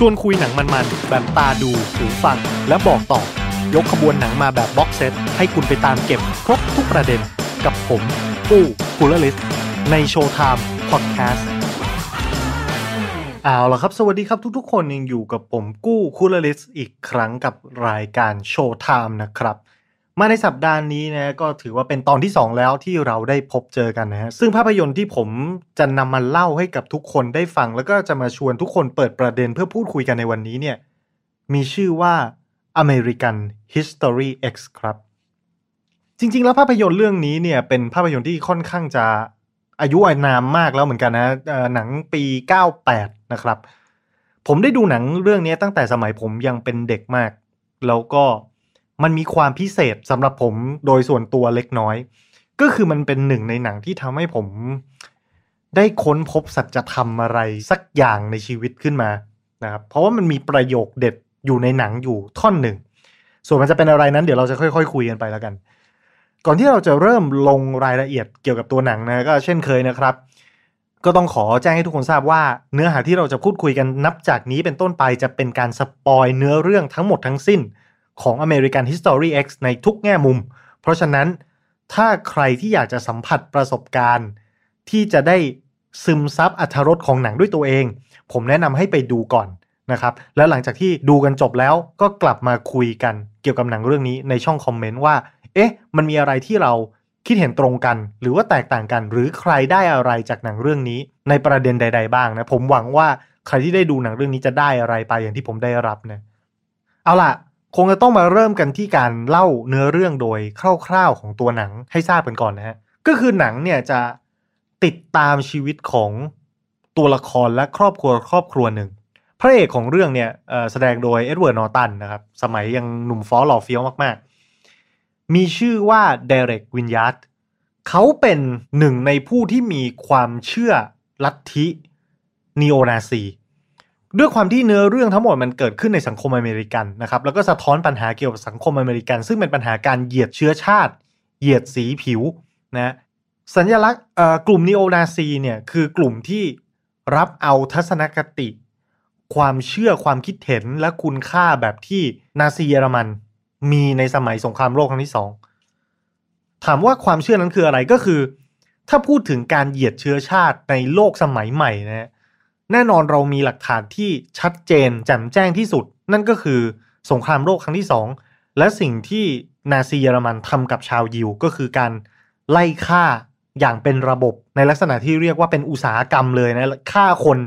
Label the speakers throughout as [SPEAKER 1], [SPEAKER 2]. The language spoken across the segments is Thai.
[SPEAKER 1] ชวนคุยหนังมันๆ แบบตาดูหูฟัง และบอกต่อ ยกขบวนหนังมาแบบ box set ให้คุณไปตามเก็บครบทุกประเด็น กับผมปู้กูลลิสใน Showtime Podcast เอาละครับ สวัสดีครับทุกๆคนยังอยู่กับผมกู้คูลลิสอีกครั้งกับรายการ Showtime นะครับ มาในสัปดาห์นี้นะก็ถือว่าเป็นตอนที่ 2 แล้วที่เราได้พบเจอกันนะฮะซึ่งภาพยนตร์ที่ผมจะนำมาเล่าให้กับทุกคนได้ฟัง แล้วก็จะมาชวนทุกคนเปิดประเด็นเพื่อพูดคุยกันในวันนี้เนี่ยมีชื่อว่า American History X ครับ จริง ๆ แล้วภาพยนตร์เรื่องนี้เนี่ยเป็นภาพยนตร์ที่ค่อนข้างจะอายุอานามมากแล้วเหมือนกันนะหนังปี 98 นะครับ ผมได้ดูหนังเรื่องนี้ตั้งแต่สมัยผมยังเป็นเด็กมาก แล้วก็ มันมีความพิเศษสำหรับผมโดยส่วนตัวเล็กน้อย ก็คือมันเป็นหนึ่งในหนังที่ทำให้ผม ได้ค้นพบสัจธรรมอะไรสักอย่างในชีวิตขึ้นมานะครับเพราะว่ามันมีประโยคเด็ดอยู่ในหนังอยู่ท่อนหนึ่ง ส่วนมันจะเป็นอะไรนั้นเดี๋ยวเราจะค่อยๆคุยกันไปแล้วกัน ก่อนที่เราจะเริ่มลงรายละเอียดเกี่ยวกับตัวหนังนะก็เช่นเคยนะครับ ก็ต้องขอแจ้งให้ทุกคนทราบว่า เนื้อหาที่เราจะพูดคุยกันนับจากนี้เป็นต้นไปจะเป็นการสปอยเนื้อเรื่องทั้งหมดทั้งสิ้น ของ American History X ในทุกแง่มุม เพราะฉะนั้นถ้าใครที่อยากจะสัมผัสประสบการณ์ ที่จะได้ซึมซับอรรถรสของหนังด้วยตัวเอง ผมแนะนำให้ไปดูก่อนนะครับ แล้วหลังจากที่ดูกันจบแล้วก็กลับมาคุยกันเกี่ยวกับหนังเรื่องนี้ในช่องคอมเมนต์ว่า เอ๊ะ มันมีอะไรที่เราคิดเห็นตรงกัน หรือว่าแตกต่างกัน หรือใครได้อะไรจากหนังเรื่องนี้ ในประเด็นใด ๆ บ้างนะ ผมหวังว่าใครที่ได้ดูหนังเรื่องนี้จะได้อะไรไปอย่างที่ผมได้รับนะ เอาล่ะ คงจะต้องมาเริ่มกันที่การเล่าเนื้อเรื่องโดยคร่าวๆของตัวหนังให้ทราบกันก่อนนะฮะก็คือหนังเนี่ยจะติดตามชีวิตของตัวละครและครอบครัวครอบครัวหนึ่งพระเอกของเรื่องเนี่ยแสดงโดยเอ็ดเวิร์ดนอตันนะครับสมัยยังหนุ่มฟอหล่อเฟี้ยวมากๆ มีชื่อว่าเดเร็กวินยาร์ดเขาเป็นหนึ่งในผู้ที่มีความเชื่อลัทธินีโอนาซี ด้วยความที่เนื้อเรื่องทั้งหมดมันเกิดขึ้นในสังคมอเมริกันนะครับแล้วก็สะท้อนปัญหาเกี่ยวกับสังคมอเมริกัน ซึ่งเป็นปัญหาการเหยียดเชื้อชาติ เหยียดสีผิวนะสัญลักษณ์กลุ่มนีโอนาซีเนี่ยคือกลุ่มที่รับเอาทัศนคติ ความเชื่อความคิดเห็นและคุณค่าแบบที่นาซีเยอรมัน มีในสมัยสงครามโลกครั้งที่สองถามว่าความเชื่อนั้นคืออะไรก็คือ ถ้าพูดถึงการเหยียดเชื้อชาติในโลกสมัยใหม่นะฮะ แน่นอนเรามีหลักฐานที่ชัดเจนแจ่มแจ้งที่สุด นั่นก็คือสงครามโลกครั้งที่สองและสิ่งที่นาซีเยอรมันทำกับชาวยิวก็คือการไล่ฆ่าอย่างเป็นระบบในลักษณะที่เรียกว่าเป็นอุตสาหกรรมเลยนะฆ่าคน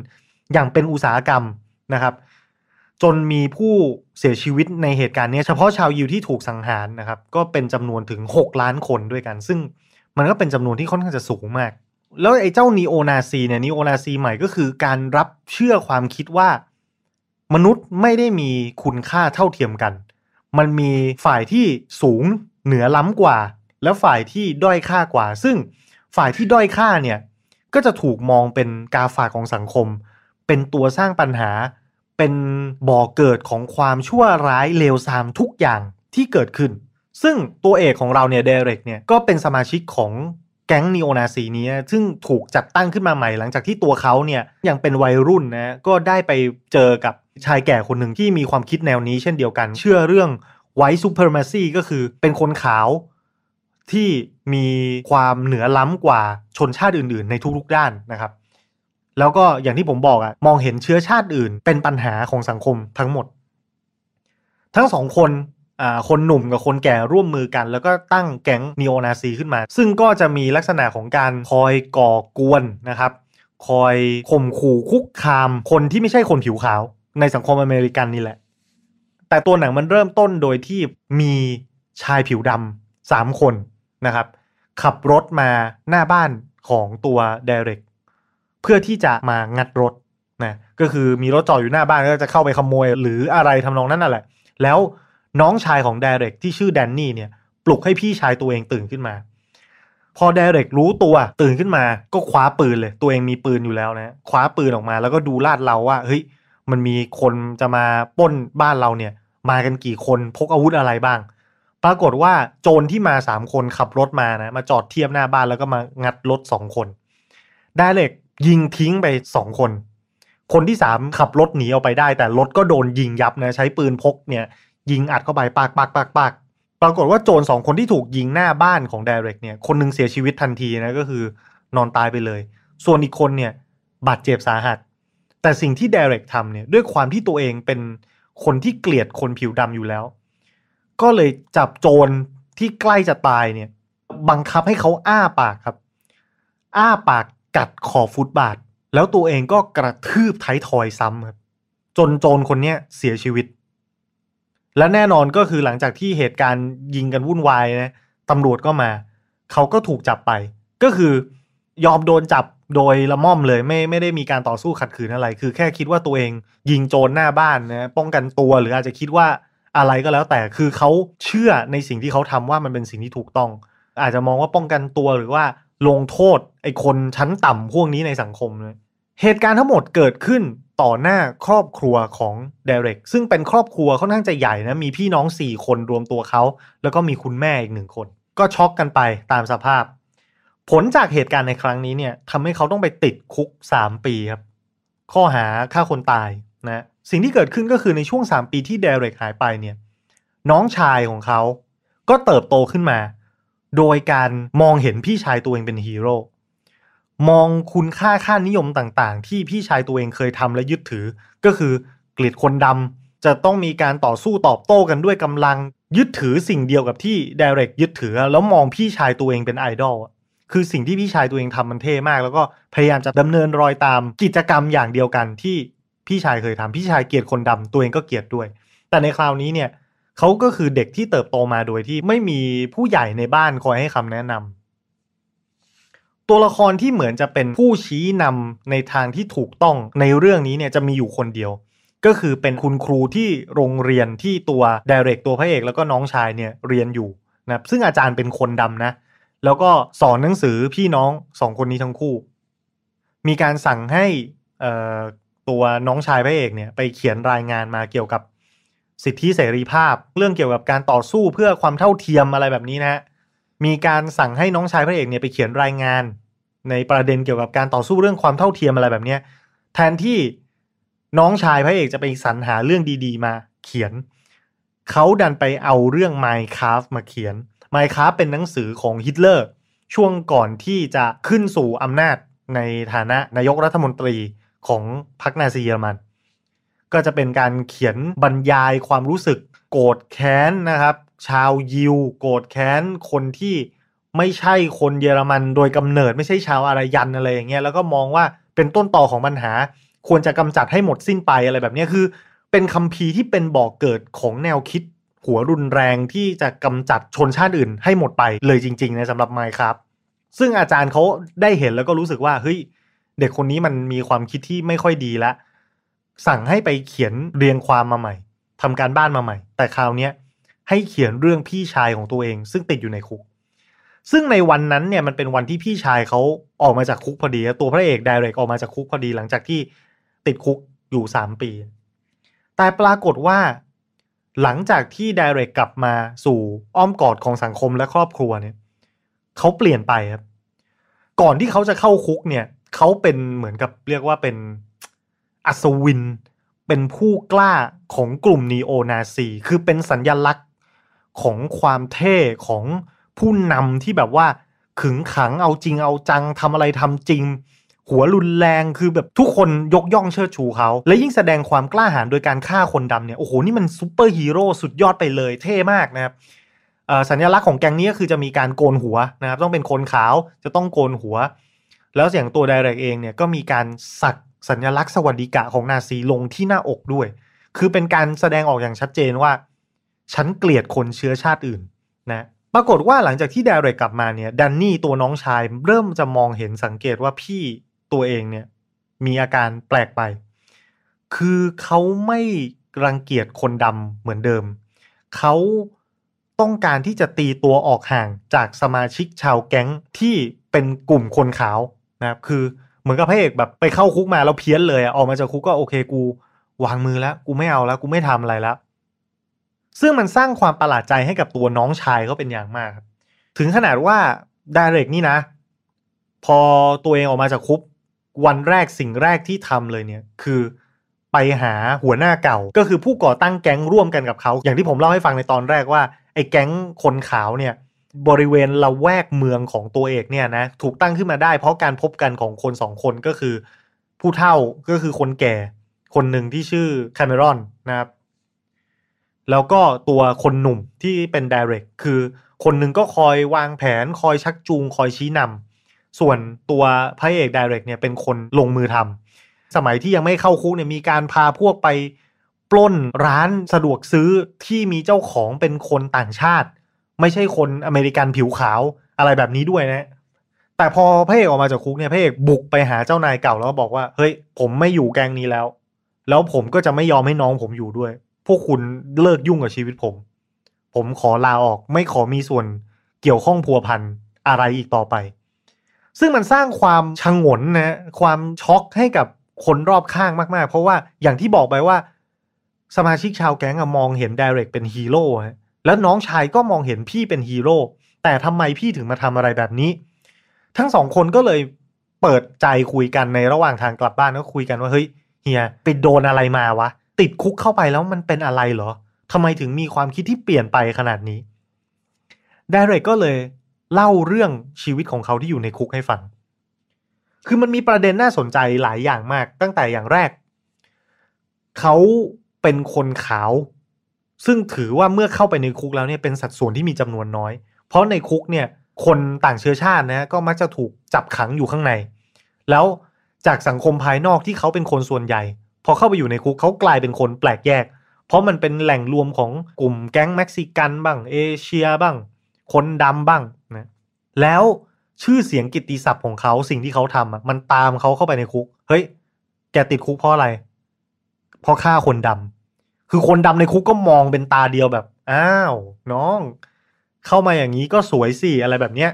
[SPEAKER 1] อย่างเป็นอุตสาหกรรมนะครับ จนมีผู้เสียชีวิตในเหตุการณ์นี้เฉพาะชาวยิวที่ถูกสังหารนะครับ ก็เป็นจำนวนถึง 6 ล้านคนด้วยกัน ซึ่งมันก็เป็นจำนวนที่ค่อนข้างจะสูงมาก แล้วไอ้เจ้านีโอนาซีเนี่ยนีโอนาซีใหม่ก็คือการรับเชื่อความคิดว่า มนุษย์ไม่ได้มีคุณค่าเท่าเทียมกัน มันมีฝ่ายที่สูงเหนือล้ำกว่า แล้วฝ่ายที่ด้อยค่ากว่า ซึ่งฝ่ายที่ด้อยค่าเนี่ยก็จะถูกมองเป็นกาฝากของสังคม เป็นตัวสร้างปัญหา เป็นบ่อเกิดของความชั่วร้ายเลวทรามทุกอย่างที่เกิดขึ้น ซึ่งตัวเอกของเราเนี่ยเดเร็กเนี่ยก็เป็นสมาชิกของ แก๊งนีโอนาซีนี้ซึ่งถูกจัดตั้งขึ้นมาใหม่หลังจากที่ตัวเขาเนี่ยยังเป็นวัยรุ่นนะก็ได้ไปเจอกับชายแก่คนหนึ่งที่มีความคิดแนวนี้เช่นเดียวกัน เชื่อเรื่องไวท์ซูเปอร์มาซีก็คือเป็นคนขาวที่มีความเหนือล้ำกว่าชนชาติอื่น ๆ ในทุกๆด้านนะครับ แล้วก็อย่างที่ผมบอกอะมองเห็นเชื้อชาติอื่น เป็นปัญหาของสังคมทั้งหมด ทั้งสองคน คนหนุ่มกับคนแก่ร่วมมือกัน แล้วก็ตั้งแก๊งนีโอนาซีขึ้นมา ซึ่งก็จะมีลักษณะของการคอยก่อกวนนะครับ คอยข่มขู่คุกคามคนที่ไม่ใช่คนผิวขาว ในสังคมอเมริกันนี่แหละ แต่ตัวหนังมันเริ่มต้นโดยที่มีชายผิวดำสามคนนะครับ ขับรถมาหน้าบ้านของตัวเดเร็กเพื่อที่จะมางัดรถนะก็คือมีรถจอดอยู่หน้าบ้านก็จะเข้าไปขโมย หรืออะไรทำนองนั้นน่ะแหละ แล้ว น้องชายของเดเร็กที่ชื่อแดนนี่เนี่ยปลุกให้พี่ชายตัวเองตื่นขึ้นมา พอเดเร็กรู้ตัวตื่นขึ้นมาก็คว้าปืนเลย ตัวเองมีปืนอยู่แล้วนะคว้าปืนออกมา แล้วก็ดูลาดเราว่าเฮ้ยมันมีคนจะมาป้นบ้านเราเนี่ย มากันกี่คนพกอาวุธอะไรบ้าง ปรากฏว่าโจรที่มาสามคนขับรถมานะมาจอดเทียบหน้าบ้านแล้วก็มางัดรถสองคนได้เหล็กยิงทิ้งไปสองคน คนที่สามขับรถหนีออกไปได้ แต่รถก็โดนยิงยับนะใช้ปืนพกเนี่ย ยิงอัดเข้าไปปากปากปากปากปรากฏว่าโจรสองคนที่ถูกยิงหน้าบ้านของเดเร็กเนี่ย คนหนึงเสียชีวิตทันทีนะก็คือนอนตายไปเลย ส่วนอีกคนเนี่ยบาดเจ็บสาหัส แต่สิ่งที่เดเร็กทำเนี่ยด้วยความที่ตัวเองเป็นคนที่เกลียดคนผิวดำอยู่แล้ว ก็เลยจับโจรที่ใกล้จะตายเนี่ย บังคับให้เขาอ้าปากครับ อ้าปากกัดขอบฟุตบาท แล้วตัวเองก็กระทืบไทยทอยซ้ำครับจนโจรคนเนี้ยเสียชีวิต และแน่นอนก็คือหลังจากที่เหตุการณ์ยิงกันวุ่นวายนะตำรวจก็มา เขาก็ถูกจับไป ก็คือยอมโดนจับโดยละม่อมเลยไม่ไม่ได้มีการต่อสู้ขัดขืนอะไร คือแค่คิดว่าตัวเองยิงโจรหน้าบ้านนะป้องกันตัวหรืออาจจะคิดว่าอะไรก็แล้วแต่คือเขาเชื่อในสิ่งที่เขาทำว่ามันเป็นสิ่งที่ถูกต้อง อาจจะมองว่าป้องกันตัวหรือว่าลงโทษไอ้คนชั้นต่ำพวกนี้ในสังคมเลยเหตุการณ์ทั้งหมดเกิดขึ้น ต่อหน้าครอบครัวของเดเร็กซึ่งเป็นครอบครัวค่อนข้างจะใหญ่นะ มีพี่น้องสี่คนรวมตัวเขา แล้วก็มีคุณแม่อีกหนึ่งคน ก็ช็อกกันไปตามสภาพ ผลจากเหตุการณ์ในครั้งนี้เนี่ยทำให้เขาต้องไปติดคุก 3 ปีครับ ข้อหาฆ่าคนตายนะสิ่งที่เกิดขึ้นก็คือในช่วง 3 ปีที่เดเร็กหายไปเนี่ยน้องชายของเขาก็เติบโตขึ้นมา โดยการมองเห็นพี่ชายตัวเองเป็นฮีโร่ มองคุณค่าค่านิยมต่างๆ ที่พี่ชายตัวเองเคยทำและยึดถือ ก็คือเกลียดคนดำจะต้องมีการต่อสู้ตอบโต้กันด้วยกำลัง ยึดถือสิ่งเดียวกับที่เดเรกยึดถือ แล้วมองพี่ชายตัวเองเป็นไอดอลคือสิ่งที่พี่ชายตัวเองทำมันเท่มาก แล้วก็พยายามจะดำเนินรอยตามกิจกรรมอย่างเดียวกันที่พี่ชายเคยทำพี่ชายเกลียดคนดำตัวเองก็เกลียดด้วย แต่ในคราวนี้เนี่ยเขาก็คือเด็กที่เติบโตมาโดยที่ไม่มีผู้ใหญ่ในบ้านคอยให้คำแนะนำ ตัวละครที่เหมือนจะเป็นผู้ชี้นำในทางที่ถูกต้องในเรื่องนี้เนี่ยจะมีอยู่คนเดียว ก็คือเป็นคุณครูที่โรงเรียนที่ตัวเดเร็กตัวพระเอกแล้วก็น้องชายเนี่ยเรียนอยู่นะซึ่งอาจารย์เป็นคนดำนะ แล้วก็สอนหนังสือพี่น้องสองคนนี้ทั้งคู่ มีการสั่งให้ตัวน้องชายพระเอกเนี่ยไปเขียนรายงานมาเกี่ยวกับสิทธิเสรีภาพ เรื่องเกี่ยวกับการต่อสู้เพื่อความเท่าเทียมอะไรแบบนี้นะ มีการสั่งให้น้องชายพระเอกเนี่ยไปเขียนรายงาน ในประเด็นเกี่ยวกับการต่อสู้เรื่องความเท่าเทียมอะไรแบบนี้แทนที่น้องชายพระเอกจะไปสรรหาเรื่องดีๆ มาเขียน เขาดันไปเอาเรื่อง Minecraft มาเขียน Minecraft เป็นหนังสือของฮิตเลอร์ช่วงก่อนที่จะขึ้นสู่อำนาจในฐานะนายกรัฐมนตรีของพรรคนาซีเยอรมัน ก็จะเป็นการเขียนบรรยายความรู้สึกโกรธแค้นนะครับ ชาวยิวโกรธแค้นคนที่ไม่ใช่คนเยอรมันโดยกำเนิดไม่ใช่ชาวอารยันอะไรอย่างเงี้ยแล้วก็มองว่าเป็นต้นต่อของปัญหา ควรจะกำจัดให้หมดสิ้นไปอะไรแบบนี้คือ เป็นคัมภีร์ที่เป็นบอกเกิดของแนวคิด หัวรุนแรงที่จะกำจัดชนชาติอื่น ให้หมดไปเลยจริงๆนะสำหรับไมค์ครับ ซึ่งอาจารย์เขาได้เห็นแล้วก็รู้สึกว่าเฮ้ยเด็กคนนี้มันมีความคิดที่ไม่ค่อยดีล้วสั่งให้ไปเขียนเรียงความมาใหม่ทำการบ้านมาใหม่ แต่คราวเนี้ย ให้เขียนเรื่องพี่ชายของตัวเอง ซึ่งติดอยู่ในคุก ซึ่งในวันนั้นเนี่ยมันเป็นวันที่พี่ชายเขาออกมาจากคุกพอดีตัวพระเอกไดเรกออกมาจากคุกพอดีหลังจากที่ติดคุกอยู่สามปี แต่ปรากฏว่า หลังจากที่ไดเรกกลับมาสู่อ้อมกอดของสังคมและครอบครัวเนี่ยเขาเปลี่ยนไปครับ ก่อนที่เขาจะเข้าคุกเนี่ยเขาเป็นเหมือนกับเรียกว่าเป็นอัศวิน เป็นผู้กล้าของกลุ่มนีโอนาซี คือเป็นสัญญลักษณ์ ของความเท่ของผู้นำที่แบบว่าขึงขังเอาจริงเอาจังทำอะไรทำจริง หัวรุนแรงคือแบบทุกคนยกย่องเชิดชูเขา และยิ่งแสดงความกล้าหาญโดยการฆ่าคนดำเนี่ยโอ้โหนี่มันซูเปอร์ฮีโร่สุดยอดไปเลยเท่มากนะครับสัญลักษณ์ของแก๊งนี้ก็คือจะมีการโกนหัวนะครับต้องเป็นคนขาวจะต้องโกนหัว แล้วเสียงตัวไดเรกเองเนี่ยก็มีการสักสัญลักษณ์สวัสดิกะของนาซีลงที่หน้าอกด้วย คือเป็นการแสดงออกอย่างชัดเจนว่า ฉันเกลียดคนเชื้อชาติอื่นนะปรากฏว่าหลังจากที่ไดเรกกลับมาเนี่ยดันนี่ตัวน้องชายเริ่มจะมองเห็นสังเกตว่าพี่ตัวเองเนี่ยมีอาการแปลกไป คือเขาไม่รังเกียจคนดำเหมือนเดิม เขาต้องการที่จะตีตัวออกห่างจากสมาชิกชาวแก๊งที่เป็นกลุ่มคนขาวนะครับคือเหมือนกับพระเอกแบบไปเข้าคุกมาแล้วเพี้ยนเลยออกมาจากคุกก็โอเคกู วางมือแล้ว กูไม่เอาแล้ว กูไม่ทำอะไรแล้ว ซึ่งมันสร้างความประหลาดใจให้กับตัวน้องชายเขาเป็นอย่างมากครับถึงขนาดว่าดาเรกนี่นะ พอตัวเองออกมาจากคุกวันแรกสิ่งแรกที่ทำเลยเนี่ย คือไปหาหัวหน้าเก่า ก็คือผู้ก่อตั้งแก๊งร่วมกันกับเขา อย่างที่ผมเล่าให้ฟังในตอนแรกว่า ไอ้แก๊งคนขาวเนี่ย บริเวณละแวกเมืองของตัวเอกเนี่ยนะ ถูกตั้งขึ้นมาได้ เพราะการพบกันของคนสองคนก็คือ ผู้เฒ่าก็คือคนแก่ คนหนึ่งที่ชื่อคาเมรอนนะครับ แล้วก็ตัวคนหนุ่มที่เป็นดเรกคือคนหนึ่งก็คอยวางแผนคอยชักจูง คอยชี้นำส่วนตัวพระเอกดเรกเนี่ยเป็นคนลงมือทำสมัยที่ยังไม่เข้าคุกเนี่ยมีการพาพวกไปปล้นร้านสะดวกซื้อที่มีเจ้าของเป็นคนต่างชาติ ไม่ใช่คนอเมริกันผิวขาวอะไรแบบนี้ด้วยนะ แต่พอพระเอกออกมาจากคุกเนี่ยพระเอกบุกไปหาเจ้านายเก่าแล้วบอกว่า เฮ้ย ผมไม่อยู่แกงนี้แล้ว แล้วผมก็จะไม่ยอมให้น้องผมอยู่ด้วย พวกคุณเลิกยุ่งกับชีวิตผม ผมขอลาออกไม่ขอมีส่วนเกี่ยวข้องพัวพันอะไรอีกต่อไป ซึ่งมันสร้างความชงนนะความช็อกให้กับคนรอบข้างมาก ๆ เพราะว่าอย่างที่บอกไปว่า สมาชิกชาวแก๊งอะมองเห็นดิเรกเป็นฮีโร่แล้วน้องชายก็มองเห็นพี่เป็นฮีโร่แต่ทำไมพี่ถึงมาทำอะไรแบบนี้ ทั้งสองคนก็เลยเปิดใจคุยกันในระหว่างทางกลับบ้านก็คุยกันว่าเฮ้ยเฮียไปโดนอะไรมาวะ ติดคุกเข้าไปแล้วมันเป็นอะไรเหรอทำไมถึงมีความคิดที่เปลี่ยนไปขนาดนี้ดเรกก็เลยเล่าเรื่องชีวิตของเขาที่อยู่ในคุกให้ฟัง คือมันมีประเด็นน่าสนใจหลายอย่างมาก ตั้งแต่อย่างแรก เขาเป็นคนขาว ซึ่งถือว่าเมื่อเข้าไปในคุกแล้วเนี่ยเป็นสัดส่วนที่มีจำนวนน้อย เพราะในคุกเนี่ยคนต่างเชื้อชาตินะก็มักจะถูกจับขังอยู่ข้างใน แล้วจากสังคมภายนอกที่เขาเป็นคนส่วนใหญ่ พอเข้าไปอยู่ในคุกเขากลายเป็นคนแปลกแยก เพราะมันเป็นแหล่งรวมของกลุ่มแก๊งเม็กซิกันบ้าง เอเชียบ้าง คนดำบ้างนะแล้วชื่อเสียงกิตติศัพท์ของเขาสิ่งที่เขาทำอะมันตามเขาเข้าไปในคุก เฮ้ยแกติดคุกเพราะอะไรเพราะฆ่าคนดำคือคนดำในคุกก็มองเป็นตาเดียวแบบ อ้าว น้อง เข้ามาอย่างนี้ก็สวยสิอะไรแบบเนี้ย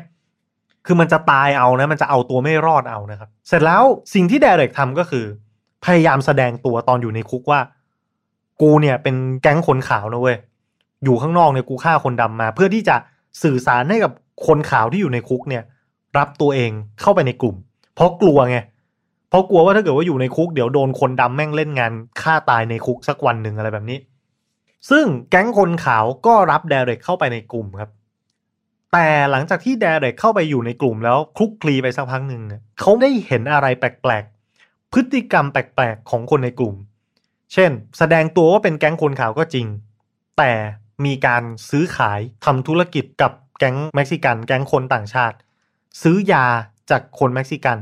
[SPEAKER 1] คือมันจะตายเอานะ มันจะเอาตัวไม่รอดเอานะครับ เสร็จแล้วสิ่งที่เดเรกทำก็คือ พยายามแสดงตัวตอนอยู่ในคุกว่า กูเนี่ยเป็นแก๊งคนขาวนะเว้ยอยู่ข้างนอกเนี่ยกูฆ่าคนดำมา เพื่อที่จะสื่อสารให้กับคนขาวที่อยู่ในคุกเนี่ย รับตัวเองเข้าไปในกลุ่ม เพราะกลัวไงเพราะกลัวว่าถ้าเกิดว่าอยู่ในคุกเดี๋ยวโดนคนดำแม่งเล่นงานฆ่าตายในคุกสักวันหนึ่งอะไรแบบนี้ ซึ่งแก๊งคนขาวก็รับเดเรกเข้าไปในกลุ่มครับ แต่หลังจากที่เดเรกเข้าไปอยู่ในกลุ่มแล้วคลุกคลีไปสักพักหนึ่งเขาได้เห็นอะไรแปลก พฤติกรรมแปลกๆของคนในกลุ่ม เช่น แสดงตัวว่าเป็นแก๊งคนขาวก็จริง แต่มีการซื้อขายทำธุรกิจกับแก๊งเม็กซิกัน แก๊งคนต่างชาติ ซื้อยาจากคนเม็กซิกัน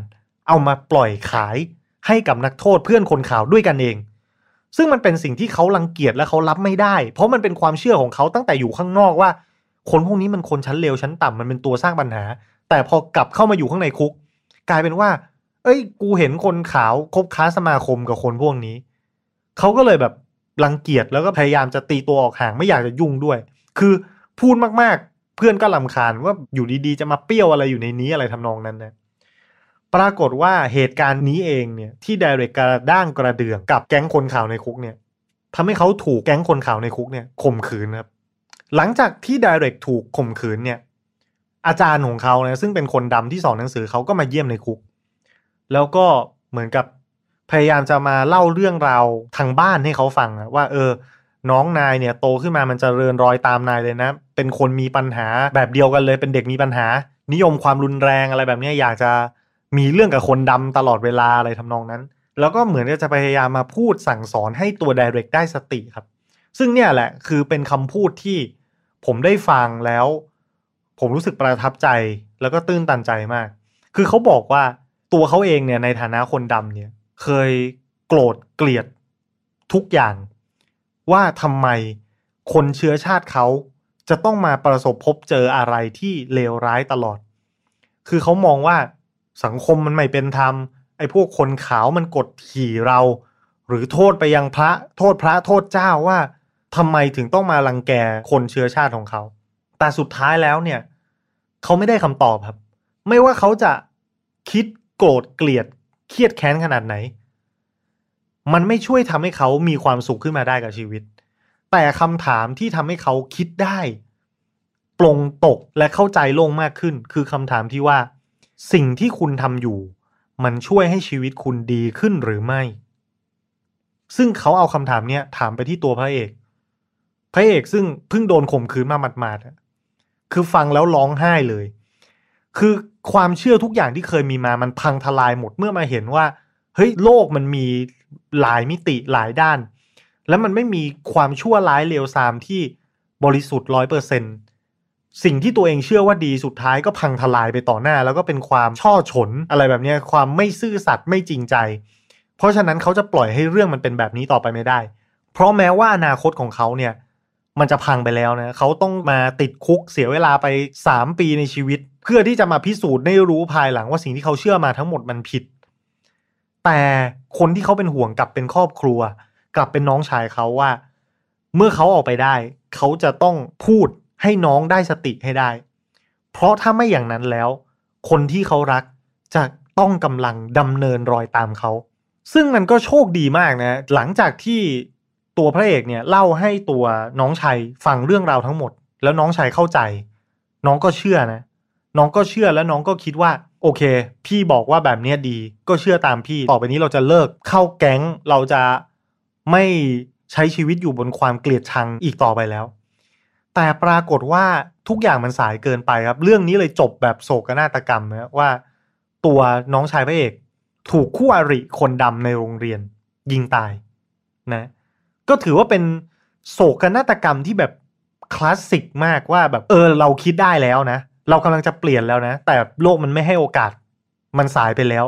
[SPEAKER 1] เอามาปล่อยขายให้กับนักโทษเพื่อนคนขาวด้วยกันเอง ซึ่งมันเป็นสิ่งที่เขารังเกียจและเขารับไม่ได้ เพราะมันเป็นความเชื่อของเขาตั้งแต่อยู่ข้างนอกว่า คนพวกนี้มันคนชั้นเลวชั้นต่ำมันเป็นตัวสร้างปัญหา แต่พอกลับเข้ามาอยู่ข้างในคุก กลายเป็นว่า เอ้ย กูเห็นคนขาวคบค้าสมาคมกับคนพวกนี้ เขาก็เลยแบบรังเกียจแล้วก็พยายามจะตีตัวออกห่างไม่อยากจะยุ่งด้วย คือพูดมากๆ เพื่อนก็ลำคาญว่าอยู่ดีๆ จะมาเปรี้ยวอะไรอยู่ในนี้อะไรทำนองนั้นนะปรากฏว่าเหตุการณ์นี้เองเนี่ยที่ไดเรกกระด้างกระเดื่องกับแก๊งคนข่าวในคุกเนี่ยทำให้เขาถูกแก๊งคนข่าวในคุกเนี่ยข่มขืนครับ หลังจากที่ไดเรกถูกข่มขืนเนี่ยอาจารย์ของเขาเนี่ยซึ่งเป็นคนดำที่สอนหนังสือเขาก็มาเยี่ยมในคุก แล้วก็เหมือนกับพยายามจะมาเล่าเรื่องราวทางบ้านให้เขาฟังว่าเออ น้องนายเนี่ยโตขึ้นมามันจะเริญรอยตามนายเลยนะ เป็นคนมีปัญหาแบบเดียวกันเลย เป็นเด็กมีปัญหา นิยมความรุนแรงอะไรแบบนี้อยากจะมีเรื่องกับคนดำตลอดเวลาอะไรทำนองนั้น แล้วก็เหมือนจะพยายามมาพูดสั่งสอนให้ตัวไดเรกได้สติครับ ซึ่งเนี่ยแหละคือเป็นคำพูดที่ผมได้ฟังแล้ว ผมรู้สึกประทับใจแล้วก็ตื้นตันใจมาก คือเขาบอกว่า ตัวเขาเองเนี่ยในฐานะคนดำเนี่ย เคยโกรธเกลียดทุกอย่าง ว่าทำไมคนเชื้อชาติเขาจะต้องมาประสบพบเจออะไรที่เลวร้ายตลอด คือเขามองว่าสังคมมันไม่เป็นธรรม ไอ้พวกคนขาวมันกดขี่เรา หรือโทษไปยังพระ โทษพระโทษเจ้าว่าทำไมถึงต้องมารังแกคนเชื้อชาติของเขา แต่สุดท้ายแล้วเนี่ย เขาไม่ได้คำตอบครับ ไม่ว่าเขาจะคิด โกรธเกลียดเครียดแค้นขนาดไหน มันไม่ช่วยทำให้เขามีความสุขขึ้นมาได้กับชีวิต แต่คำถามที่ทำให้เขาคิดได้ปลงตกและเข้าใจโล่งมากขึ้น คือคำถามที่ว่า สิ่งที่คุณทำอยู่ มันช่วยให้ชีวิตคุณดีขึ้นหรือไม่ ซึ่งเขาเอาคำถามเนี้ยถามไปที่ตัวพระเอก พระเอกซึ่งเพิ่งโดนข่มขืนมาหมาดๆคือฟังแล้วร้องไห้เลย คือความเชื่อทุกอย่างที่เคยมีมามันพังทลายหมดเมื่อมาเห็นว่า เฮ้ยโลกมันมีหลายมิติหลายด้าน แล้วมันไม่มีความชั่วร้ายเลวทรามที่บริสุทธิ์ร้อยเปอร์เซ็นสิ่งที่ตัวเองเชื่อว่าดีสุดท้ายก็พังทลายไปต่อหน้า แล้วก็เป็นความช่อฉนอะไรแบบนี้ความไม่ซื่อสัตย์ไม่จริงใจ เพราะฉะนั้นเขาจะปล่อยให้เรื่องมันเป็นแบบนี้ต่อไปไม่ได้ เพราะแม้ว่าอนาคตของเขาเนี่ย มันจะพังไปแล้วนะเขาต้องมาติดคุกเสียเวลาไป 3 ปีในชีวิต เพื่อที่จะมาพิสูจน์ได้รู้ภายหลังว่าสิ่งที่เขาเชื่อมาทั้งหมดมันผิด แต่คนที่เขาเป็นห่วงกลับเป็นครอบครัว กลับเป็นน้องชายเขาว่า เมื่อเขาออกไปได้ เขาจะต้องพูดให้น้องได้สติให้ได้ เพราะถ้าไม่อย่างนั้นแล้ว คนที่เขารักจะต้องกำลังดำเนินรอยตามเขา ซึ่งมันก็โชคดีมากนะ หลังจากที่ ตัวพระเอกเนี่ยเล่าให้ตัวน้องชายฟังเรื่องราวทั้งหมด แล้วน้องชายเข้าใจ น้องก็เชื่อนะ น้องก็เชื่อแล้วน้องก็คิดว่า โอเค พี่บอกว่าแบบเนี้ยดี ก็เชื่อตามพี่ต่อไปนี้เราจะเลิกเข้าแก๊งเราจะไม่ใช้ชีวิตอยู่บนความเกลียดชังอีกต่อไปแล้ว แต่ปรากฏว่าทุกอย่างมันสายเกินไปครับ เรื่องนี้เลยจบแบบโศกนาฏกรรมนะว่า ตัวน้องชายพระเอก ถูกคู่อริคนดำในโรงเรียน ยิงตายนะ ก็ถือว่าเป็นโศกนาฏกรรมที่แบบคลาสสิกมากว่าแบบเออเราคิดได้แล้วนะ เรากำลังจะเปลี่ยนแล้วนะ แต่โลกมันไม่ให้โอกาสมันสายไปแล้ว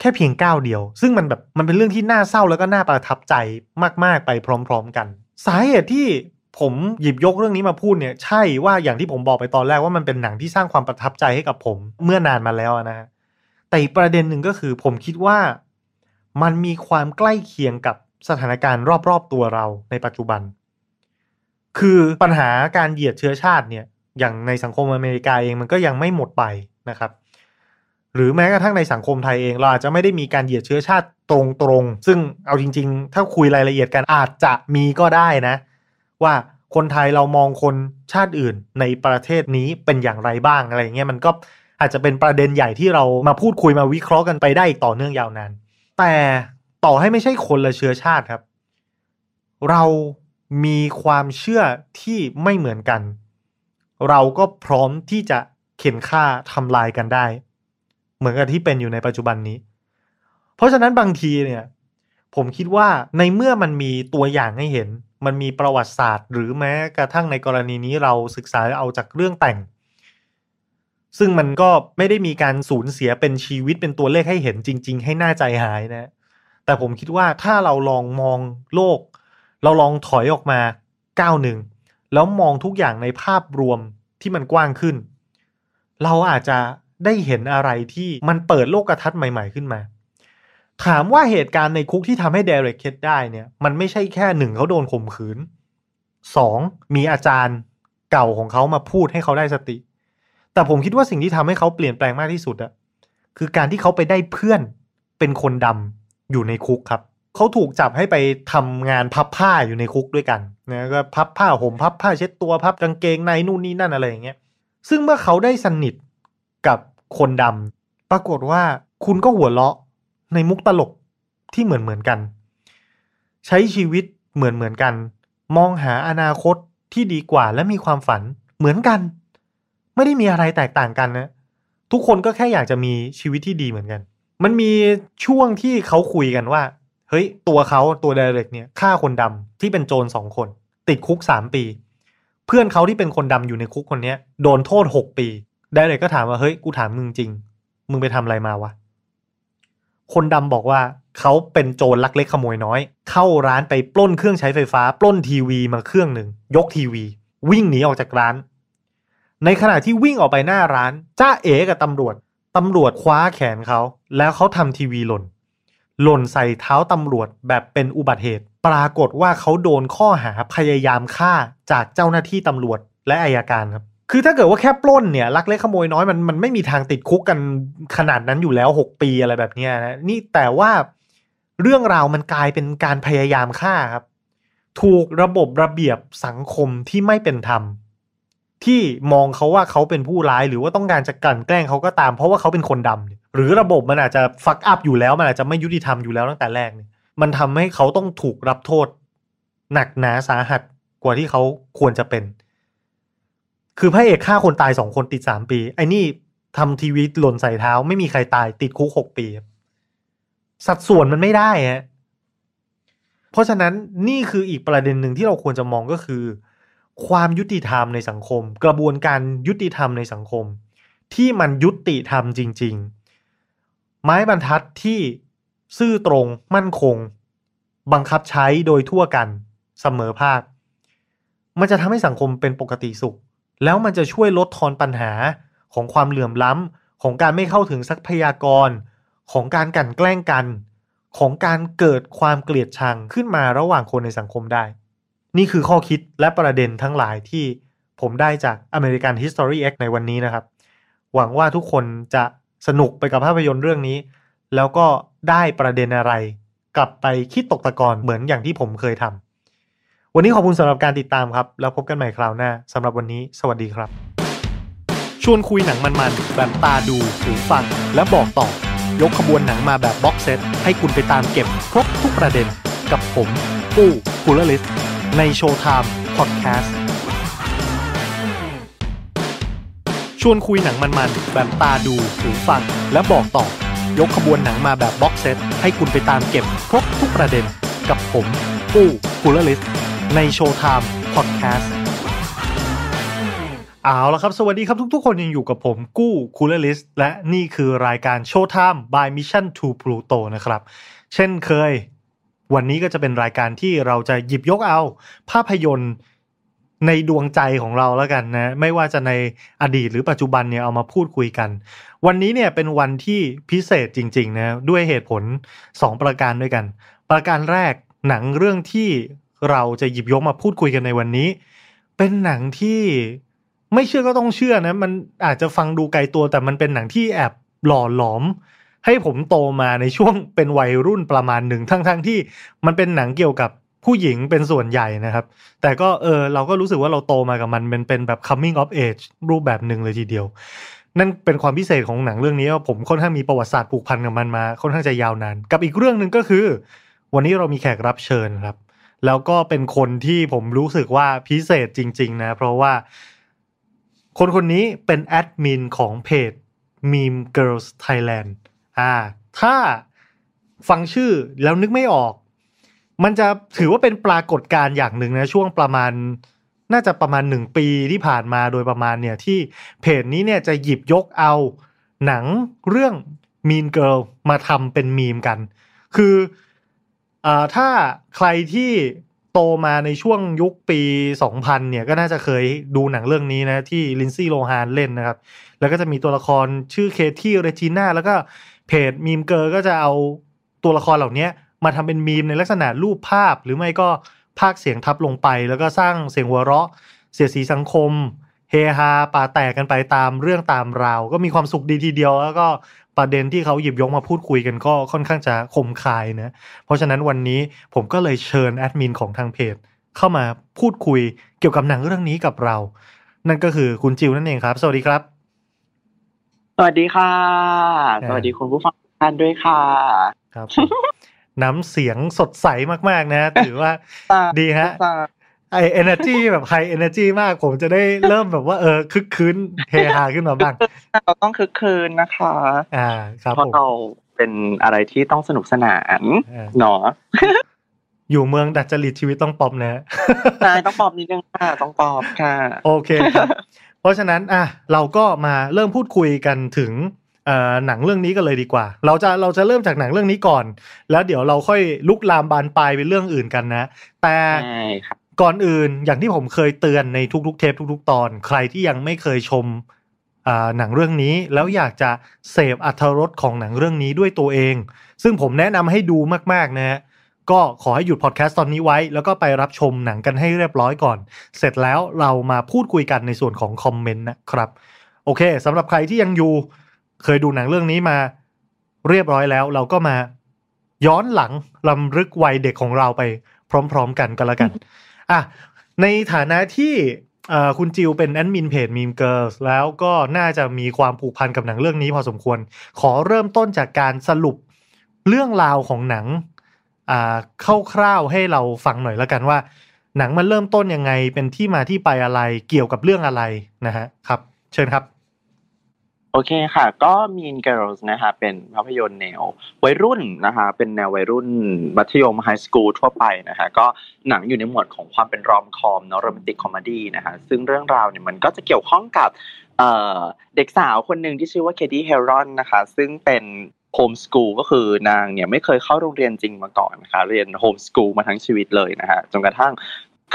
[SPEAKER 1] แค่เพียงก้าวเดียว ซึ่งมันแบบมันเป็นเรื่องที่น่าเศร้าแล้วก็น่าประทับใจมาก ๆ ไปพร้อม ๆ กัน สาเหตุที่ผมหยิบยกเรื่องนี้มาพูดเนี่ย ใช่ว่าอย่างที่ผมบอกไปตอนแรกว่ามันเป็นหนังที่สร้างความประทับใจให้กับผมเมื่อนานมาแล้วนะฮะแต่อีกประเด็นหนึ่งก็คือ ผมคิดว่ามันมีความใกล้เคียงกับ สถานการณ์รอบๆตัวเราในปัจจุบัน คือปัญหาการเหยียดเชื้อชาติเนี่ยอย่างในสังคมอเมริกาเองมันก็ยังไม่หมดไปนะครับหรือแม้กระทั่งในสังคมไทยเองเราอาจจะไม่ได้มีการเหยียดเชื้อชาติตรงๆ ซึ่งเอาจริง ๆ ถ้าคุยรายละเอียดกันอาจจะมีก็ได้นะ ว่าคนไทยเรามองคนชาติอื่นในประเทศนี้เป็นอย่างไรบ้างอะไรเงี้ยมันก็อาจจะเป็นประเด็นใหญ่ที่เรามาพูดคุยมาวิเคราะห์กันไปได้อีกต่อเนื่องยาวนานแต่ ต่อให้ไม่ใช่คนละเชื้อชาติครับ เรามีความเชื่อที่ไม่เหมือนกัน เราก็พร้อมที่จะเข็นฆ่าทำลายกันได้ เหมือนกับที่เป็นอยู่ในปัจจุบันนี้ เพราะฉะนั้นบางทีเนี่ย ผมคิดว่าในเมื่อมันมีตัวอย่างให้เห็น มันมีประวัติศาสตร์ หรือแม้กระทั่งในกรณีนี้เราศึกษาเอาจากเรื่องแต่ง ซึ่งมันก็ไม่ได้มีการสูญเสียเป็นชีวิตเป็นตัวเลขให้เห็นจริง ๆ ให้หน่าใจหายนะ แต่ผมคิดว่าถ้าเราลองมองโลก เราลองถอยออกมาก้าวหนึ่งแล้วมองทุกอย่างในภาพรวมที่มันกว้างขึ้น เราอาจจะได้เห็นอะไรที่มันเปิดโลกกระทัดใหม่ ๆขึ้นมา ถามว่าเหตุการณ์ในคุกที่ทำให้เดเรกเคสได้เนี่ย มันไม่ใช่แค่หนึ่งเขาโดนข่มขืนสองมีอาจารย์เก่าของเขามาพูดให้เขาได้สติ แต่ผมคิดว่าสิ่งที่ทำให้เขาเปลี่ยนแปลงมากที่สุดอะคือการที่เขาไปได้เพื่อนเป็นคนดำ อยู่ในคุกครับเขาถูกจับให้ไปทำงานพับผ้าอยู่ในคุกด้วยกันนะก็พับผ้าห่มพับผ้าเช็ดตัวพับกางเกงในนู่นนี่นั่นอะไรอย่างเงี้ยซึ่งเมื่อเขาได้สนิทกับคนดำปรากฏว่าคุณก็หัวเราะในมุกตลกที่เหมือนเหมือนกัน ใช้ชีวิตเหมือนเหมือนกัน มองหาอนาคตที่ดีกว่าและมีความฝันเหมือนกัน ไม่ได้มีอะไรแตกต่างกันนะ ทุกคนก็แค่อยากจะมีชีวิตที่ดีเหมือนกัน มันมีช่วงที่เขาคุยกันว่า เฮ้ย ตัวเขาตัวเดเรกเนี่ยฆ่าคนดำที่เป็นโจรสองคน ติดคุกสามปี เพื่อนเขาที่เป็นคนดำอยู่ในคุกคนนี้โดนโทษหกปีเดเรกก็ถามว่าเฮ้ยกูถามมึงจริง มึงไปทำอะไรมาวะคนดำบอกว่าเขาเป็นโจรลักเล็กขโมยน้อย เข้าร้านไปปล้นเครื่องใช้ไฟฟ้า ปล้นทีวีมาเครื่องหนึ่งยกทีวี วิ่งหนีออกจากร้าน ในขณะที่วิ่งออกไปหน้าร้านจ้าเอ๋กับตำรวจ ตำรวจคว้าแขนเขา แล้วเขาทำทีวีหล่น หล่นใส่เท้าตำรวจแบบเป็นอุบัติเหตุ ปรากฏว่าเขาโดนข้อหาพยายามฆ่าจากเจ้าหน้าที่ตำรวจและอายการครับ คือถ้าเกิดว่าแค่ปล้นเนี่ยลักเล็กขโมยน้อยมันมันไม่มีทางติดคุกกันขนาดนั้นอยู่แล้วหกปีอะไรแบบนี้นะนี่แต่ว่าเรื่องราวมันกลายเป็นการพยายามฆ่าครับ ถูกระบบระเบียบสังคมที่ไม่เป็นธรรม ที่มองเขาว่าเขาเป็นผู้ร้ายหรือว่าต้องการจะกลั่นแกล้งเขาก็ตาม เพราะว่าเขาเป็นคนดำหรือระบบมันอาจจะฟักอัพอยู่แล้วมันอาจจะไม่ยุติธรรมอยู่แล้วตั้งแต่แรกเนี่ยมันทำให้เขาต้องถูกรับโทษ หนักหนาสาหัสกว่าที่เขาควรจะเป็น คือพระเอกฆ่าคนตายสองคนติดสามปี ไอ้นี่ทำทีวีหล่นใส่เท้า ไม่มีใครตายติดคุกหกปี สัดส่วนมันไม่ได้ฮะเพราะฉะนั้นนี่คืออีกประเด็นหนึ่งที่เราควรจะมองก็คือ ความยุติธรรมในสังคม กระบวนการยุติธรรมในสังคม ที่มันยุติธรรมจริง ๆ ไม้บรรทัดที่ซื่อตรงมั่นคง บังคับใช้โดยทั่วกันเสมอภาค มันจะทำให้สังคมเป็นปกติสุข แล้วมันจะช่วยลดทอนปัญหาของความเหลื่อมล้ำของการไม่เข้าถึงทรัพยากร ของการกันแกล้งกัน ของการเกิดความเกลียดชังขึ้นมาระหว่างคนในสังคมได้ นี่คือข้อคิดและประเด็นทั้งหลายที่ผมได้จาก American History X ในวันนี้นะครับ หวังว่าทุกคนจะสนุกไปกับภาพยนตร์เรื่องนี้ แล้วก็ได้ประเด็นอะไร กลับไปคิดตกตะกอนเหมือนอย่างที่ผมเคยทำวันนี้ขอบคุณสำหรับการติดตามครับ แล้วพบกันใหม่คราวหน้าสำหรับวันนี้ สวัสดีครับ ชวนคุยหนังมันๆแบบตาดูหูฟัง และบอกต่อยกขบวนหนังมาแบบ box set ให้คุณไปตามเก็บครบทุกประเด็นกับผมปู้คูลลิส ใน Showtime พอดแคสต์ชวนคุยหนังมันๆ แบบตาดูหูฟัง และบอกต่อ ยกขบวนหนังมาแบบ box set ให้คุณไปตามเก็บครบทุกประเด็นกับผมปู้คูลลิสใน Showtimeพอดแคสต์เอาละครับ สวัสดีครับทุกๆ คนยังอยู่กับผมกู้คูลลิสและนี่คือรายการ Showtime by Mission to Pluto นะครับ เช่นเคย วันนี้ก็จะเป็นรายการที่เราจะหยิบยกเอาภาพยนตร์ในดวงใจของเราแล้วกันนะไม่ว่าจะในอดีตหรือปัจจุบันเนี่ยเอามาพูดคุยกัน วันนี้เนี่ยเป็นวันที่พิเศษจริงๆนะด้วยเหตุผล 2 ประการด้วยกัน ประการแรกหนังเรื่องที่เราจะหยิบยกมาพูดคุยกันในวันนี้ เป็นหนังที่ไม่เชื่อก็ต้องเชื่อนะมันอาจจะฟังดูไกลตัวแต่มันเป็นหนังที่แอบหล่อหลอม ให้ผมโตมาในช่วงเป็นวัยรุ่นประมาณหนึ่งทั้งๆทที่มันเป็นหนังเกี่ยวกับผู้หญิงเป็นส่วนใหญ่นะครับ แต่ก็เออเราก็รู้สึกว่าเราโตมากับมันมันเป็นแบบ coming of age รูปแบบหนึ่งเลยทีเดียว นั่นเป็นความพิเศษของหนังเรื่องนี้ว่าผมค่อนข้างมีประวัติศาสตร์ผูกพันกับมันมาค่อนข้างจะยาวนาน กับอีกเรื่องหนึ่งก็คือ วันนี้เรามีแขกรับเชิญครับ แล้วก็เป็นคนที่ผมรู้สึกว่าพิเศษจริง ๆ นะ เพราะว่า คนคนนี้เป็นแอดมินของเพจ Meme Girls Thailand อ่า ถ้าฟังชื่อแล้วนึกไม่ออก มันจะถือว่าเป็นปรากฏการณ์อย่างหนึ่งนะ ช่วงประมาณน่าจะประมาณหนึ่งปีที่ผ่านมาโดยประมาณเนี่ยที่เพจนี้เนี่ยจะหยิบยกเอาหนังเรื่อง Mean Girl มาทำเป็นมีมกัน คือถ้าใครที่โตมาในช่วงยุคปี 2000 เนี่ยก็น่าจะเคยดูหนังเรื่องนี้นะที่ลินซี่โลฮานเล่นนะครับ แล้วก็จะมีตัวละครชื่อเคดี้เรจิน่าแล้วก็ เพจ Mean Girl ก็จะเอาตัวละครเหล่านี้มาทำเป็นมีมในลักษณะรูปภาพ หรือไม่ก็พากย์เสียงทับลงไป แล้วก็สร้างเสียงหัวเราะ เสียดสีสังคม เฮฮาปาแตกกันไปตามเรื่องตามราว ก็มีความสุขดีทีเดียว แล้วก็ประเด็นที่เขาหยิบยกมาพูดคุยกันก็ค่อนข้างจะคมคายนะเพราะฉะนั้นวันนี้ผมก็เลยเชิญแอดมินของทางเพจเข้ามาพูดคุยเกี่ยวกับหนังเรื่องนี้กับเรา นั่นก็คือคุณจิวนั่นเองครับ สวัสดีครับ
[SPEAKER 2] วัสดีค่ะ
[SPEAKER 1] อ่า
[SPEAKER 2] สวัสดีคุณผู้ฟังทุกท่านด้วยค่ะ
[SPEAKER 1] ครับ น้ำเสียงสดใสมากๆนะ ถือว่าดีฮะ high energy แบบ high energy มากผมจะได้เริ่มแบบว่าเออครึกครื้นเฮฮาขึ้นมาบ้าง
[SPEAKER 2] เราต้องครึกครื้นนะคะ
[SPEAKER 1] อ่า ครับ
[SPEAKER 2] เพราะ
[SPEAKER 1] ผม
[SPEAKER 2] เราเป็นอะไรที่ต้องสนุกสนาน
[SPEAKER 1] อ่า
[SPEAKER 2] เนาะ
[SPEAKER 1] อยู่เมืองดัดจริตชีวิตต้องป๊อปนะ
[SPEAKER 2] ใช่ต้องป๊อปนิดนึงค่ะ ต้องป๊อปค่ะ
[SPEAKER 1] โอเคครับ เพราะฉะนั้นอะเราก็มาเริ่มพูดคุยกันถึงเอ่อหนังเรื่องนี้กันเลยดีกว่า เราจะเราจะเริ่มจากหนังเรื่องนี้ก่อน แล้วเดี๋ยวเราค่อยลุกลามบานปลายเป็นเรื่องอื่นกันนะ แต่
[SPEAKER 2] ใช่ค่ะ
[SPEAKER 1] ก่อนอื่นอย่างที่ผมเคยเตือนในทุกๆ เทปทุก ๆ ตอน ใครที่ยังไม่เคยชมอ่าหนังเรื่องนี้แล้วอยากจะเสพอัธรสของหนังเรื่องนี้ด้วยตัวเอง ซึ่งผมแนะนำให้ดูมากๆนะฮะ ก็ขอให้หยุดพอดแคสต์ตอนนี้ไว้ แล้วก็ไปรับชมหนังกันให้เรียบร้อยก่อน เสร็จแล้วเรามาพูดคุยกันในส่วนของคอมเมนต์นะครับ โอเคสำหรับใครที่ยังอยู่เคยดูหนังเรื่องนี้มาเรียบร้อยแล้ว เราก็มาย้อนหลังรำลึกวัยเด็กของเราไปพร้อม ๆ กันก็แล้วกันอะในฐานะที่คุณจิวเป็นแอดมินเพจ Mean Girls แล้วก็น่าจะมีความผูกพันกับหนังเรื่องนี้พอสมควร ขอเริ่มต้นจากการสรุปเรื่องราวของหนัง คร่าวๆให้เราฟังหน่อยแล้วกันว่า หนังมันเริ่มต้นยังไงเป็นที่มาที่ไปอะไรเกี่ยวกับเรื่องอะไรนะฮะครับ เชิญครับ
[SPEAKER 2] โอเคค่ะ ก็ Mean Girls นะคะเป็นภาพยนตร์แนววัยรุ่นนะคะเป็นแนววัยรุ่นมัธยม high school ทั่วไปนะคะก็หนังอยู่ในหมวดของความเป็น rom-com เนาะ romantic comedy นะคะซึ่งเรื่องราวเนี่ยมันก็จะเกี่ยวข้องกับเด็กสาวคนหนึ่งที่ชื่อว่าเคดี้เฮรอนนะคะ ซึ่งเป็น homeschool ก็คือนางเนี่ยไม่เคยเข้าโรงเรียนจริงมาก่อนนะคะเรียน homeschool มาทั้งชีวิตเลยนะคะจนกระทั่ง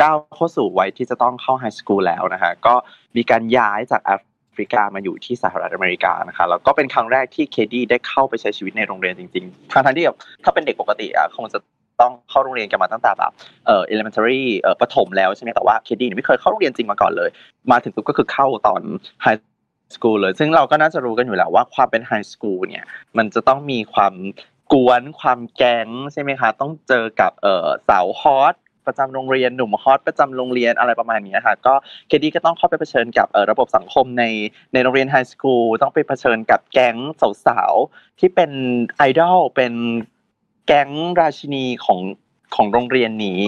[SPEAKER 2] ก้าวเข้าสู่วัยที่จะต้องเข้า high school แล้วนะคะก็มีการย้ายจากแอฟริกามาอยู่ที่สหรัฐอเมริกานะคะแล้วก็เป็นครั้งแรกที่เคดี้ได้เข้าไปใช้ชีวิตในโรงเรียนจริงๆทั้งที่แบบถ้าเป็นเด็กปกติอะคงจะต้องเข้าโรงเรียนกันมาตั้งแต่แบบเอ่อ elementary เอ่อประถมแล้วใช่ไหมแต่ว่าเคดี้ไม่เคยเข้าโรงเรียนจริงมาก่อนเลย มาถึงปุ๊บก็คือเข้าตอน high school เลย ซึ่งเราก็น่าจะรู้กันอยู่แล้วว่าความเป็น high school เนี่ย มันจะต้องมีความก๊วนความแก๊งใช่ไหมคะ ต้องเจอกับเออสาวฮอตประจำโรงเรียนหนุ่มฮอตประจำโรงเรียนอะไรประมาณนี้ค่ะก็เคดี้ก็ต้องเข้าไปเผชิญกับระบบสังคมในในโรงเรียน high school ต้องไปเผชิญกับแก๊งสาวๆที่เป็นไอดอลเป็นแก๊งราชินีของของโรงเรียนนี้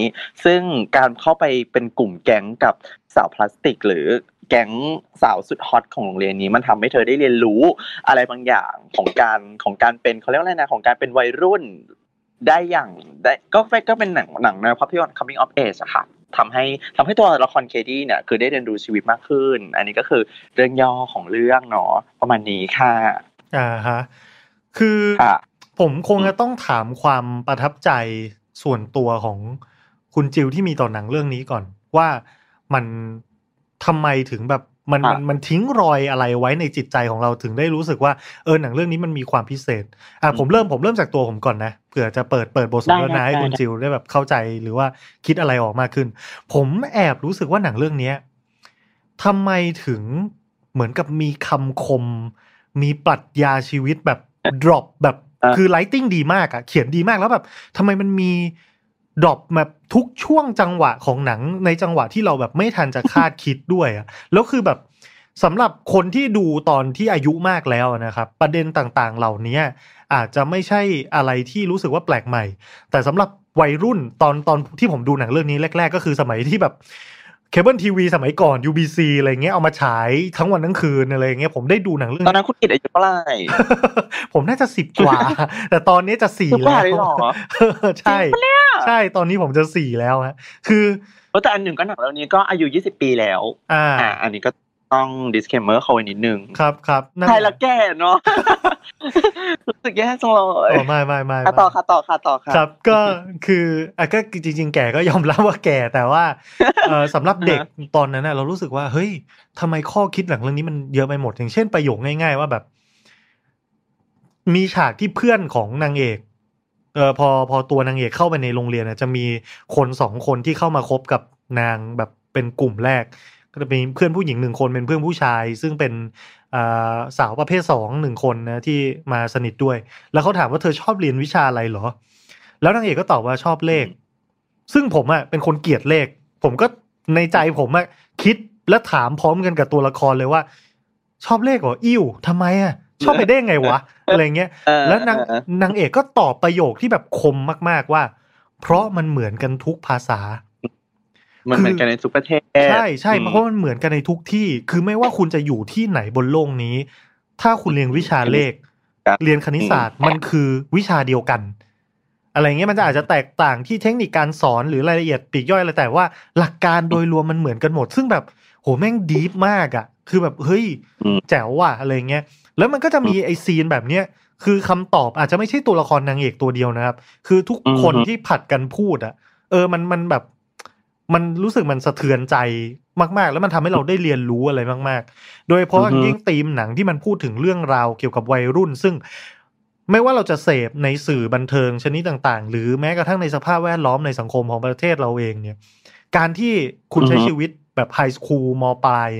[SPEAKER 2] ซึ่งการเข้าไปเป็นกลุ่มแก๊งกับสาวพลาสติก หรือ แก๊งสาวสุดฮอตของโรงเรียนนี้มันทำให้เธอได้เรียนรู้อะไรบางอย่างของการของการเป็นเขาเรียกว่าอะไรนะของการเป็นวัยรุ่นได้อย่างได้ก็ก็เป็นหนังหนังในภาพยนตร์ coming of age อะค่ะทำให้ทำให้ตัวละครเคดี้เนี่ยคือได้เรียนรู้ชีวิตมากขึ้น อันนี้ก็คือเรื่องย่อของเรื่องเนาะประมาณนี้ค่ะ
[SPEAKER 1] อ่าฮะคือ
[SPEAKER 2] ค่ะ
[SPEAKER 1] ผมคงจะต้องถามความประทับใจส่วนตัวของคุณจิวที่มีต่อหนังเรื่องนี้ก่อน ว่ามัน ทำไมถึงแบบมัน
[SPEAKER 2] อะ
[SPEAKER 1] มันมันทิ้งรอยอะไรไว้ในจิตใจของเราถึงได้รู้สึกว่าเออหนังเรื่องนี้มันมีความพิเศษอะผมเริ่มผมเริ่มจากตัวผมก่อนนะเผื่อจะเปิดเปิดบทสนทนาให้คุณจิวได้แบบเข้าใจหรือว่าคิดอะไรออกมากขึ้น ผมแอบรู้สึกว่าหนังเรื่องเนี้ยทำไมถึงเหมือนกับมีคำคม มีปรัชญาชีวิตแบบ drop แบบ
[SPEAKER 2] อะ
[SPEAKER 1] คือ lighting ดีมากอะเขียนดีมากแล้วแบบทำไมมันมี drop แบบทุกช่วงจังหวะของหนังในจังหวะที่เราแบบไม่ทันจะคาดคิดด้วยอะแล้วคือแบบสำหรับคนที่ดูตอนที่อายุมากแล้วนะครับ ประเด็นต่างๆ เหล่านี้อาจจะไม่ใช่อะไรที่รู้สึกว่าแปลกใหม่ แต่สำหรับวัยรุ่นตอนตอนที่ผมดูหนังเรื่องนี้แรก ๆ ก็คือสมัยที่แบบ เคเบิลทีวีสมัยก่อน UBC อะไรเงี้ยเอามาฉายทั้งวันทั้งคืนอะไรเงี้ยผมได้ดูหนังเรื่อง
[SPEAKER 2] ตอนนั้นคุณกิตอายุเท่าไหร่
[SPEAKER 1] ผมน่าจะสิบกว่า แต่ตอนนี้จะสี่
[SPEAKER 2] สิบก
[SPEAKER 1] แล้
[SPEAKER 2] ว่าวเลยเหรอ
[SPEAKER 1] ใช่ใช่ตอนนี้ผมจะสี่แล้วฮะคือ
[SPEAKER 2] เออแต่อันหนึ่งก็หนังเรื่องนี้ก็อายุ20ปีแล้ว
[SPEAKER 1] อ่า
[SPEAKER 2] อ่า อันนี้ก็ ต้อง disclaimer เขาไว้นิดนึง
[SPEAKER 1] ครับครับนั่น
[SPEAKER 2] ใช่แล้วแก่เนาะรู้สึกแย่จังเลย
[SPEAKER 1] โอ้ไม่ไม่ไม่
[SPEAKER 2] อะต่อค่ะต่อค่ะต่อค่ะ
[SPEAKER 1] ครับก็คืออะก็จริง ๆ แก่ก็ยอมรับว่าแก่แต่ว่าเออสำหรับเด็กตอนนั้นน่ะเรารู้สึกว่า เฮ้ยทำไมข้อคิดหลังเรื่องนี้มันเยอะไปหมด อย่างเช่นประโยคง่าย ๆ ว่าแบบ มีฉากที่เพื่อนของนางเอกเออพอพอตัวนางเอกเข้าไปในโรงเรียนน่ะจะมีคนสองคนที่เข้ามาคบกับนางแบบเป็นกลุ่มแรก ก็จะมีเพื่อนผู้หญิงหนึ่งคนเป็นเพื่อนผู้ชาย ซึ่งเป็นอ่าสาวประเภทสองหนึ่งคนนะที่มาสนิทด้วย แล้วเขาถามว่าเธอชอบเรียนวิชาอะไรเหรอ แล้วนางเอกก็ตอบว่าชอบเลข ซึ่งผมอะเป็นคนเกลียดเลข ผมก็ในใจผมอะคิดและถามพร้อมกันกับตัวละครเลยว่า ชอบเลขเหรออิ่วทำไมอะชอบไปได้ไงวะอะไรเงี้ย
[SPEAKER 2] เออ
[SPEAKER 1] แล้วนาง
[SPEAKER 2] เออนา
[SPEAKER 1] งเอกก็ตอบประโยคที่แบบคมมาก ๆว่า เพราะมันเหมือนกันทุกภาษา
[SPEAKER 2] มันเหมือนกันในทุกประเทศ
[SPEAKER 1] ใช่ใช่
[SPEAKER 2] อืม
[SPEAKER 1] เพราะมันเหมือนกันในทุกที่ คือไม่ว่าคุณจะอยู่ที่ไหนบนโลกนี้ ถ้าคุณเรียนวิชาเลข
[SPEAKER 2] ครับ
[SPEAKER 1] เรียนคณิตศาสตร์มันคือวิชาเดียวกัน อะไรเงี้ยมันจะอาจจะแตกต่างที่เทคนิคการสอนหรือรายละเอียดปลีกย่อยอะไรแต่ว่าหลักการโดยรวมมันเหมือนกันหมด ซึ่งแบบโหแม่งดีฟมากอะ่ะ คือแบบเฮ้ย
[SPEAKER 2] อืม
[SPEAKER 1] แจ๋วว่ะอะไรเงี้ยแล้วมันก็จะมีไอซีนแบบเนี้ยคือคำตอบอาจจะไม่ใช่ตัวละครนางเอกตัวเดียวนะครับ คือทุกคน
[SPEAKER 2] อือฮึ
[SPEAKER 1] ที่ผัดกันพูดอะ่ะเออมันมันแบบ มันรู้สึกมันสะเทือนใจมากๆ แล้วมันทำให้เราได้เรียนรู้อะไรมาก ๆ โดยเฉพาะอย่างยิ่งธีมหนังที่มันพูดถึงเรื่องราวเกี่ยวกับวัยรุ่น ซึ่งไม่ว่าเราจะเสพในสื่อบันเทิงชนิดต่าง ๆ หรือแม้กระทั่งในสภาพแวดล้อมในสังคมของประเทศเราเองเนี่ย การที่คุณใช้
[SPEAKER 2] อือฮึ
[SPEAKER 1] ชีวิตแบบไฮสคูลมปลาย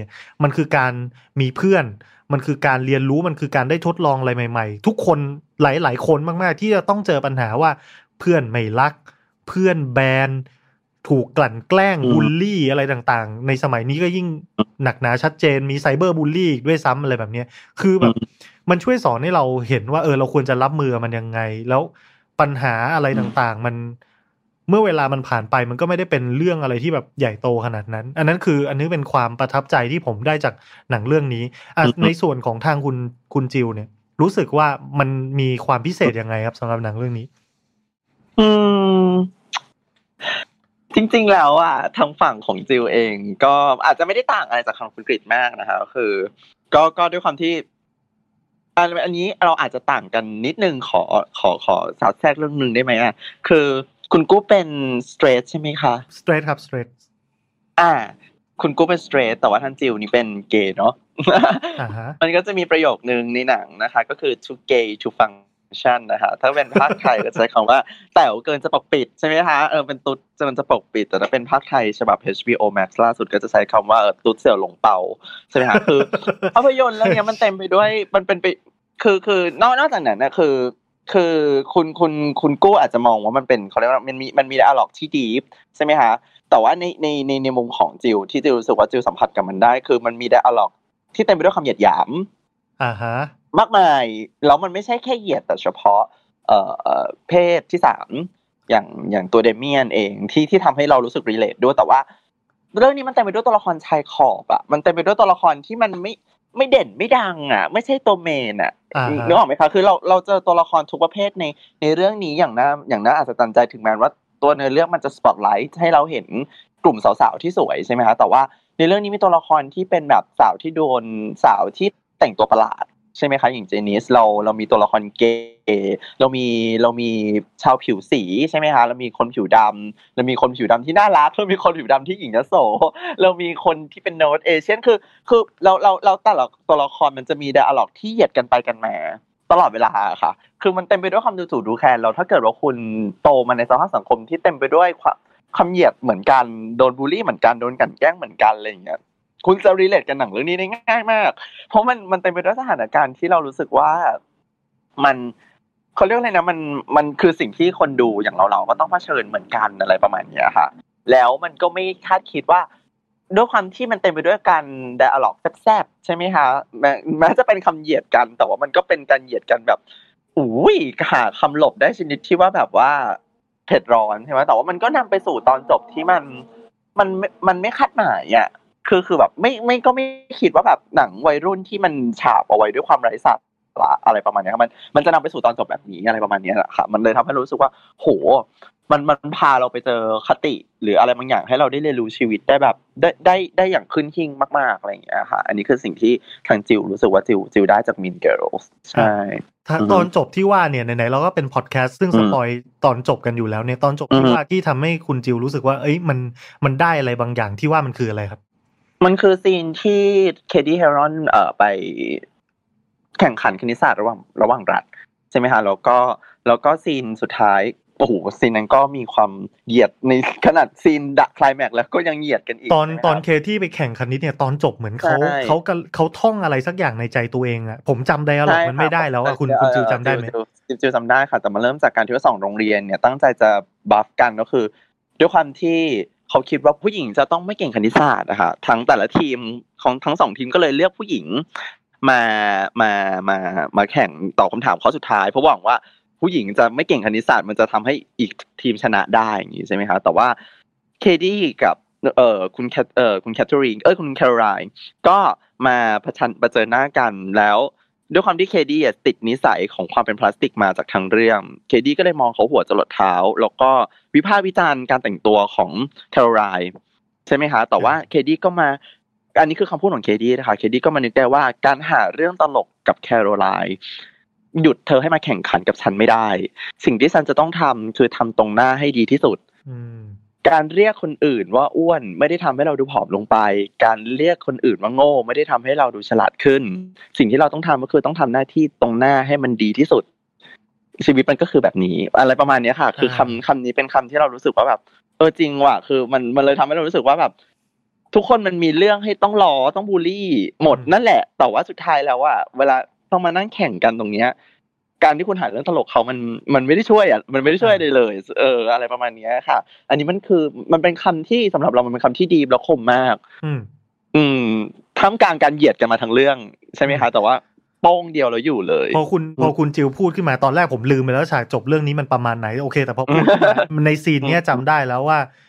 [SPEAKER 1] มันคือการมีเพื่อน มันคือการเรียนรู้มันคือการได้ทดลองอะไรใหม่ ๆ ทุกคนหลาย ๆ คนมาก ๆ ที่จะต้องเจอปัญหาว่าเพื่อนไม่รัก เพื่อนแบน ถูกกลั่นแกล้งบูลลี่อะไรต่างๆ ในสมัยนี้ก็ยิ่งหนักหนาชัดเจนมีไซเบอร์บูลลี่ด้วยซ้ำอะไรแบบเนี้ยคือแบบมันช่วยสอนให้เราเห็นว่าเออเราควรจะรับมือมันยังไง แล้วปัญหาอะไรต่างๆ มันเมื่อเวลามันผ่านไปมันก็ไม่ได้เป็นเรื่องอะไรที่แบบใหญ่โตขนาดนั้น อันนั้นคืออันนี้เป็นความประทับใจที่ผมได้จากหนังเรื่องนี้อะในส่วนของทางคุณคุณจิวเนี่ย รู้สึกว่ามันมีความพิเศษยังไงครับสำหรับหนังเรื่องนี้
[SPEAKER 2] อืม จริงๆแล้วอะทางฝั่งของจิวเอง ก็อาจจะไม่ได้ต่างอะไรจากของคุณกริดมากนะคะคือ ก็ก็ด้วยความที่อันนี้เราอาจจะต่างกันนิดนึงขอขอขอสาวแทรกเรื่องหนึ่งได้ไหมอะคือคุณกู้เป็นสเตรทใช่ไหมคะ
[SPEAKER 1] สเตรทครับสเตรท
[SPEAKER 2] อ่า คุณกู้เป็นสเตรทแต่ว่าท่านจิวนี่เป็นเกย์เนาะมันก็จะมีประโยคนึงในหนังนะคะ ก็คือ to gay to function นะคะถ้าเป็นภาคไทยก็จะใช้คำว่าแต่วเกินจะปกปิดใช่ไหมคะเออเป็นตุ๊ดจะมันจะปกปิด แต่ถ้าเป็นภาคไทยฉบับ HBO Max ล่าสุดก็จะใช้คำว่าตุ๊ดเสี่ยวหลงเป่าใช่ไหมคะคือภาพยนตร์เรื่องนี้มันเต็มไปด้วยมันเป็นไปคือคือนอกนอกจากนั้นนะคือ คือคุณคุณคุณกู้อาจจะมองว่ามันเป็นเขาเรียกว่ามันมีมันมีอะล็อกที่ดีฟใช่ไหมคะแต่ว่าในในในในมุมของจิวที่จิวรู้สึกว่าจิวสัมผัสกับมันได้ คือมันมีอะล็อกที่เต็มไปด้วยคำหยียดหยาม
[SPEAKER 1] อ่าฮะ
[SPEAKER 2] มากมาย แล้วมันไม่ใช่แค่เหยียดแต่เฉพาะเอ่อเพศที่สามอย่างอย่างตัวเดเมียนเองที่ที่ทำให้เรารู้สึกรีเลทด้วยแต่ว่า เรื่องนี้มันเต็มไปด้วยตัวละครชายขอบอะมันเต็มไปด้วยตัวละครที่มันไม่ไม่เด่นไม่ดังอะ ไม่ใช่ตัวเมนอะนึกออกไหมคะคือเราเราเจอตัวละครทุกประเภทในในเรื่องนี้อย่างน่าอย่างน่าอัศจรรย์ใจถึงแม้ว่าตัวในเรื่องมันจะสปอตไลท์ให้เราเห็นกลุ่มสาวๆที่สวยใช่ไหมคะแต่ว่าในเรื่องนี้มีตัวละครที่เป็นแบบสาวที่โดนสาวที่แต่งตัวประหลาด ใช่ไหมคะอย่างเจนิสเราเรามีตัวละครเกย์เรามีเรามีชาวผิวสีใช่ไหมคะเรามีคนผิวดำเรามีคนผิวดำที่น่ารักเรามีคนผิวดำที่หยิ่งยโสเรามีคนที่เป็น nerd Asian คือคือเราเราเราแต่ละตัวละครมันจะมี dialogue ที่เหยียดกันไปกันมาตลอดเวลาค่ะ คือมันเต็มไปด้วยความดูถูกดูแคลนเราถ้าเกิดว่าคุณโตมาในสภาพสังคมที่เต็มไปด้วยคำเหยียดเหมือนกัน โดนบูลลี่เหมือนกัน โดนกลั่นแกล้งเหมือนกันอะไรอย่างเงี้ย คุณจะ relate กับหนังเรื่องนี้ได้ง่ายมาก เพราะมันมันเต็มไปด้วยสถานการณ์ที่เรารู้สึกว่ามันเขาเรียกอะไรนะมันมันคือสิ่งที่คนดูอย่างเราเราก็ต้องเผชิญเหมือนกันอะไรประมาณนี้ค่ะ แล้วมันก็ไม่คาดคิดว่าด้วยความที่มันเต็มไปด้วยการไดอะล็อกแซ่บๆใช่ไหมคะแม้แม้จะเป็นคำเหยียดกัน แต่ว่ามันก็เป็นการเหยียดกันแบบอุ้ยหาคำหลบได้ชนิดที่ว่าแบบว่าเผ็ดร้อนใช่ไหมแต่ว่ามันก็นำไปสู่ตอนจบที่มันมันมันไม่คาดหมายอะ คือคือแบบไม่ไม่ก็ไม่คิดว่าแบบหนังวัยรุ่นที่มันฉาบเอาไว้ด้วยความไร้สาระอะไรประมาณนี้ครับมันมันจะนำไปสู่ตอนจบแบบนี้อะไรประมาณนี้แหละค่ะมันเลยทำให้รู้สึกว่า โห มันมันพาเราไปเจอคติ หรืออะไรบางอย่างให้เราได้เรียนรู้ชีวิตได้แบบได้ได้ได้อย่างขึ้นหิ้งมาก ๆอะไรอย่างเงี้ยค่ะ อันนี้คือสิ่งที่ทางจิวรู้สึกว่าจิวจิวได้จาก Mean Girls ใช่
[SPEAKER 1] ตอนจบที่ว่าเนี่ยไหนๆเราก็เป็นพอดแคสต์ซึ่ง spoil ตอนจบกันอยู่แล้วเนี่ยตอนจบที่ว่าที่ทำให้คุณจิวรู้สึกว่า เอ้ยมันมันได้อะไรบางอย่างที่ว่ามันคืออะไรครับ
[SPEAKER 2] มันคือ scene ที่เคดี้เฮรอนเอ่อไปแข่งขันคณิตศาสตร์ระหว่างระหว่างรัฐใช่ไหมฮะแล้วก็แล้วก็ scene สุดท้ายโอ้โห scene นั้นก็มีความเหยียดในขนาด scene ดักคลายแม็กแล้วก็ยังเหยียดกันอีก
[SPEAKER 1] ตอนตอนเคดี้ไปแข่งคณิตเนี่ยตอนจบเหมือนเขาเขาเขาท่องอะไรสักอย่างในใจตัวเองอะผมจำได้หรอกมันไม่ได้แล้วอะคุณคุณจิวจำได้ไหม
[SPEAKER 2] จิวจำได้ค่ะ แต่มาเริ่มจากการที่ว่าสองโรงเรียนเนี่ยตั้งใจจะบัฟกันก็คือ ด้วยความที่ เขาคิดว่าผู้หญิงจะต้องไม่เก่งคณิตศาสตร์นะคะทั้งแต่ละทีมของทั้งสองทีมก็เลยเลือกผู้หญิงมามามามาแข่งตอบคาถามข้อสุดท้าย เพราะหวังว่าผู้หญิงจะไม่เก่งคณิตศาสตร์มันจะทำให้อีกทีมชนะได้อย่างนี้ใช่ไหมคะแต่ว่าเคดี้กับเออคุณแคทเออคุณแคทเธอรีนเอ้ยคุณแคโรไลน์ก็มาประชันประเจอหน้ากันแล้ว ด้วยความที่เคดี้ติดนิสัยของความเป็นพลาสติกมาจากทั้งเรื่องเคดี้ก็เลยมองเขาหัวจรดเท้า แล้วก็วิพากษ์วิจารณ์การแต่งตัวของแคโรไลน์ใช่ไหมคะแต่ว่าเคดี้ก็มา อันนี้คือคำพูดของเคดี้นะคะเคดี้ก็มานึกได้ว่าการหาเรื่องตลกกับแคโรไลน์หยุดเธอให้มาแข่งขันกับฉันไม่ได้ สิ่งที่ฉันจะต้องทำคือทำตรงหน้าให้ดีที่สุด การเรียกคนอื่นว่าอ้วนไม่ได้ทำให้เราดูผอมลงไป การเรียกคนอื่นว่าโง่ ไม่ได้ทำให้เราดูฉลาดขึ้น สิ่งที่เราต้องทำก็คือต้องทำหน้าที่ตรงหน้าให้มันดีที่สุด ชีวิตมันก็คือแบบนี้ อะไรประมาณนี้ค่ะ คือคำคำนี้เป็นคำที่เรารู้สึกว่าแบบเออจริงว่ะคือ มันมันเลยทำให้เรารู้สึกว่าแบบ ทุกคนมันมีเรื่องให้ต้องรอต้องบูลลี่ หมดนั่นแหละ แต่ว่าสุดท้ายแล้วอะเวลาต้องมานั่งแข่งกันตรงเนี้ย การที่คุณหาเรื่องตลกเขามันมันไม่ได้ช่วยอะมันไม่ได้ช่วยเลยเลย เออ อะไรประมาณนี้ค่ะ อันนี้มันคือมันเป็นคำที่สำหรับเรามันเป็นคำที่ดีแล้วคมมาก
[SPEAKER 1] อืม
[SPEAKER 2] อืมท่ามกลางการเหยียดกันมาทั้งเรื่องใช่ไหมคะแต่ว่าโป้งเดียวแล้วอยู่เลย
[SPEAKER 1] พอคุณพอคุณจิวพูดขึ้นมาตอนแรกผมลืมไปแล้วฉากจบเรื่องนี้มันประมาณไหนโอเค แต่พอพูดขึ้นมาในซีนเนี้ยจำได้แล้วว่า
[SPEAKER 2] อืม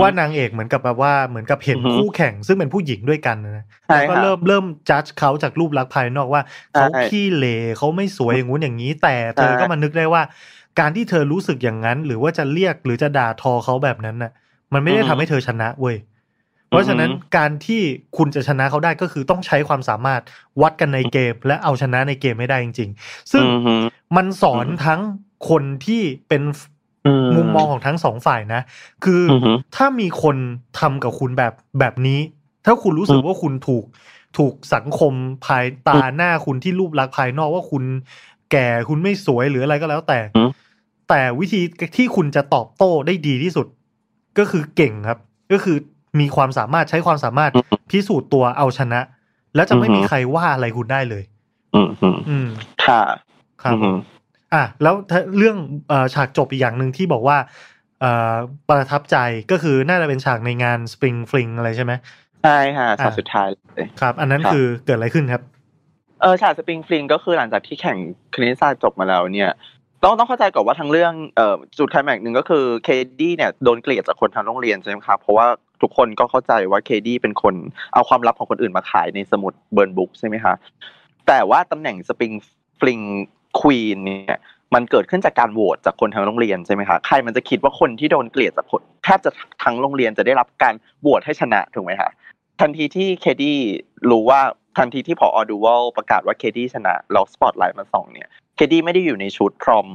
[SPEAKER 1] ว่านางเอกเหมือนกับแบบว่าเหมือนกับเห็น
[SPEAKER 2] อือฮึ
[SPEAKER 1] คู่แข่งซึ่งเป็นผู้หญิงด้วยกันนะ
[SPEAKER 2] ใช่
[SPEAKER 1] แล้วก็
[SPEAKER 2] ค่ะ
[SPEAKER 1] เริ่มเริ่มจัดเขาจากรูปลักษณ์ภายนอกว่าเขา
[SPEAKER 2] ใช่
[SPEAKER 1] ขี้เหร่เขาไม่สวยอย่างงู้นอย่างนี้ แต่เธอ
[SPEAKER 2] ใช่
[SPEAKER 1] ก็มานึกได้ว่า การที่เธอรู้สึกอย่างนั้น หรือว่าจะเรียกหรือจะด่าทอเขาแบบนั้นน่ะ มันไม่ได้ทำให้เธอชนะเว้ยเพราะฉะนั้นการที่คุณจะชนะเขาได้ก็คือต้องใช้ความสามารถวัดกันในเกม และเอาชนะในเกมไม่ได้จริง ๆ ซึ่ง
[SPEAKER 2] อือฮึ
[SPEAKER 1] มันสอน
[SPEAKER 2] อืม
[SPEAKER 1] ทั้งคนที่เป็น
[SPEAKER 2] อื
[SPEAKER 1] มุมมองของทั้งสองฝ่ายนะ คืออ
[SPEAKER 2] อฮึ
[SPEAKER 1] ถ้ามีคนทำกับคุณแบบแบบนี้ ถ้าคุณรู้สึกว่าคุณถูกถูกสังคมภายตาหน้าคุณที่รูปลักษณ์ภายนอกว่าคุณแก่คุณไม่สวยหรืออะไรก็แล้วแต่
[SPEAKER 2] อืม
[SPEAKER 1] แต่วิธีที่คุณจะตอบโต้ได้ดีที่สุด ก็คือเก่งครับ ก็คือมีความสามารถใช้ความสามารถ
[SPEAKER 2] อืม
[SPEAKER 1] พิสูจน์ตัวเอาชนะ แล้วจะไม่
[SPEAKER 2] อือฮึ
[SPEAKER 1] มีใครว่าอะไรคุณได้เลย
[SPEAKER 2] อืมอืม
[SPEAKER 1] อืม
[SPEAKER 2] ค่ะ
[SPEAKER 1] ครับ
[SPEAKER 2] อืม
[SPEAKER 1] อะแล้วถ้าเรื่องเอ่อฉากจบอีกอย่างหนึ่งที่บอกว่าเอ่อประทับใจก็คือน่าจะเป็นฉากในงานสปริงฟลิงอะไรใช่ไหม
[SPEAKER 2] ใช่ค่ะ
[SPEAKER 1] อ่า
[SPEAKER 2] ฉากสุดท้ายเลย
[SPEAKER 1] ครับ อันนั้น
[SPEAKER 2] ครับ
[SPEAKER 1] คือเกิดอะไรขึ้นครับ
[SPEAKER 2] เออฉาก Spring Fling ก็คือหลังจากที่แข่งคณิตศาสตร์จบมาแล้วเนี่ยต้องต้องเข้าใจก่อนว่าทั้งเรื่องเอ่อจุดไคลแม็กซ์หนึ่งก็คือเคดี้เนี่ยโดนเกลียดจากคนทั้งโรงเรียนใช่ไหมครับเพราะว่าทุกคนก็เข้าใจว่าเคดี้เป็นคนเอาความลับของคนอื่นมาขายในสมุด Burn Book ใช่ไหมคะแต่ว่าตำแหน่ง Spring Fling Queen เนี่ยมันเกิดขึ้นจากการโหวตจากคนทั้งโรงเรียนใช่ไหมคะใครมันจะคิดว่าคนที่โดนเกลียดจากคนแทบจะทั้งโรงเรียนจะได้รับการโหวตให้ชนะถูกไหมคะทันทีที่เคดี้รู้ว่าทันทีที่พอครูดูวัลประกาศว่าเคดี้ชนะแล้วสปอตไลท์มาส่องเนี่ยเคดี้ไม่ได้อยู่ในชุด prom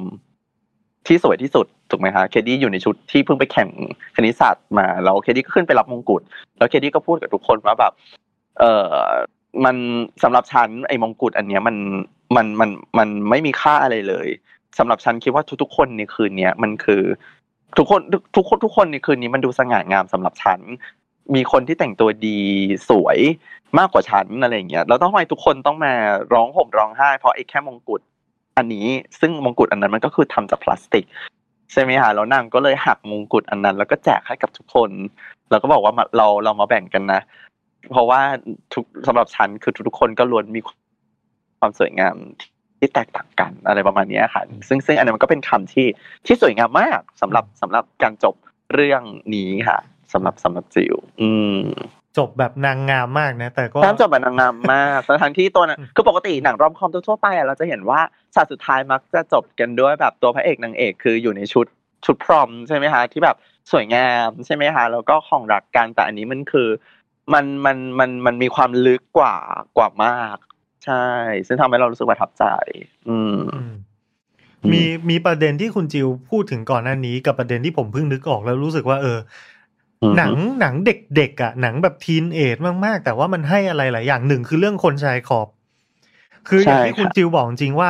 [SPEAKER 2] ที่สวยที่สุดถูกไหมฮะเคดี้อยู่ในชุดที่เพิ่งไปแข่งคณิตศาสตร์มาแล้วเคดี้ก็ขึ้นไปรับมงกุฎแล้วเคดี้ก็พูดกับทุกคนว่าแบบ เออมันสำหรับฉันไอ้มงกุฎอันเนี้ยมัน มันมันมันไม่มีค่าอะไรเลยสำหรับฉันคิดว่าทุกๆคนในคืนเนี้ยมันคือทุกคนทุกคนทุกคนในคืนนี้มันดูสง่างามสำหรับฉัน มีคนที่แต่งตัวดีสวยมากกว่าฉันอะไรอย่างเงี้ยแล้วทำไมทุกคนต้องมาร้องห่มร้องไห้เพราะไอ้แค่มงกุฎอันนี้ ซึ่งมงกุฎอันนั้นมันก็คือทำจากพลาสติกใช่ไหมฮะแล้วนางก็เลยหักมงกุฎอันนั้น แล้วก็แจกให้กับทุกคน แล้วก็บอกว่าเราเรามาแบ่งกันนะ เพราะว่าทุกสำหรับฉันคือทุกคนก็ล้วนมี ความสวยงามที่แตกต่างกันอะไรประมาณเนี้ยค่ะ ซึ่งซึ่งอันนั้นมันก็เป็นคำที่ที่สวยงามมากสำหรับสำหรับการจบเรื่องนี้ค่ะสำหรับสำหรับจิวอืม
[SPEAKER 1] จบแบบนางงามมากนะ แต่ก็
[SPEAKER 2] ทั้งจบแบบนางงามมากทั้งที่ตัวนั้นคือปกติหนังรอมคอมทั่วๆไปอะเราจะเห็นว่าฉากสุดท้ายมักจะจบกันด้วยแบบตัวพระเอกนางเอกคืออยู่ในชุดชุดพรอมใช่ไหมคะที่แบบสวยงามใช่ไหมคะแล้วก็ของรักกันแต่อันนี้มันคือมันมันมันมันมีความลึกกว่ากว่ามาก ใช่ ซึ่งทำให้เรารู้สึกประทับใจอืม
[SPEAKER 1] อืม มีมีประเด็นที่คุณจิวพูดถึงก่อนหน้านี้ กับประเด็นที่ผมเพิ่งนึกออกแล้วรู้สึกว่า เออ
[SPEAKER 2] อืม
[SPEAKER 1] หนังหนังเด็กๆอะหนังแบบทีนเอจมากๆ แต่ว่ามันให้อะไรหลายอย่างหนึ่งคือเรื่องคนชายขอบ คืออย่างที่คุณจิวบอกจริงว่า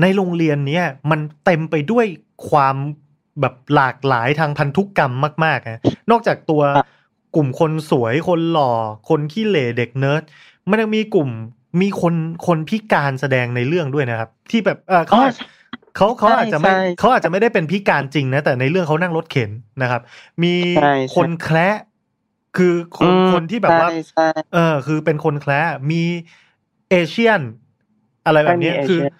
[SPEAKER 1] ในโรงเรียนเนี้ยมันเต็มไปด้วยความแบบหลากหลายทางพันธุกรรมมากๆนะนอกจากตัวกลุ่มคนสวยคนหล่อ คนขี้เหร่เด็กเนิร์ดมันยังมีกลุ่ม มีคนคนพิการแสดงในเรื่องด้วยนะครับ ที่แบบเออเขาอาจเขาเขาอาจจะไม่
[SPEAKER 2] ใช่ใช่
[SPEAKER 1] เขาอาจจะไม่ได้เป็นพิการจริงนะแต่ในเรื่องเขานั่งรถเข็นนะครับ มี
[SPEAKER 2] ใช่ใช่
[SPEAKER 1] คนแคระคือคน
[SPEAKER 2] อืม
[SPEAKER 1] คนที่แบบว่า
[SPEAKER 2] ใช่ใช่
[SPEAKER 1] เออ คือเป็นคนแคระมี Asian อะไรแบบเนี้ย
[SPEAKER 2] ใช่มี
[SPEAKER 1] คือ
[SPEAKER 2] Asian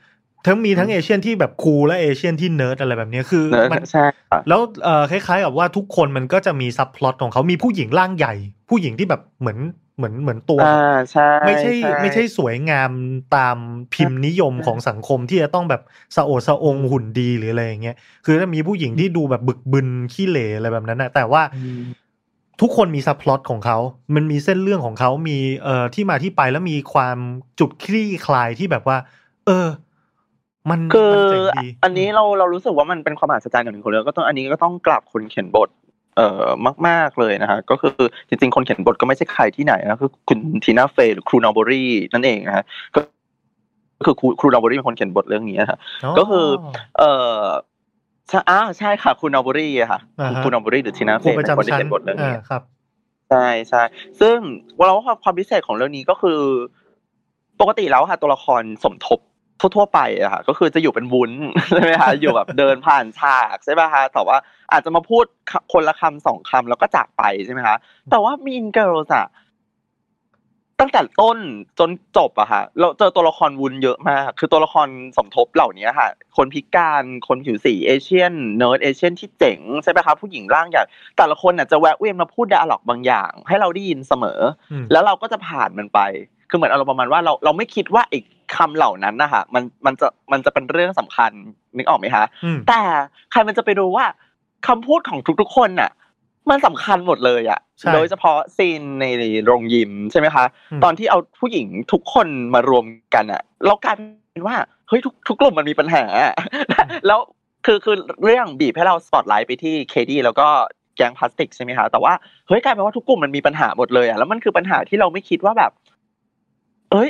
[SPEAKER 1] ทั้งมีทั้ง Asian ที่แบบ cool และ Asian ที่เนิร์ดอะไรแบบเนี้ยคือ
[SPEAKER 2] เนอะ
[SPEAKER 1] มัน
[SPEAKER 2] ใช่ค่ะ
[SPEAKER 1] แล้วเออคล้าย ๆ กับว่าทุกคนมันก็จะมีซับพล็อตของเขามีผู้หญิงร่างใหญ่ ผู้หญิงที่แบบเหมือน เหมือนเหมือนตัว
[SPEAKER 2] อ่าใช่
[SPEAKER 1] ไม่ใช่ ไม่ใช่สวยงามตามพิมพ์นิยมของสังคมที่จะต้องแบบสะโอดสะองหุ่นดีหรืออะไรอย่างเงี้ยคือถ้ามีผู้หญิงที่ดูแบบบึกบึนขี้เหร่อะไรแบบนั้นนะแต่ว่า
[SPEAKER 2] อืม
[SPEAKER 1] ทุกคนมีซับพล็อตของเขา มันมีเส้นเรื่องของเขา มีเอ่อที่มาที่ไปแล้วมีความจุดคลี่คลายที่แบบว่า เออ มัน
[SPEAKER 2] คือ
[SPEAKER 1] มันเจ๋งดี
[SPEAKER 2] อันนี้เราเรารู้สึกว่ามันเป็นความมหัศจรรย์อย่างหนึ่งของเรื่องก็ต้องอันนี้ก็ต้องกราบคนเขียนบท เอ่อมาก ๆเลยนะฮะก็คือจริง ๆ คนเขียนบทก็ไม่ใช่ใครที่ไหนนะคือคุณทีน่าเฟย์หรือครูนอร์บอรี่นั่นเองนะฮะก็ก็คือครูครูนอร์บอรี่เป็นคนเขียนบทเรื่องนี้นะฮะก็คือ เอ่อใช่อ่าใช่ค่ะคุณนอร์บอรี่อะค่ะ
[SPEAKER 1] อ่าฮะ
[SPEAKER 2] คุณนอร์บอรี่หรือทีน่าเฟย์ครู
[SPEAKER 1] ประจำชั้น
[SPEAKER 2] เป็นคนที่เขียนบทเรื่องนี้
[SPEAKER 1] อ่าครับ
[SPEAKER 2] ใช่ใช่ซึ่งเราว่าความพิเศษของเรื่องนี้ก็คือ ปกติแล้วค่ะตัวละครสมทบ ทั่วๆไปอะค่ะก็คือจะอยู่เป็นวุ้นใช่ไหมคะอยู่แบบเดินผ่านฉากใช่ไหมคะแต่ว่าอาจจะมาพูดคนละคำสองคำแล้วก็จากไปใช่ไหมคะแต่ว่า Mean Girls อะตั้งแต่ต้นจนจบอะค่ะเราเจอตัวละครวุ้นเยอะมาก คือตัวละครสมทบเหล่านี้ค่ะ คนพิการคนผิวสี Asian nerd Asian ที่เจ๋งใช่ไหมคะผู้หญิงร่างใหญ่แต่ละคนน่ะจะแวะเวียนมาพูดดาล็อกบางอย่าง ให้เราได้ยินเสมอ แล้วเราก็จะผ่านมันไป คือเหมือนอารมณ์ประมาณว่าเราเราไม่คิดว่าอีกคำเหล่านั้นนะคะมันมันจะมันจะเป็นเรื่องสำคัญนึกออกไหมคะแต่ใครมันจะไปรู้ว่าคำพูดของทุกๆคนน่ะ มันสำคัญหมดเลยอะโดยเฉพาะซีนในโรงยิมใช่ไหมคะ ตอนที่เอาผู้หญิงทุกคนมารวมกันอะเรากลายเป็นว่าเฮ้ยทุกทุกกลุ่มมันมีปัญหา แล้วคือคือเรื่องบีบให้เราสปอตไลท์ไปที่เคดี้แล้วก็แก๊งพลาสติกใช่ไหมคะแต่ว่าเฮ้ยกลายเป็นว่าทุกกลุ่มมันมีปัญหาหมดเลยอะแล้วมันคือปัญหาที่เราไม่คิดว่าแบบ เอ้ย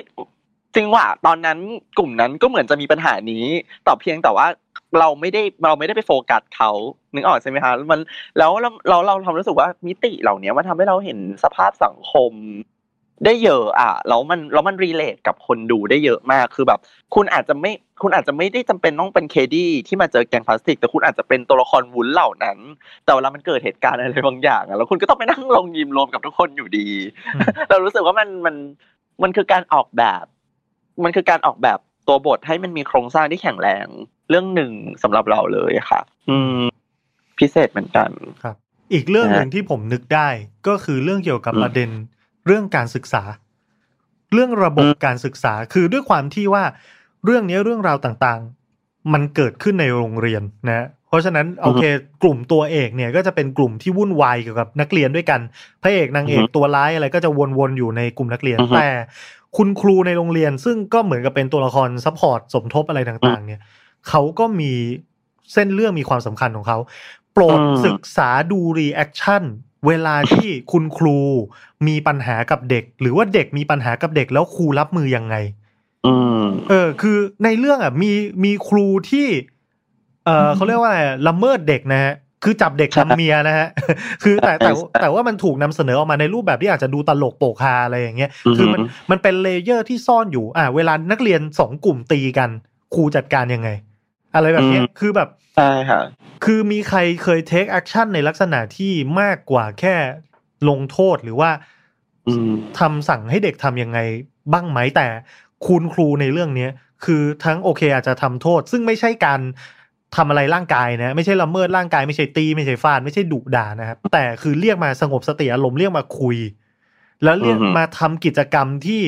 [SPEAKER 2] จริงว่ะตอนนั้นกลุ่มนั้นก็เหมือนจะมีปัญหานี้ต่อเพียงแต่ว่าเราไม่ได้เราไม่ได้ไปโฟกัสเขานึกออกใช่ไหมคะมันแล้วเราเราทำรู้สึกว่ามิติเหล่านี้มันทำให้เราเห็นสภาพสังคม ได้เยอะอะแล้วมันแล้วมัน relate กับคนดูได้เยอะมากคือแบบ คุณอาจจะไม่คุณอาจจะไม่ได้จำเป็นต้องเป็นเคดี้ที่มาเจอแกงพลาสติก แต่คุณอาจจะเป็นตัวละครวุ้นเหล่านั้น แต่เวลามันเกิดเหตุการณ์อะไรบางอย่างอะแล้วคุณก็ต้องไปนั่งลงยิมรวมกับทุกคนอยู่ดี เรารู้สึกว่ามันมัน มันคือการออกแบบ มันคือการออกแบบตัวบทให้มันมีโครงสร้างที่แข็งแรงเรื่องหนึ่งสำหรับเราเลยค่ะ อืม พิเศษเหมือนกัน
[SPEAKER 1] ครับ อีกเรื่องหนึ่งที่ผมนึกได้ก็คือเรื่องเกี่ยวกับประเด็นเรื่องการศึกษา เรื่องระบบการศึกษาคือด้วยความที่ว่าเรื่องนี้เรื่องราวต่างๆ มันเกิดขึ้นในโรงเรียนนะ เพราะฉะนั้นโอเค กลุ่มตัวเอกเนี่ยก็จะเป็นกลุ่มที่วุ่นวายเกี่ยวกับนักเรียนด้วยกันพระเอกนางเอกตัวร้ายอะไรก็จะวนๆอยู่ในกลุ่มนักเรียนแต่คุณครูในโรงเรียนซึ่งก็เหมือนกับเป็นตัวละคร support สมทบอะไรต่างๆ เนี่ยเขาก็มีเส้นเรื่องมีความสำคัญของเขา โปรดศึกษาดู reaction เวลาที่คุณครูมีปัญหากับเด็ก หรือว่าเด็กมีปัญหากับเด็กแล้วครูรับมือยังไงเออ คือในเรื่องอะมีมีครูที่ เออเขาเรียกว่าอะไรละเมิดเด็กนะฮะคือจับเด็กทำเมียนะฮะ คือแต่แต่แต่ว่ามันถูกนำเสนอออกมาในรูปแบบที่อาจจะดูตลกโปกฮาอะไรอย่างเงี้ย คือมันมันเป็น layer ที่ซ่อนอยู่ อ่า เวลานักเรียนสองกลุ่มตีกันครูจัดการยังไง อะไรแบบนี้คือแบบ
[SPEAKER 2] ใช่ค่ะ
[SPEAKER 1] คือมีใครเคย take action ในลักษณะที่มากกว่าแค่ลงโทษหรือว่าทำสั่งให้เด็กทำยังไงบ้างไหมแต่คุณครูในเรื่องเนี้ยคือทั้งโอเคอาจจะทำโทษ ซึ่งไม่ใช่การ ทำอะไรร่างกายนะ ไม่ใช่ละเมิดร่างกายไม่ใช่ตี ไม่ใช่ฟาดไม่ใช่ดุด่านะครับแต่คือเรียกมาสงบสติอารมณ์เรียกมาคุย แล้วเรียกมาทำกิจกรรมที่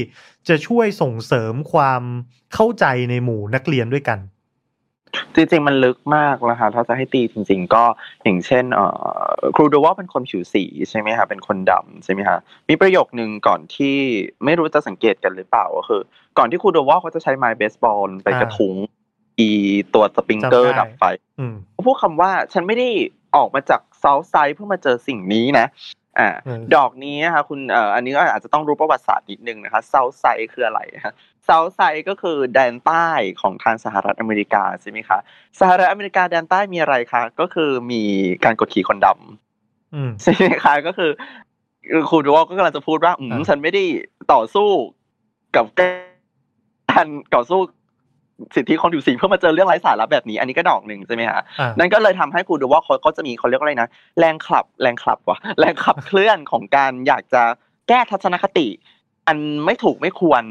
[SPEAKER 1] จะช่วยส่งเสริมความเข้าใจในหมู่นักเรียนด้วยกัน
[SPEAKER 2] จริงๆมันลึกมากนะคะถ้าจะให้ตีจริง ๆ ก็อย่างเช่นครูดูว่าเป็นคนผิวสีใช่ไหมคะเป็นคนดำใช่ไหมคะมีประโยคหนึ่งก่อนที่ไม่รู้จะสังเกตกันหรือเปล่าก็คือ ก่อนที่ครูดูว่าเขาจะใช้ไม้เบสบอลไปกระทุ้ง อีตัวสปริงเกอร์ดับไฟเขาพูดคำว่าฉันไม่ได้ออกมาจากเซาท์ไซด์เพื่อมาเจอสิ่งนี้นะอ่าดอกนี้นะคะคุณเอ่ออันนี้ก็อาจจะต้องรู้ประวัติศาสตร์นิดนึงนะคะเซาท์ไซด์คืออะไรฮะเซาท์ไซด์ก็คือแดนใต้ของทางสหรัฐอเมริกาใช่ไหมคะสหรัฐอเมริกาแดนใต้มีอะไรคะก็คือมีการกดขี่คนดำใช่ไหมคะก็คือคุณดูว่าก็กำลังจะพูดว่าอืมฉันไม่ได้ต่อสู้กับการต่อสู้ สิทธิคนผิวสีเพื่อมาเจอเรื่องไร้สาระแบบนี้ อันนี้ก็ดอกหนึ่งใช่ไหมฮะนั่นก็เลยทำให้กูดูว่าเขาเขาจะมีเขาเรียกว่าอะไรนะแรงขับ แรงขับวะแรงขับเคลื่อนของการอยากจะแก้ทัศนคติ อันไม่ถูกไม่ควร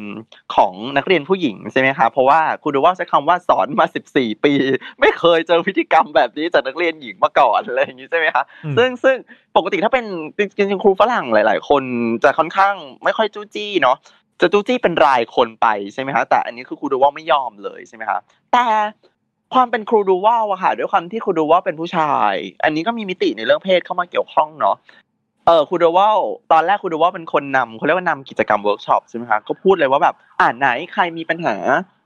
[SPEAKER 2] ของนักเรียนผู้หญิงใช่ไหมคะเพราะว่าครูดูว่าใช้คำว่าสอนมาสิบสี่ปี ไม่เคยเจอพฤติกรรมแบบนี้จากนักเรียนหญิงมาก่อนอะไรอย่างนี้ใช่ไหมคะซึ่งซึ่งปกติถ้าเป็นจริงๆครูฝรั่งหลาย ๆ คนจะค่อนข้างไม่ค่อยจู้จี้เนาะ จะจู้จี้เป็นรายคนไปใช่ไหมคะแต่อันนี้คือครูดูว่าไม่ยอมเลยใช่ไหมคะแต่ความเป็นครูดูว่าอะค่ะด้วยความที่ครูดูว่าเป็นผู้ชาย อันนี้ก็มีมิติในเรื่องเพศเข้ามาเกี่ยวข้องเนาะเออครูดูว่าตอนแรกครูดูว่าเป็นคนนำเขาเรียกว่านำกิจกรรมเวิร์กช็อปใช่ไหมคะก็พูดเลยว่าแบบอ่านไหนใครมีปัญหา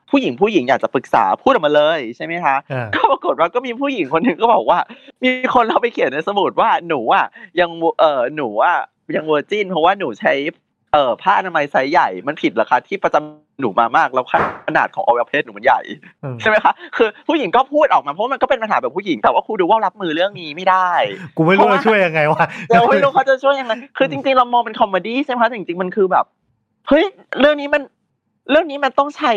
[SPEAKER 2] ผู้หญิงผู้หญิงอยากจะปรึกษาพูดออกมาเลยใช่ไหมคะก็ปรากฏว่าก็มีผู้หญิงคนหนึ่งก็บอกว่า มีคนเราไปเขียนในสมุดว่าหนูอะยังเออหนูอะยังเวอร์จินเพราะว่าหนูใช้ เออผ้าอนามัยไซส์ใหญ่มันผิดราคาที่ประจำหนูมามากแล้วขนาดของอวัยวะเพศหนูมันใหญ่ใช่ไหมคะคือผู้หญิงก็พูดออกมาเพราะมันก็เป็นปัญหาแบบผู้หญิงแต่ว่าครูดูวาลรับมือเรื่องนี้ไม่ได้
[SPEAKER 1] กูไม่รู้จะช่วยยังไงวะ
[SPEAKER 2] เราไม่รู้เขาจะช่วยยังไงคือจริงๆเรามองเป็น comedy ใช่ไหมคะจริงๆมันคือแบบเฮ้ยเรื่องนี้มันเรื่องนี้มันต้องใช้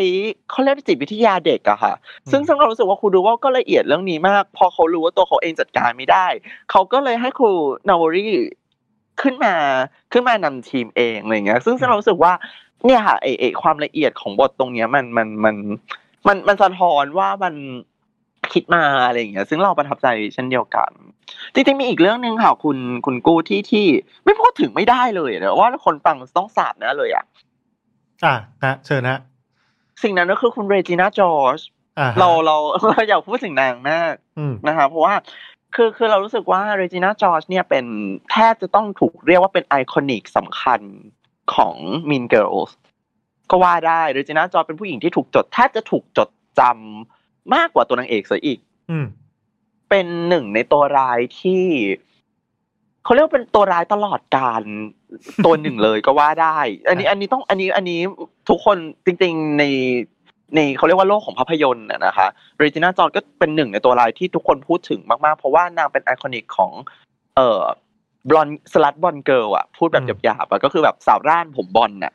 [SPEAKER 2] เขาเรียกจิตวิทยาเด็กอะค่ะ ซึ่งซึ่งเรารู้สึกว่าครูดูวาลก็ละเอียดเรื่องนี้มาก พอเขารู้ว่าตัวเขาเองจัดการไม่ได้ เขาก็เลยให้ครูนอร์บิวรี ขึ้นมาขึ้นมานำทีมเองอะไรเงี้ยซึ่งซึ่งเรารู้สึกว่าเนี่ยค่ะไอไอความละเอียดของบทตรงเนี้ยมันมันมันมันมันสะท้อนว่ามันคิดมาอะไรอย่างเงี้ย ซึ่งเราประทับใจเช่นเดียวกัน จริงๆมีอีกเรื่องหนึ่งค่ะคุณคุณกู้ที่ที่ไม่พูดถึงไม่ได้เลยเนะว่าคนฟังต้องสาบนะเลยอะ
[SPEAKER 1] อะนะเชิญนะ
[SPEAKER 2] สิ่งนั้นก็คือคุณเรจิน่าจอร์จ
[SPEAKER 1] อ่า
[SPEAKER 2] เราเราเราอยากพูดถึงนางมาก
[SPEAKER 1] อืม
[SPEAKER 2] นะคะเพราะว่า คือคือเรารู้สึกว่าเรจิน่าจอร์จเนี่ยเป็นแทบจะต้องถูกเรียกว่าเป็น iconic สำคัญของ Mean Girls ก็ว่าได้เรจิน่าจอร์จเป็นผู้หญิงที่ถูกจดแทบจะถูกจดจำมากกว่าตัวนางเอกเสียอีก
[SPEAKER 1] อืม
[SPEAKER 2] เป็นหนึ่งในตัวร้ายที่เขาเรียกว่าเป็นตัวร้ายตลอดกาลตัวหนึ่งเลยก็ว่าได้ อันนี้อันนี้ต้องอันนี้อันนี้ทุกคนจริง ๆ ใน ในเขาเรียกว่าโลกของภาพยนตร์น่ะนะคะเรจิน่าจอร์จก็เป็นหนึ่งในตัวร้ายที่ทุกคนพูดถึงมากๆ เพราะว่านางเป็น iconic ของ เอ่อ blonde slut blonde girl อะพูดแบบ
[SPEAKER 1] อืม
[SPEAKER 2] หยาบๆอะก็คือแบบสาวร่านผมบอลน่ะ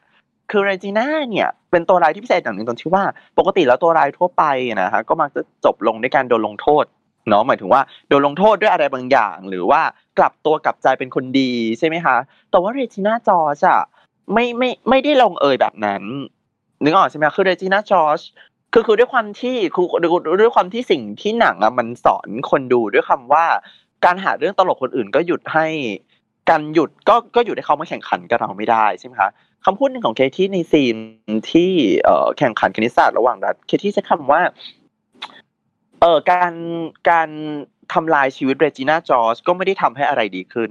[SPEAKER 2] คือเรจิน่าเนี่ยเป็นตัวร้ายที่พิเศษอย่างหนึ่งตรงที่ว่า ปกติแล้วตัวร้ายทั่วไปนะฮะก็มักจะจบลงด้วยการโดนลงโทษเนาะหมายถึงว่าโดนลงโทษด้วยอะไรบางอย่าง หรือว่ากลับตัวกลับใจเป็นคนดีใช่ไหมคะแต่ว่าเรจิน่าจอร์จอะไม่ไม่ไม่ได้ลงเอยแบบนั้น นึกออกใช่ไหมคือเรจิน่าจอร์จคือคือด้วยความที่คือด้วยความที่สิ่งที่หนังอะมันสอนคนดูด้วยคำว่า การหาเรื่องตลกคนอื่นก็หยุดให้การหยุดก็ก็หยุดให้เขามาแข่งขันกับเราไม่ได้ใช่ไหมคะคำพูดหนึ่งของเคที่ในซีนที่เอ่อแข่งขันคณิตศาสตร์ระหว่างรัฐเคที่ใช้คำว่าเอ่อการการทำลายชีวิตเรจิน่าจอร์จก็ไม่ได้ทำให้อะไรดีขึ้น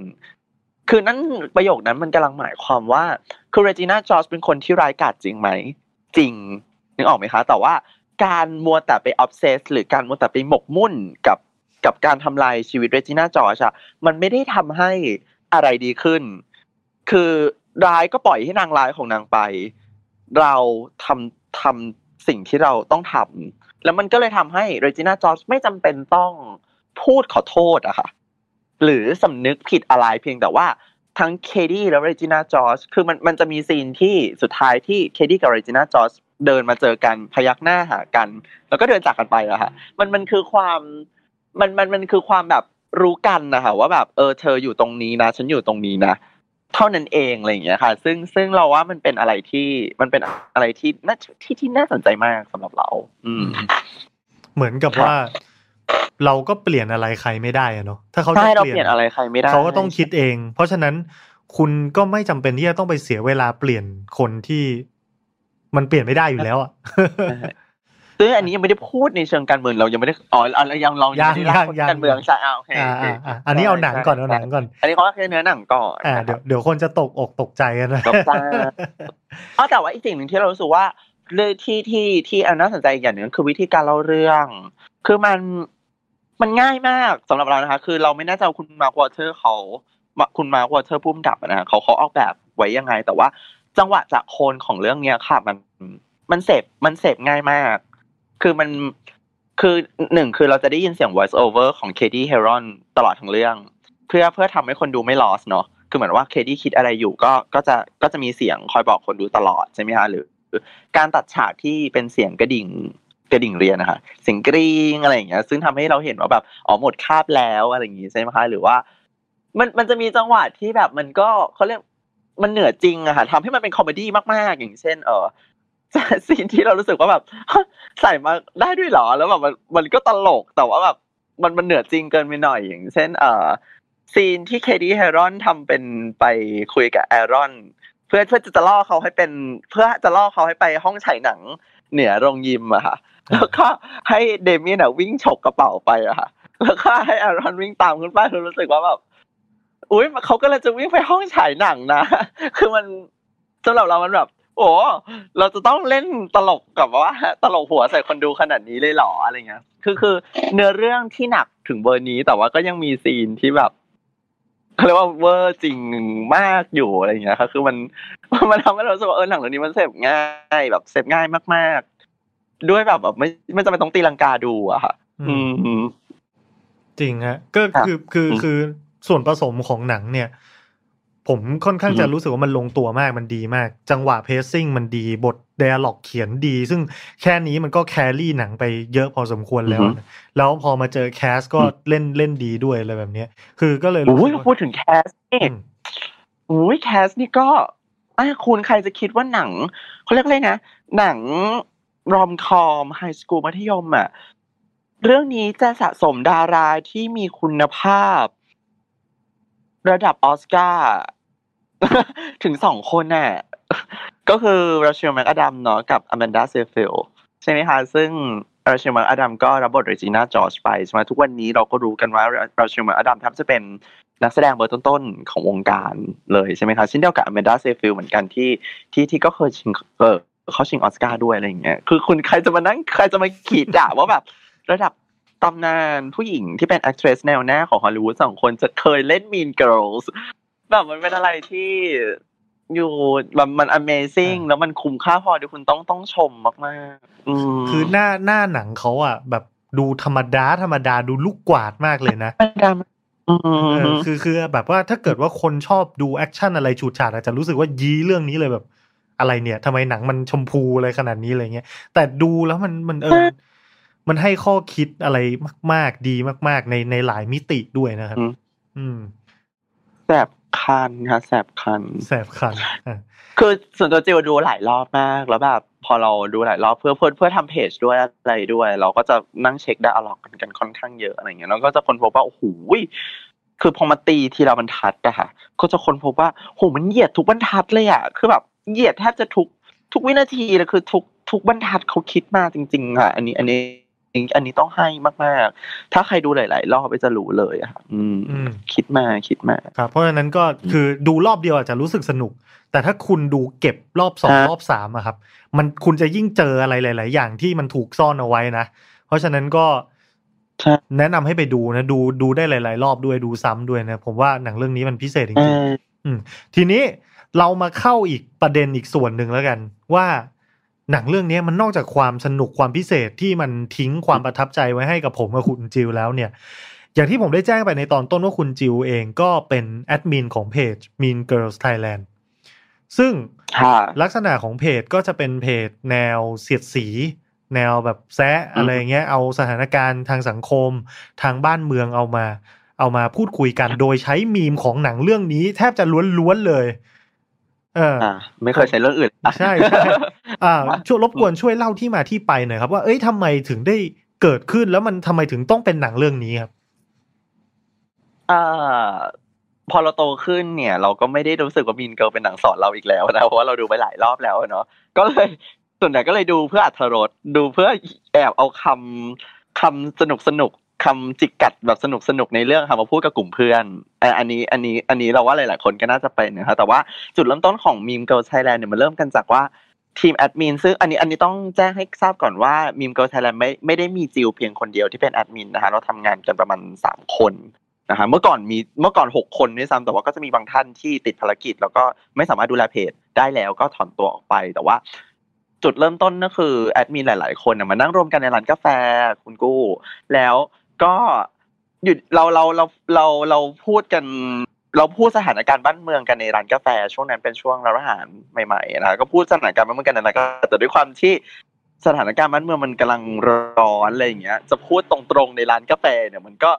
[SPEAKER 2] คือนั้นประโยคนั้นมันกำลังหมายความว่าคือเรจิน่าจอร์จเป็นคนที่ร้ายกาจจริงไหม จริงนึกออกไหมคะ แต่ว่าการมัวแต่ไป obsess หรือการมัวแต่ไปหมกมุ่นกับกับการทำลายชีวิตเรจิน่าจอร์จอะมันไม่ได้ทำให้อะไรดีขึ้น คือร้ายก็ปล่อยให้นางร้ายของนางไป เราทำทำสิ่งที่เราต้องทำแล้วมันก็เลยทำให้เรจิน่าจอร์จไม่จำเป็นต้องพูดขอโทษอะค่ะ หรือสำนึกผิดอะไรเพียงแต่ว่า ทั้งเคดี้และเรจิน่าจอร์จคือมันมันจะมีซีนที่สุดท้ายที่เคดี้กับเรจิน่าจอร์จเดินมาเจอกันพยักหน้าหากัน แล้วก็เดินจากกันไปอะค่ะมันมันคือความมันมันมันคือความแบบรู้กันนะคะว่าแบบเออเธออยู่ตรงนี้นะ ฉันอยู่ตรงนี้นะเท่านั้นเองอะไรอย่างเงี้ยค่ะ ซึ่งซึ่งเราว่ามันเป็นอะไรที่มันเป็นอะไรที่น่าที่ที่น่าสนใจมากสำหรับเรา อืม
[SPEAKER 1] เหมือนกับว่า เราก็เปลี่ยนอะไรใครไม่ได้อะเนาะถ้าเขาจะ
[SPEAKER 2] ใช่เรา
[SPEAKER 1] เป
[SPEAKER 2] เป
[SPEAKER 1] ลี่
[SPEAKER 2] ลี่
[SPEAKER 1] ย
[SPEAKER 2] ยนอะไรใครไม่ได้
[SPEAKER 1] เขาก็ต้องคิดเอง เพราะฉะนั้นคุณก็ไม่จำเป็นที่จะต้องไปเสียเวลาเปลี่ยนคนที่มันเปลี่ยนไม่ได้อยู่แล้วอะ
[SPEAKER 2] ใช่ซึ่งอันนี้ยังไม่ได้พูดในเชิงการเมืองเรายังไม่ได้อ๋อเรายังเรายังไม่ได้
[SPEAKER 1] ยัง
[SPEAKER 2] พูด
[SPEAKER 1] ยัง
[SPEAKER 2] การเมืองใช่อ่าโอเค
[SPEAKER 1] อ่า
[SPEAKER 2] โอเค
[SPEAKER 1] อ่าอ่าอันนี้เอาหนังก่อนเอาหนังก่อน
[SPEAKER 2] อันนี้เขาก็แค่เนื้อหนังก่อน
[SPEAKER 1] อ่าเดี๋ยวเดี๋ยวคนจะตกอกตกใจกันนะ
[SPEAKER 2] ตกใจอ๋อแต่ว่าอีกสิ่งหนึ่งที่เรารู้สึกว่าเรื่องที่ที่ที่อันน่าสนใจอีกอย่างหนึ่งคือวิธีการเล่าเรื่อง คือมัน มันง่ายมากสำหรับเรานะคะ คือเราไม่แน่ใจว่าคุณมาร์ควอเตอร์เขาคุณมาร์ควอเตอร์ผู้กำกับนะเขาเขาออกแบบไว้ยังไง แต่ว่าจังหวะจะโคนของเรื่องเนี้ยค่ะ มันมันเสพมันเสพง่ายมาก คือมันคือหนึ่งคือเราจะได้ยินเสียง voice over ของเคที่เฮรอนตลอดทั้งเรื่อง เพื่อเพื่อทำให้คนดูไม่ lost เนาะคือเหมือนว่าเคที่คิดอะไรอยู่ก็ก็จะก็จะมีเสียงคอยบอกคนดูตลอดใช่ไหมคะหรือการตัดฉากที่เป็นเสียงกระดิ่ง กระดิ่งเรียนนะคะเสียงกรี๊งอะไรอย่างเงี้ย ซึ่งทำให้เราเห็นว่าแบบอ๋อหมดคาบแล้วอะไรอย่างงี้ใช่ไหมคะหรือว่า มันมันจะมีจังหวะที่แบบมันก็เขาเรียกมันเหนือจริงอะค่ะทำให้มันเป็น comedy มาก ๆ อย่างเช่น เออซีนที่เรารู้สึกว่าแบบใส่มาได้ด้วยหรอแล้วแบบมันมันก็ตลกแต่ว่าแบบมันมันเหนือจริงเกินไปหน่อยอย่างเช่น เออซีนที่เคดี้แฮรอนทำเป็นไปคุยกับแอรอน เพื่อเพื่อจะล่อเขาให้เป็น เพื่อจะล่อเขาให้ไปห้องฉายหนังเหนือโรงยิมอะค่ะ แล้วก็ให้เดมียนอะวิ่งฉกกระเป๋าไปอะค่ะ แล้วก็ให้แอรอนวิ่งตามขึ้นไปคือรู้สึกว่าแบบอุ้ยเขาก็เลยจะวิ่งไปห้องฉายหนังนะ คือมันสำหรับเรามันแบบ โอ้เราจะต้องเล่นตลกกับว่า ตลกหัวใส่คนดูขนาดนี้เลยหรออะไรเงี้ย คือคือ เนื้อเรื่องที่หนักถึงเบอร์นี้ แต่ว่าก็ยังมีซีนที่แบบเขาเรียกว่าเวอร์จริงมากอยู่อะไรเงี้ยครับคือมันมันทำให้เรารู้สึกว่าเออหนังเรื่องนี้มันเสพง่ายแบบเสพง่ายมากๆ ด้วยแบบแบบไม่ไม่จำเป็นต้องตีลังกาดูอะค่ะ
[SPEAKER 1] อื
[SPEAKER 2] อื
[SPEAKER 1] ม
[SPEAKER 2] ม
[SPEAKER 1] จริงฮะก็
[SPEAKER 2] ครับ
[SPEAKER 1] คือคือ
[SPEAKER 2] อืม
[SPEAKER 1] คือส่วนผสมของหนังเนี่ย ผมค่อนข้าง
[SPEAKER 2] อือฮึ
[SPEAKER 1] จะรู้สึกว่ามันลงตัวมากมันดีมาก จังหวะ pacing มันดีบท dialogue เขียนดี ซึ่งแค่นี้มันก็ carry หนังไปเยอะพอสมควรแล้วนะแล้วพอมาเจอ cast ก็เล่นเล่นดีด้วยอะไรแบบเนี้ย คือก็เลยรู้สึกว่าอุ้ยพู
[SPEAKER 2] ดถึง cast นี่
[SPEAKER 1] อืม
[SPEAKER 2] อุ้ย cast นี่ก็อะคุณใครจะคิดว่าหนังเขาเรียกอะไรนะหนัง rom-com high school มัธยมอะเรื่องนี้จะสะสมดาราที่มีคุณภาพ ระดับออสการ์ถึงสองคนน่ะก็คือราเชลแมกอดัมเนาะกับอแมนดาเซฟิลใช่ไหมคะซึ่งราเชลแมกอดัมก็รับบทเรจิน่าจอร์จไปใช่ไหมทุกวันนี้เราก็รู้กันว่าราเชลแมกอดัมแทบจะเป็นนักแสดงเบอร์ต้นๆของวงการเลยใช่ไหมคะเช่นเดียวกับอแมนดาเซฟิลเหมือนกันที่ที่ที่ก็เคยชิงเออ เขาชิงออสการ์ด้วยอะไรอย่างเงี้ยคือคุณใครจะมานั่งใครจะมาขีดด่าว่าแบบระดับตำนานผู้หญิงที่เป็น actress แนวหน้าของฮอลลีวูดสองคนจะเคยเล่น Mean Girls แบบมันเป็นอะไรที่อยู่แบบมัน amazing
[SPEAKER 1] อ่า
[SPEAKER 2] แล้วมันคุ้มค่าพอที่คุณต้องต้องชมมากๆอืม
[SPEAKER 1] คือหน้าหน้าหนังเขาอะ แบบดูธรรมดาธรรมดาดูลูกกวาดมากเลยนะ
[SPEAKER 2] ดราม่าอืม
[SPEAKER 1] เออคือคือแบบว่าถ้าเกิดว่าคนชอบดูแอคชั่นอะไรฉูดฉาดอาจจะรู้สึกว่ายี้เรื่องนี้เลยแบบ อะไรเนี่ยทำไมหนังมันชมพูอะไรขนาดนี้อะไรเงี้ย แต่ดูแล้วมันมันเออ มันให้ข้อคิดอะไรมาก ๆ ดีมาก ๆ ในในหลายมิติด้วยนะครับ
[SPEAKER 2] อืม
[SPEAKER 1] อืม
[SPEAKER 2] แสบคันค่ะแสบคัน
[SPEAKER 1] แสบคันอะ
[SPEAKER 2] คือส่วนตัวจิวดูหลายรอบมากแล้วแบบพอเราดูหลายรอบเพื่อเพื่อเพื่อทำเพจด้วยอะไรด้วย เราก็จะนั่งเช็คดาล็อกกันกันค่อนข้างเยอะอะไรเงี้ยแล้วก็จะค้นพบว่าโอ้โหคือพอมาตีทีละบรรทัดอะค่ะ ก็จะค้นพบว่าโหมันเหยียดทุกบรรทัดเลยอะคือแบบ เหยียดแทบจะทุกทุกวินาทีเลยคือทุกทุกบรรทัดเขาคิดมาจริง ๆ ค่ะ อันนี้อันนี้อันนี้ต้องให้มากๆ ถ้าใครดูหลาย ๆ รอบไปจะรู้เลยอะค่ะอืม
[SPEAKER 1] อืม
[SPEAKER 2] คิดมาคิดมา
[SPEAKER 1] ครับ เพราะฉะนั้นก็คือดูรอบเดียวอาจจะรู้สึกสนุก แต่ถ้าคุณดูเก็บรอบสอง
[SPEAKER 2] ฮะ
[SPEAKER 1] รอบสามอะครับ มันคุณจะยิ่งเจออะไรหลาย ๆ อย่างที่มันถูกซ่อนเอาไว้นะ เพราะฉะนั้นก็
[SPEAKER 2] ใช่
[SPEAKER 1] แนะนำให้ไปดูนะ ดูดูได้หลาย ๆ รอบด้วยดูซ้ำด้วยนะ ผมว่าหนังเรื่องนี้มันพิเศษจ
[SPEAKER 2] เอ
[SPEAKER 1] ริง
[SPEAKER 2] อ
[SPEAKER 1] ๆอืมทีนี้ เรามาเข้าอีกประเด็นอีกส่วนหนึ่งแล้วกัน ว่าหนังเรื่องนี้มันนอกจากความสนุกความพิเศษที่มันทิ้งความประทับใจไว้ให้กับผมกับคุณจิวแล้วเนี่ย อย่างที่ผมได้แจ้งไปในตอนต้นว่าคุณจิวเองก็เป็นแอดมินของเพจ Mean Girls Thailand ซึ่ง
[SPEAKER 2] ค่ะ
[SPEAKER 1] ลักษณะของเพจก็จะเป็นเพจแนวเสียดสี แนวแบบแซะอะไรอย่างเงี้ยเอาสถานการณ์ทางสังคม ทางบ้านเมืองเอามา เอามาพูดคุยกัน โดยใช้มีมของหนังเรื่องนี้ แทบจะล้วนๆเลยเออ
[SPEAKER 2] อ่า ไม่เคยใช้เรื่องอื่นอะ
[SPEAKER 1] ใช่ใช่อ่าช่วยรบกวนช่วยเล่าที่มาที่ไปหน่อยครับ ว่าเอ้ยทำไมถึงได้เกิดขึ้นแล้วมันทำไมถึงต้องเป็นหนังเรื่องนี้ครับ
[SPEAKER 2] อ่าพอเราโตขึ้นเนี่ย เราก็ไม่ได้รู้สึกว่ามีนเกิลเป็นหนังสอนเราอีกแล้วนะเพราะว่าเราดูไปหลายรอบแล้วอะเนาะก็เลยส่วนใหญ่ก็เลยดูเพื่ออัธรสดูเพื่อแอบเอาคำคำสนุกสนุก คำจิกกัดแบบสนุกสนุกในเรื่องค่ะมาพูดกับกลุ่มเพื่อนอันนี้อันนี้อันนี้เราว่าหลาย ๆ คนก็น่าจะเป็นนะครับแต่ว่าจุดเริ่มต้นของ Mean Girls Thailand เนี่ยมันเริ่มกันจากว่าทีมแอดมินซึ่งอันนี้อันนี้ต้องแจ้งให้ทราบก่อนว่า Mean Girls Thailand ไม่ไม่ได้มีจิวเพียงคนเดียวที่เป็นแอดมินนะคะเราทำงานกันประมาณสามคนนะฮะเมื่อก่อนมีเมื่อก่อนหกคนด้วยซ้ำแต่ว่าก็จะมีบางท่านที่ติดภารกิจ แล้วก็ไม่สามารถดูแลเพจได้แล้วก็ถอนตัวออกไปแต่ว่าจุดเริ่มต้นก็คือแอดมินหลาย ๆ คนมานั่งรวมกันในร้านกาแฟคุณกู้ แล้ว ก็หยุดเราเราเราเราเราพูดกัน เราพูดสถานการณ์บ้านเมืองกันในร้านกาแฟ ช่วงนั้นเป็นช่วงรัฐประหารใหม่ๆนะก็พูดสถานการณ์บ้านเมืองกันในร้านกาแฟแต่ด้วยความที่สถานการณ์บ้านเมืองมันกำลังร้อนอะไรอย่างเงี้ย จะพูดตรงๆในร้านกาแฟเนี่ยมันก็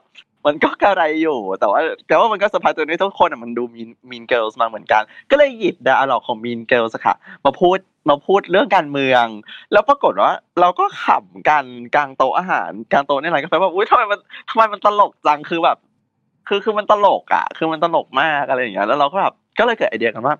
[SPEAKER 2] มันก็กระไรอยู่ แต่ว่าแต่ว่ามันก็สปายตัวนี้ทุกคนอะมันดู Mean Mean Girls มาเหมือนกัน ก็เลยหยิบ dialogue ของ Mean Girls ค่ะ มาพูดมาพูดเรื่องการเมือง แล้วปรากฏว่า เราก็ขำกันกลางโต๊ะอาหารกลางโต๊ะในร้านกาแฟว่าอุ้ยทำไมมันทำไมมันตลกจังคือแบบ คือคือมันตลกอะ คือมันตลกมากอะไรอย่างเงี้ยแล้วเราก็แบบก็เลยเกิดไอเดียกันว่า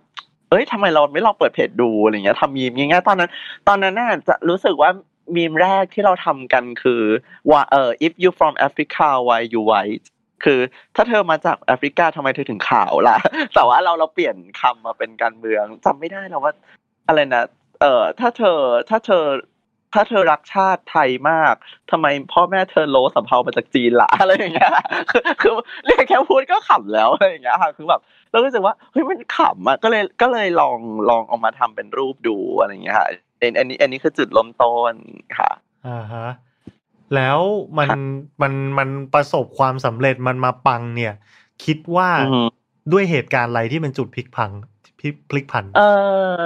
[SPEAKER 2] เอ้ยทำไมเราไม่ลองเปิดเพจดูอะไรเงี้ยทำมีมง่ายๆตอนนั้น ตอนนั้นน่าจะรู้สึกว่า มีมแรกที่เราทำกันคือว่าเออ if you from Africa why you white คือถ้าเธอมาจากแอฟริกาทำไมเธอถึงขาวล่ะ แต่ว่าเราเราเปลี่ยนคำมาเป็นการเมืองจำไม่ได้แล้วว่า อะไรนะเออถ้าเธอถ้าเธอถ้าเธอรักชาติไทยมากทำไมพ่อแม่เธอโลสำเภามาจากจีนละอะไรอย่างเงี้ย คือคือเรียกแค่พูดก็ขำแล้วอะไรอย่างเงี้ยค่ะ คือแบบเรารู้สึกว่าเฮ้ยมันขำอะก็เลยก็เลยลองลองเอามาทำเป็นรูปดูอะไรอย่างเงี้ยค่ะ อันอันนี้ อันนี้คือจุดเริ่มต้นค่ะ
[SPEAKER 1] อ่าฮะแล้วมัน
[SPEAKER 2] ครับ
[SPEAKER 1] มันมันประสบความสำเร็จมันมาปังเนี่ย คิดว่า
[SPEAKER 2] อือฮึ
[SPEAKER 1] ด้วยเหตุการณ์อะไรที่เป็นจุดพลิกผันพลิกพลิกผัน
[SPEAKER 2] เอ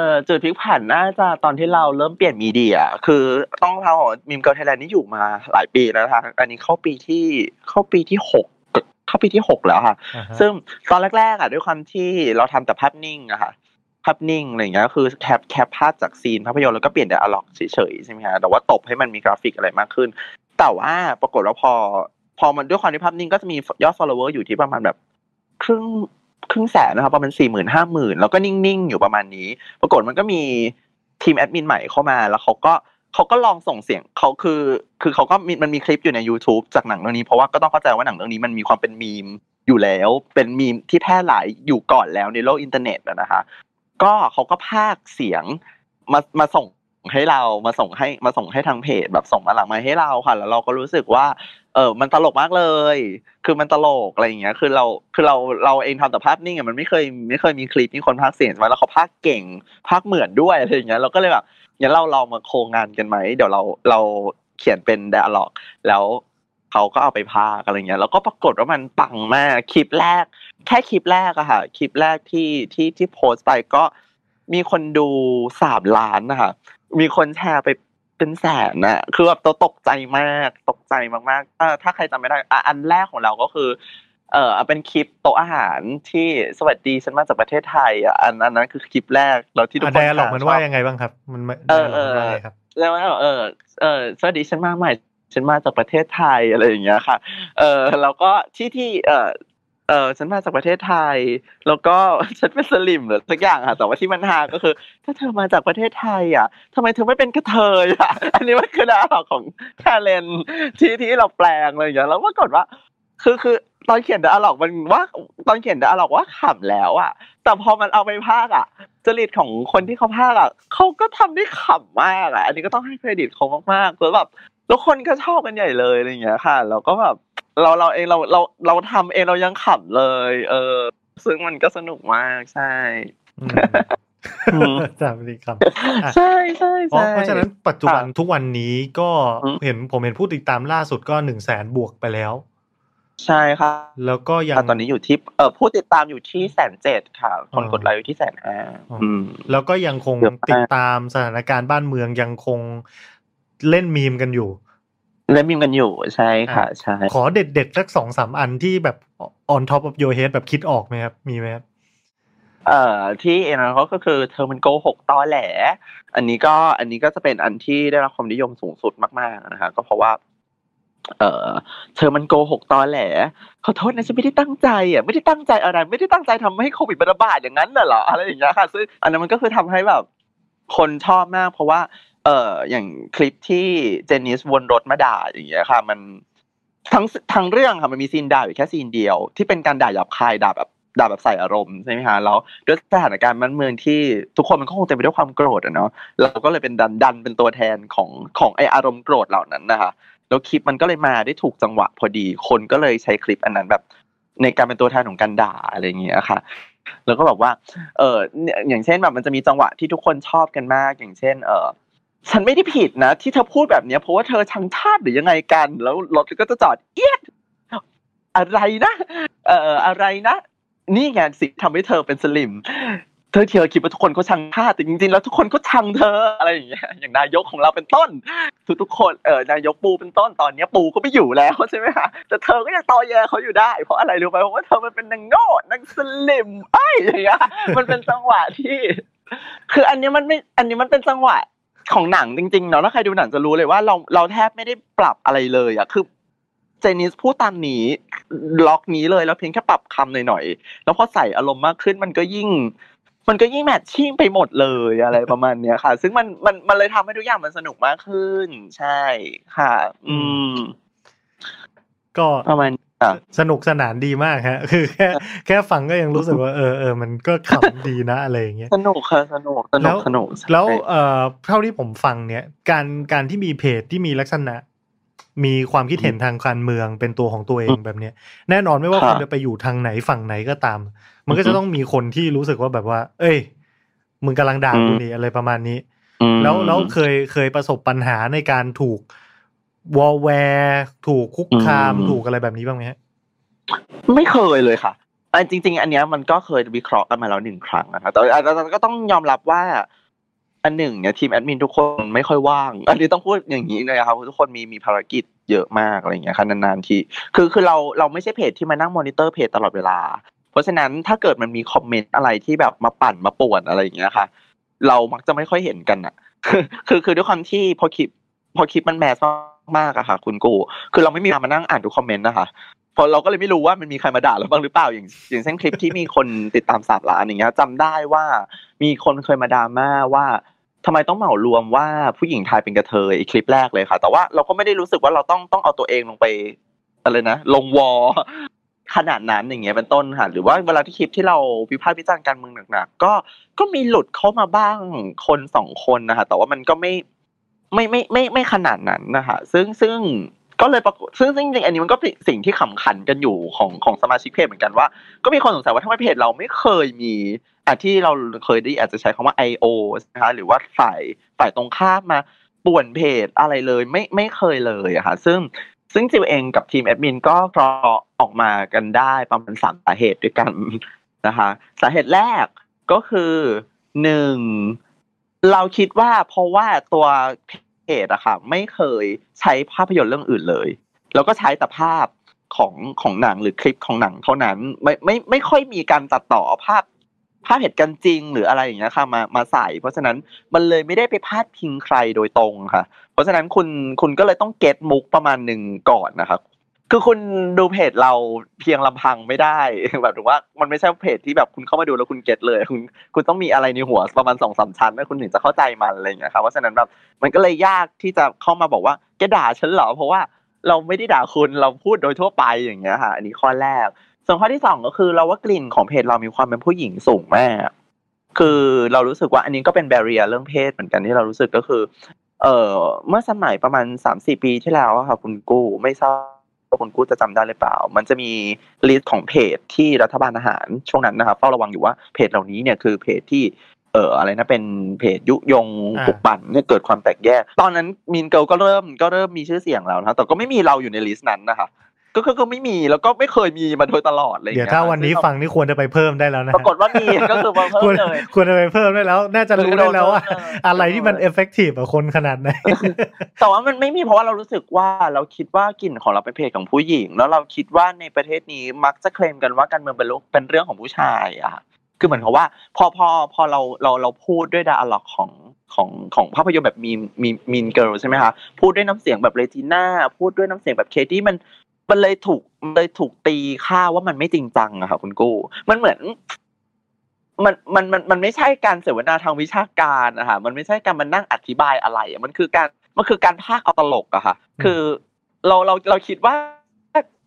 [SPEAKER 2] อจุดพลิกผันน่าจะตอนที่เราเริ่มเปลี่ยน media คือต้องเรา Mean Girls Thailand นี่อยู่มาหลายปีแล้วนะคะอันนี้เข้าปีที่เข้าปีที่หกเข้าปีที่หกแล้วค่ะ
[SPEAKER 1] อ่าฮะ
[SPEAKER 2] ซึ่งตอนแรกๆอะด้วยความที่เราทำแต่ภาพนิ่งอะค่ะ ภาพนิ่งอะไรอย่างเงี้ยก็คือแคปแคปภาพจากซีนภาพยนตร์แล้วก็เปลี่ยน dialogue เฉยๆใช่ไหมฮะแต่ว่าตบให้มันมีกราฟิกอะไรมากขึ้น แต่ว่าปรากฏว่าพอ พอมันด้วยความที่ภาพนิ่งก็จะมียอด follower อยู่ที่ประมาณแบบครึ่งครึ่งแสนนะครับประมาณสี่หมื่นห้าหมื่นแล้วก็นิ่งๆอยู่ประมาณนี้ ปรากฏมันก็มีทีมแอดมินใหม่เข้ามาแล้วเขาก็เขาก็ลองส่งเสียงเขาคือ คือเขาก็มันมีคลิปอยู่ใน YouTube จากหนังเรื่องนี้เพราะว่าก็ต้องเข้าใจว่าหนังเรื่องนี้มันมีความเป็นมีมอยู่แล้วเป็นมีมที่แพร่หลายอยู่ก่อนแล้วในโลกอินเทอร์เน็ตนะคะ ก็เขาก็พากเสียงมามาส่งให้เรามาส่งให้มาส่งให้ทางเพจแบบส่งมาหลังมาให้เราค่ะ แล้วเราก็รู้สึกว่า เออมันตลกมากเลย คือมันตลกอะไรอย่างเงี้ย คือเราคือเราเราเองทำแต่ภาพนิ่งอะมันไม่เคยไม่เคยมีคลิปมีคนพากเสียงใช่ไหมแล้วเขาพากเก่งพากเหมือนด้วยอะไรอย่างเงี้ยเราก็เลยแบบงั้นเราลองมาโครงงานกันไหมเดี๋ยวเราเราเขียนเป็น d ด a l ล็อกแล้ว เขาก็เอาไปพากย์อะไรเงี้ยแล้วก็ปรากฏว่ามันปังมากคลิปแรก แค่คลิปแรกอะค่ะคลิปแรกที่ที่ที่โพสต์ไปก็มีคนดูสามล้านนะคะมีคนแชร์ไปเป็นแสนน่ะคือแบบตัวตกใจมากตกใจมากๆเออถ้าใครจำไม่ได้อะอันแรกของเราก็คือ เออเป็นคลิปโต๊ะอาหารที่สวัสดีฉันมาจากประเทศไทยอะอันอันนั้นคือคลิปแรกแล้วที่ทุก
[SPEAKER 1] อะ
[SPEAKER 2] คน
[SPEAKER 1] แดร์หลอก
[SPEAKER 2] ห
[SPEAKER 1] มัน
[SPEAKER 2] ชอบ
[SPEAKER 1] ว่ายังไงบ้างครับ มัน
[SPEAKER 2] เออ
[SPEAKER 1] dialogue มันว่า
[SPEAKER 2] เออ
[SPEAKER 1] ไงครับ
[SPEAKER 2] แล้วว่าเออเออสวัสดีฉันมาใหม่ ฉันมาจากประเทศไทยอะไรอย่างเงี้ยค่ะ เออแล้วก็ที่ที่เออเออฉันมาจากประเทศไทย แล้วก็ฉันเป็นสลิมหรือสักอย่างค่ะแต่ว่าที่มันฮาก็คือ ถ้าเธอมาจากประเทศไทยอะทำไมเธอไม่เป็นกระเทยอะ อันนี้มันคือดาวของแทเลนที่ที่เราแปลงอะไรอย่างเงี้ยแล้วปรากฏว่า คือคือตอนเขียนดาล็อกมันว่าตอนเขียนดาล็อกว่าขำแล้วอะ แต่พอมันเอาไปพากอะ จริตของคนที่เขาพากอะเขาก็ทำได้ขำมากอะ อันนี้ก็ต้องให้เครดิตเขามากๆแล้วแบบ แล้วคนก็ชอบกันใหญ่เลยอะไรอย่างเงี้ยค่ะแล้วก็แบบเราเราเองเราเราเราทำเองเรายังขำเลย เออ ซึ่งมันก็สนุกมากใช่
[SPEAKER 1] อืม
[SPEAKER 2] อืม
[SPEAKER 1] จำดีครับอะ
[SPEAKER 2] ใช่ใช่
[SPEAKER 1] เพราะ
[SPEAKER 2] ใช่
[SPEAKER 1] เพราะฉะนั้นปัจจุบัน
[SPEAKER 2] ค่ะ
[SPEAKER 1] ทุกวันนี้ก็
[SPEAKER 2] อืม
[SPEAKER 1] เห็นผมเห็นผู้ติดตามล่าสุดก็หนึ่งแสนบวกไปแล้ว
[SPEAKER 2] ใช่ค่ะ
[SPEAKER 1] แล้วก็ยัง
[SPEAKER 2] อะตอนนี้อยู่ที่เออผู้ติดตามอยู่ที่แสนเจ็ดค่ะ คน
[SPEAKER 1] อ๋อ
[SPEAKER 2] กดไลค์อยู่ที่แสนห้า
[SPEAKER 1] อ๋อ
[SPEAKER 2] อืม
[SPEAKER 1] แล้วก็ยังคง
[SPEAKER 2] เยอะมาก
[SPEAKER 1] ติดตามสถานการณ์บ้านเมืองยังคง เล่นมีมกันอยู่
[SPEAKER 2] เล่นมีมกันอยู่ใช่ค่ะใช่
[SPEAKER 1] ขอเด็ดเด็ดๆสักสองสามอันที่แบบ on top of your head แบบคิดออกไหมครับ มีไหมครับ
[SPEAKER 2] เอ่อที่เอ็นเขาก็คือเธอมันโกหกตอแหล อันนี้ก็อันนี้ก็จะเป็นอันที่ได้รับความนิยมสูงสุดมาก ๆ นะคะก็เพราะว่า เอ่อเธอมันโกหกตอแหลขอโทษนะฉันไม่ได้ตั้งใจอะไม่ได้ตั้งใจอะไร ไม่ได้ตั้งใจทำให้โควิดมันระบาดอย่างนั้นน่ะเหรออะไรอย่างเงี้ยค่ะ ซึ่งอันนั้นมันก็คือทำให้แบบ คนชอบมาก เพราะว่า เอ่ออย่างคลิปที่เจนนิสวนรถมาด่าอย่างเงี้ยค่ะ มันทั้งทั้งเรื่องค่ะมันมีซีนด่าอยู่แค่ซีนเดียว ที่เป็นการด่าหยาบคายด่าแบบด่าแบบใส่อารมณ์ใช่ไหมคะแล้วด้วยสถานการณ์มันเมืองที่ทุกคนมันก็คงเต็มไปด้วยความโกรธอะเนาะเราก็เลยเป็นดันดันเป็นตัวแทนของของไออารมณ์โกรธเหล่านั้นนะคะแล้วคลิปมันก็เลยมาได้ถูกจังหวะพอดี คนก็เลยใช้คลิปอันนั้นแบบ ในการเป็นตัวแทนของการด่าอะไรอย่างเงี้ยค่ะ แล้วก็แบบว่า เออเนี่ยอย่างเช่นแบบมันจะมีจังหวะที่ทุกคนชอบกันมาก อย่างเช่น เออ ฉันไม่ได้ผิดนะ ที่เธอพูดแบบเนี้ยเพราะว่าเธอชังชาติหรือยังไงกัน แล้วรถก็จะจอดเอียดอะไรนะ เอ่ออะไรนะ นี่ไงสิทำให้เธอเป็นสลิมเธอเธอคิดว่าทุกคนเขาชังชาติแต่จริงๆ แล้วทุกคนก็ชังเธออะไรอย่างเงี้ยอย่างนายกของเราเป็นต้น ทุกๆคนเออนายกปูเป็นต้นตอนเนี้ยปูก็ไม่อยู่แล้วใช่ไหมคะแต่เธอก็ยังตอแยเขาอยู่ได้ เพราะอะไรรู้ไหมเพราะว่าเธอมันเป็นนางโง่นางสลิมไอ้อย่างเงี้ยมันเป็นจังหวะที่ คืออันนี้มันไม่อันนี้มันเป็นจังหวะ ของหนังจริงๆเนาะถ้าใครดูหนังจะรู้เลยว่าเราเราแทบไม่ได้ปรับอะไรเลยอะคือเจนิสพูดตามนี้ล็อกนี้เลยแล้วเพียงแค่ปรับคำหน่อยๆแล้วพอใส่อารมณ์มากขึ้นมันก็ยิ่ง มันก็ยิ่งแมทชิ่งไปหมดเลยอะไรประมาณเนี้ยค่ะ ซึ่งมันมันมันเลยทำให้ทุกอย่างมันสนุกมากขึ้น ใช่ค่ะ อืม
[SPEAKER 1] ก็
[SPEAKER 2] ประมาณนี้ค่ะ
[SPEAKER 1] สนุกสนานดีมากฮะ คือแค่แค่ฟังก็ยังรู้สึกว่าเออเออมันก็ขำดีนะอะไรอย่างเงี้ย
[SPEAKER 2] สนุกค่ะสนุกสนุกสนุกใช่
[SPEAKER 1] แล้วเอ่อเท่าที่ผมฟังเนี่ย การการที่มีเพจที่มีลักษณะ มีความคิดเห็นทางการเมืองเป็นตัวของตัวเองแบบเนี้ยแน่นอนไม่ว่า
[SPEAKER 2] ครับ
[SPEAKER 1] คุณจะไปอยู่ทางไหนฝั่งไหนก็ตาม มันก็
[SPEAKER 2] อือฮึ
[SPEAKER 1] จะต้องมีคนที่รู้สึกว่าแบบว่า เอ้ยมึงกำลังด่า
[SPEAKER 2] อืม
[SPEAKER 1] กูนี่อะไรประมาณนี้
[SPEAKER 2] อืม
[SPEAKER 1] แล้วแล้วเคยเคยประสบปัญหาในการถูก วอลแวร์ถูกคุกคาม
[SPEAKER 2] อืม
[SPEAKER 1] ถูกอะไรแบบนี้บ้างไหมฮะ
[SPEAKER 2] ไม่เคยเลยค่ะอันจริง ๆ อันเนี้ยมันก็เคยวิเคราะห์กันมาแล้วหนึ่งครั้งนะครับแต่แต่ก็ต้องยอมรับว่า อันหนึ่งเนี่ยทีมแอดมินทุกคนไม่ค่อยว่าง อันนี้ต้องพูดอย่างนี้เลยครับทุกคนมีมีภารกิจเยอะมากอะไรอย่างเงี้ยครับนานๆทีคือคือเราเราไม่ใช่เพจที่มานั่งมอนิเตอร์เพจตลอดเวลา เพราะฉะนั้นถ้าเกิดมันมีคอมเมนต์อะไรที่แบบมาปั่นมาป่วนอะไรอย่างเงี้ยค่ะ เรามักจะไม่ค่อยเห็นกันอะ คือคือคือด้วยความที่พอคลิป พอคลิปมัน mass มากอะค่ะ คุณกู้ คือเราไม่มีมานั่งอ่านทุกคอมเมนต์นะคะพอเราก็เลยไม่รู้ว่ามันมีใครมาด่าเราบ้างหรือเปล่าอย่างอย่างเช่นคลิปที่มีคนติดตามสามล้านอย่างเงี้ยจำได้ว่ามีคนเคยมาดราม่าว่าทำไมต้องเหมารวมว่าผู้หญิงไทยเป็นกระเทยคลิปแรกเลยค่ะ แต่ว่าเราก็ไม่ได้รู้สึกว่าเราต้องต้องเอาตัวเองลงไปอะไรนะลงวอขนาดนั้นอย่างเงี้ยเป็นต้นค่ะหรือว่าเวลาที่คลิปที่เราวิพากษ์วิจารณ์การเมืองหนักๆก็ก็มีหลุดเข้ามาบ้างคนสองคนนะคะแต่ว่ามันก็ไม่ ไม่ไม่ไม่ไม่ขนาดนั้นนะคะซึ่งซึ่งก็เลยปรากฏซึ่งจริงๆอันนี้มันก็เป็นสิ่งที่ขำขันกันอยู่ของของสมาชิกเพจเหมือนกันว่า ก็มีคนสงสัยว่าทำไมเพจเราไม่เคยมีอะที่เราเคยได้อาจจะใช้คำว่า I.O. นะคะหรือว่าฝ่ายฝ่ายตรงข้ามมาป่วนเพจอะไรเลยไม่ไม่เคยเลยอะค่ะซึ่งซึ่งจิวเองกับทีมแอดมินก็ราะออกมากันได้ประมาณสามสาเหตุด้วยกันนะคะ สาเหตุแรกก็คือหนึ่ง เราคิดว่าเพราะว่าตัวเพจอะค่ะ ไม่เคยใช้ภาพยนตร์เรื่องอื่นเลย แล้วก็ใช้แต่ภาพของของหนังหรือคลิปของหนังเท่านั้นไม่ไม่ไม่ค่อยมีการตัดต่อภาพภาพเหตุการณ์จริงหรืออะไรอย่างเงี้ยค่ะมามาใส่ เพราะฉะนั้นมันเลยไม่ได้ไปพาดพิงใครโดยตรงค่ะ เพราะฉะนั้นคุณคุณก็เลยต้องเก็ตมุกประมาณหนึ่งก่อนนะครับ คือคุณดูเพจเราเพียงลำพังไม่ได้แบบถึงว่ามันไม่ใช่เพจที่แบบคุณเข้ามาดูแล้วคุณเก็ตเลยคุณคุณต้องมีอะไรในหัวประมาณสองสามชั้นนะคุณถึงจะเข้าใจมันอะไรอย่างเงี้ยครับเพราะฉะนั้นแบบมันก็เลยยากที่จะเข้ามาบอกว่าแกด่าฉันเหรอเพราะว่าเราไม่ได้ด่าคุณเราพูดโดยทั่วไปอย่างเงี้ยค่ะ อันนี้ข้อแรก ส่วนข้อที่สองก็คือเราว่ากลิ่นของเพจเรามีความเป็นผู้หญิงสูงมากคือเรารู้สึกว่าอันนี้ก็เป็นแบเรียเรื่องเพศเหมือนกันที่เรารู้สึกก็คือ เออเมื่อสมัยประมาณสามสี่ปีที่แล้วค่ะคุณกู้ไม่ทราบ คุณกู้จะจำได้หรือเปล่า มันจะมีลิสต์ของเพจที่รัฐบาลอาหารช่วงนั้นนะครับเฝ้าระวังอยู่ว่าเพจเหล่านี้เนี่ยคือเพจที่เอ่ออะไรนะเป็นเพจยุยงปลุกปั่นเนี่ยเกิดความแตกแยก ตอนนั้น Mean Girls ก็เริ่มก็เริ่มมีชื่อเสียงแล้วนะแต่ก็ไม่มีเราอยู่ใน list นั้นนะคะ ก็ก็ไม่มีแล้วก็ไม่เคยมีมาโดยตลอดเลย
[SPEAKER 1] เดี๋ยวถ้าวันนี้ฟังนี่ควรจะไปเพิ่มได้แล้วนะ
[SPEAKER 2] ปรากฏว่ามีก็คือมาเพิ่มเลย
[SPEAKER 1] ควรจะไปเพิ่มได้แล้ว น่าจะรู้ได้แล้วว่าอะไรที่มัน effective กับคนขนาดไหน
[SPEAKER 2] แต่ว่ามันไม่มีเพราะว่าเรารู้สึกว่าเราคิดว่ากลิ่นของเราเป็นเพจของผู้หญิง แล้วเราคิดว่าในประเทศนี้มักจะเคลมกันว่าการเมืองเป็นเป็นเรื่องของผู้ชายอะคือเหมือนกับว่า พอพอพอเราเราเราพูดด้วย dialogue ของของของภาพยนตร์แบบมีมี Mean Girls ใช่ไหมคะพูดด้วยน้ำเสียงแบบ Regina พูดด้วยน้ำเสียงแบบ Cady มัน มันเลยถูกเลยถูกตีค่าว่ามันไม่จริงจังอะค่ะคุณกู้มันเหมือน มันมันมันมันไม่ใช่การเสวนาทางวิชาการอะค่ะมันไม่ใช่การมานั่งอธิบายอะไรมันคือการมันคือการพากย์เอาตลกอะค่ะ คือเราเราเราคิดว่า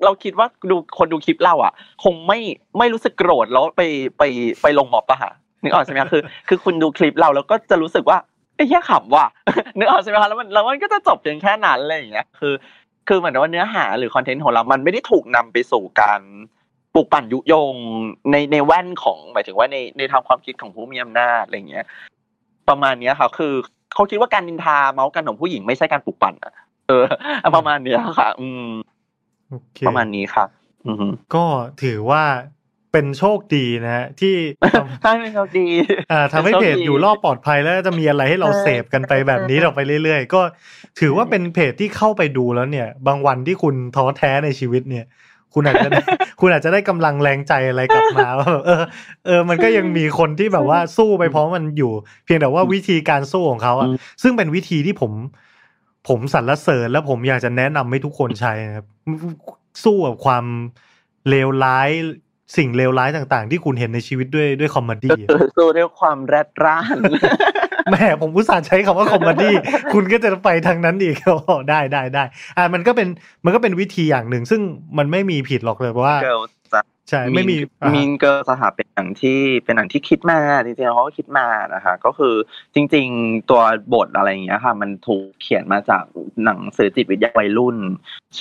[SPEAKER 2] เราคิดว่าดูคนดูคลิปเราอะ คงไม่ไม่รู้สึกโกรธแล้วไปไปไปลงม็อบอะค่ะนึกออกใช่ไหมคือ คือคุณดูคลิปเราแล้วก็จะรู้สึกว่าไอ้แค่ขำว่ะนึกออกใช่ไหมคะแล้วมันแล้วมันก็จะจบเพียงแค่นั้นอะไรอย่างเงี้ยคือ คือเหมือนว่าเนื้อหาหรือคอนเทนต์ของเรา มันไม่ได้ถูกนำไปสู่การปลุกปั่นยุยงในในแว่นของหมายถึงว่าในในทางความคิดของผู้มีอำนาจอะไรเงี้ย ประมาณเนี้ยค่ะคือเขาคิดว่าการนินทาเมาส์กันของผู้หญิงไม่ใช่การปลุกปั่นอะเออ ประมาณเนี้ยค่ะ อืมประมาณนี้ครับอื
[SPEAKER 1] ก็ถือว่า เป็นโชคดีนะฮะที่
[SPEAKER 2] ใช่เป็นโชคดี
[SPEAKER 1] อ่าทำให้เพจอยู่รอบปลอดภัยแล้วจะมีอะไรให้เราเสพกันไปแบบนี้ต่อไปเรื่อยๆ ก็ถือว่าเป็นเพจที่เข้าไปดูแล้วเนี่ย บางวันที่คุณท้อแท้ในชีวิตเนี่ย คุณอาจจะคุณอาจจะได้กำลังแรงใจอะไรกลับมาว่าเออ เออ มันก็ยังมีคนที่แบบว่าสู้ไปพร้อมมันอยู่ เพียงแต่ว่าวิธีการสู้ของเขาอะซึ่งเป็นวิธีที่ผม ผมสรรเสริญและผมอยากจะแนะนำให้ทุกคนใช้นะครับสู้กับความเลวร้าย สิ่งเลวร้ายต่างๆ ที่คุณเห็นในชีวิตด้วยด้วย comedy
[SPEAKER 2] สู้ด้วยความแรดร่าน
[SPEAKER 1] แม่ผมอุตส่าห์ใช้คำว่า comedy คุณก็จะไปทางนั้นอีกได้ได้ได้อ่ามันก็เป็นมันก็เป็นวิธีอย่างหนึ่ง ซึ่งมันไม่มีผิดหรอกเลยเพราะว่า ใช่ไม่มี
[SPEAKER 2] มีนเกิร์สหเป็นหนังที่เป็นหนังที่คิดมาจริงๆเขาก็คิดมานะคะก็คือจริง ๆ ตัวบทอะไรอย่างเงี้ยค่ะ มันถูกเขียนมาจากหนังสือจิตวิทยาวัยรุ่น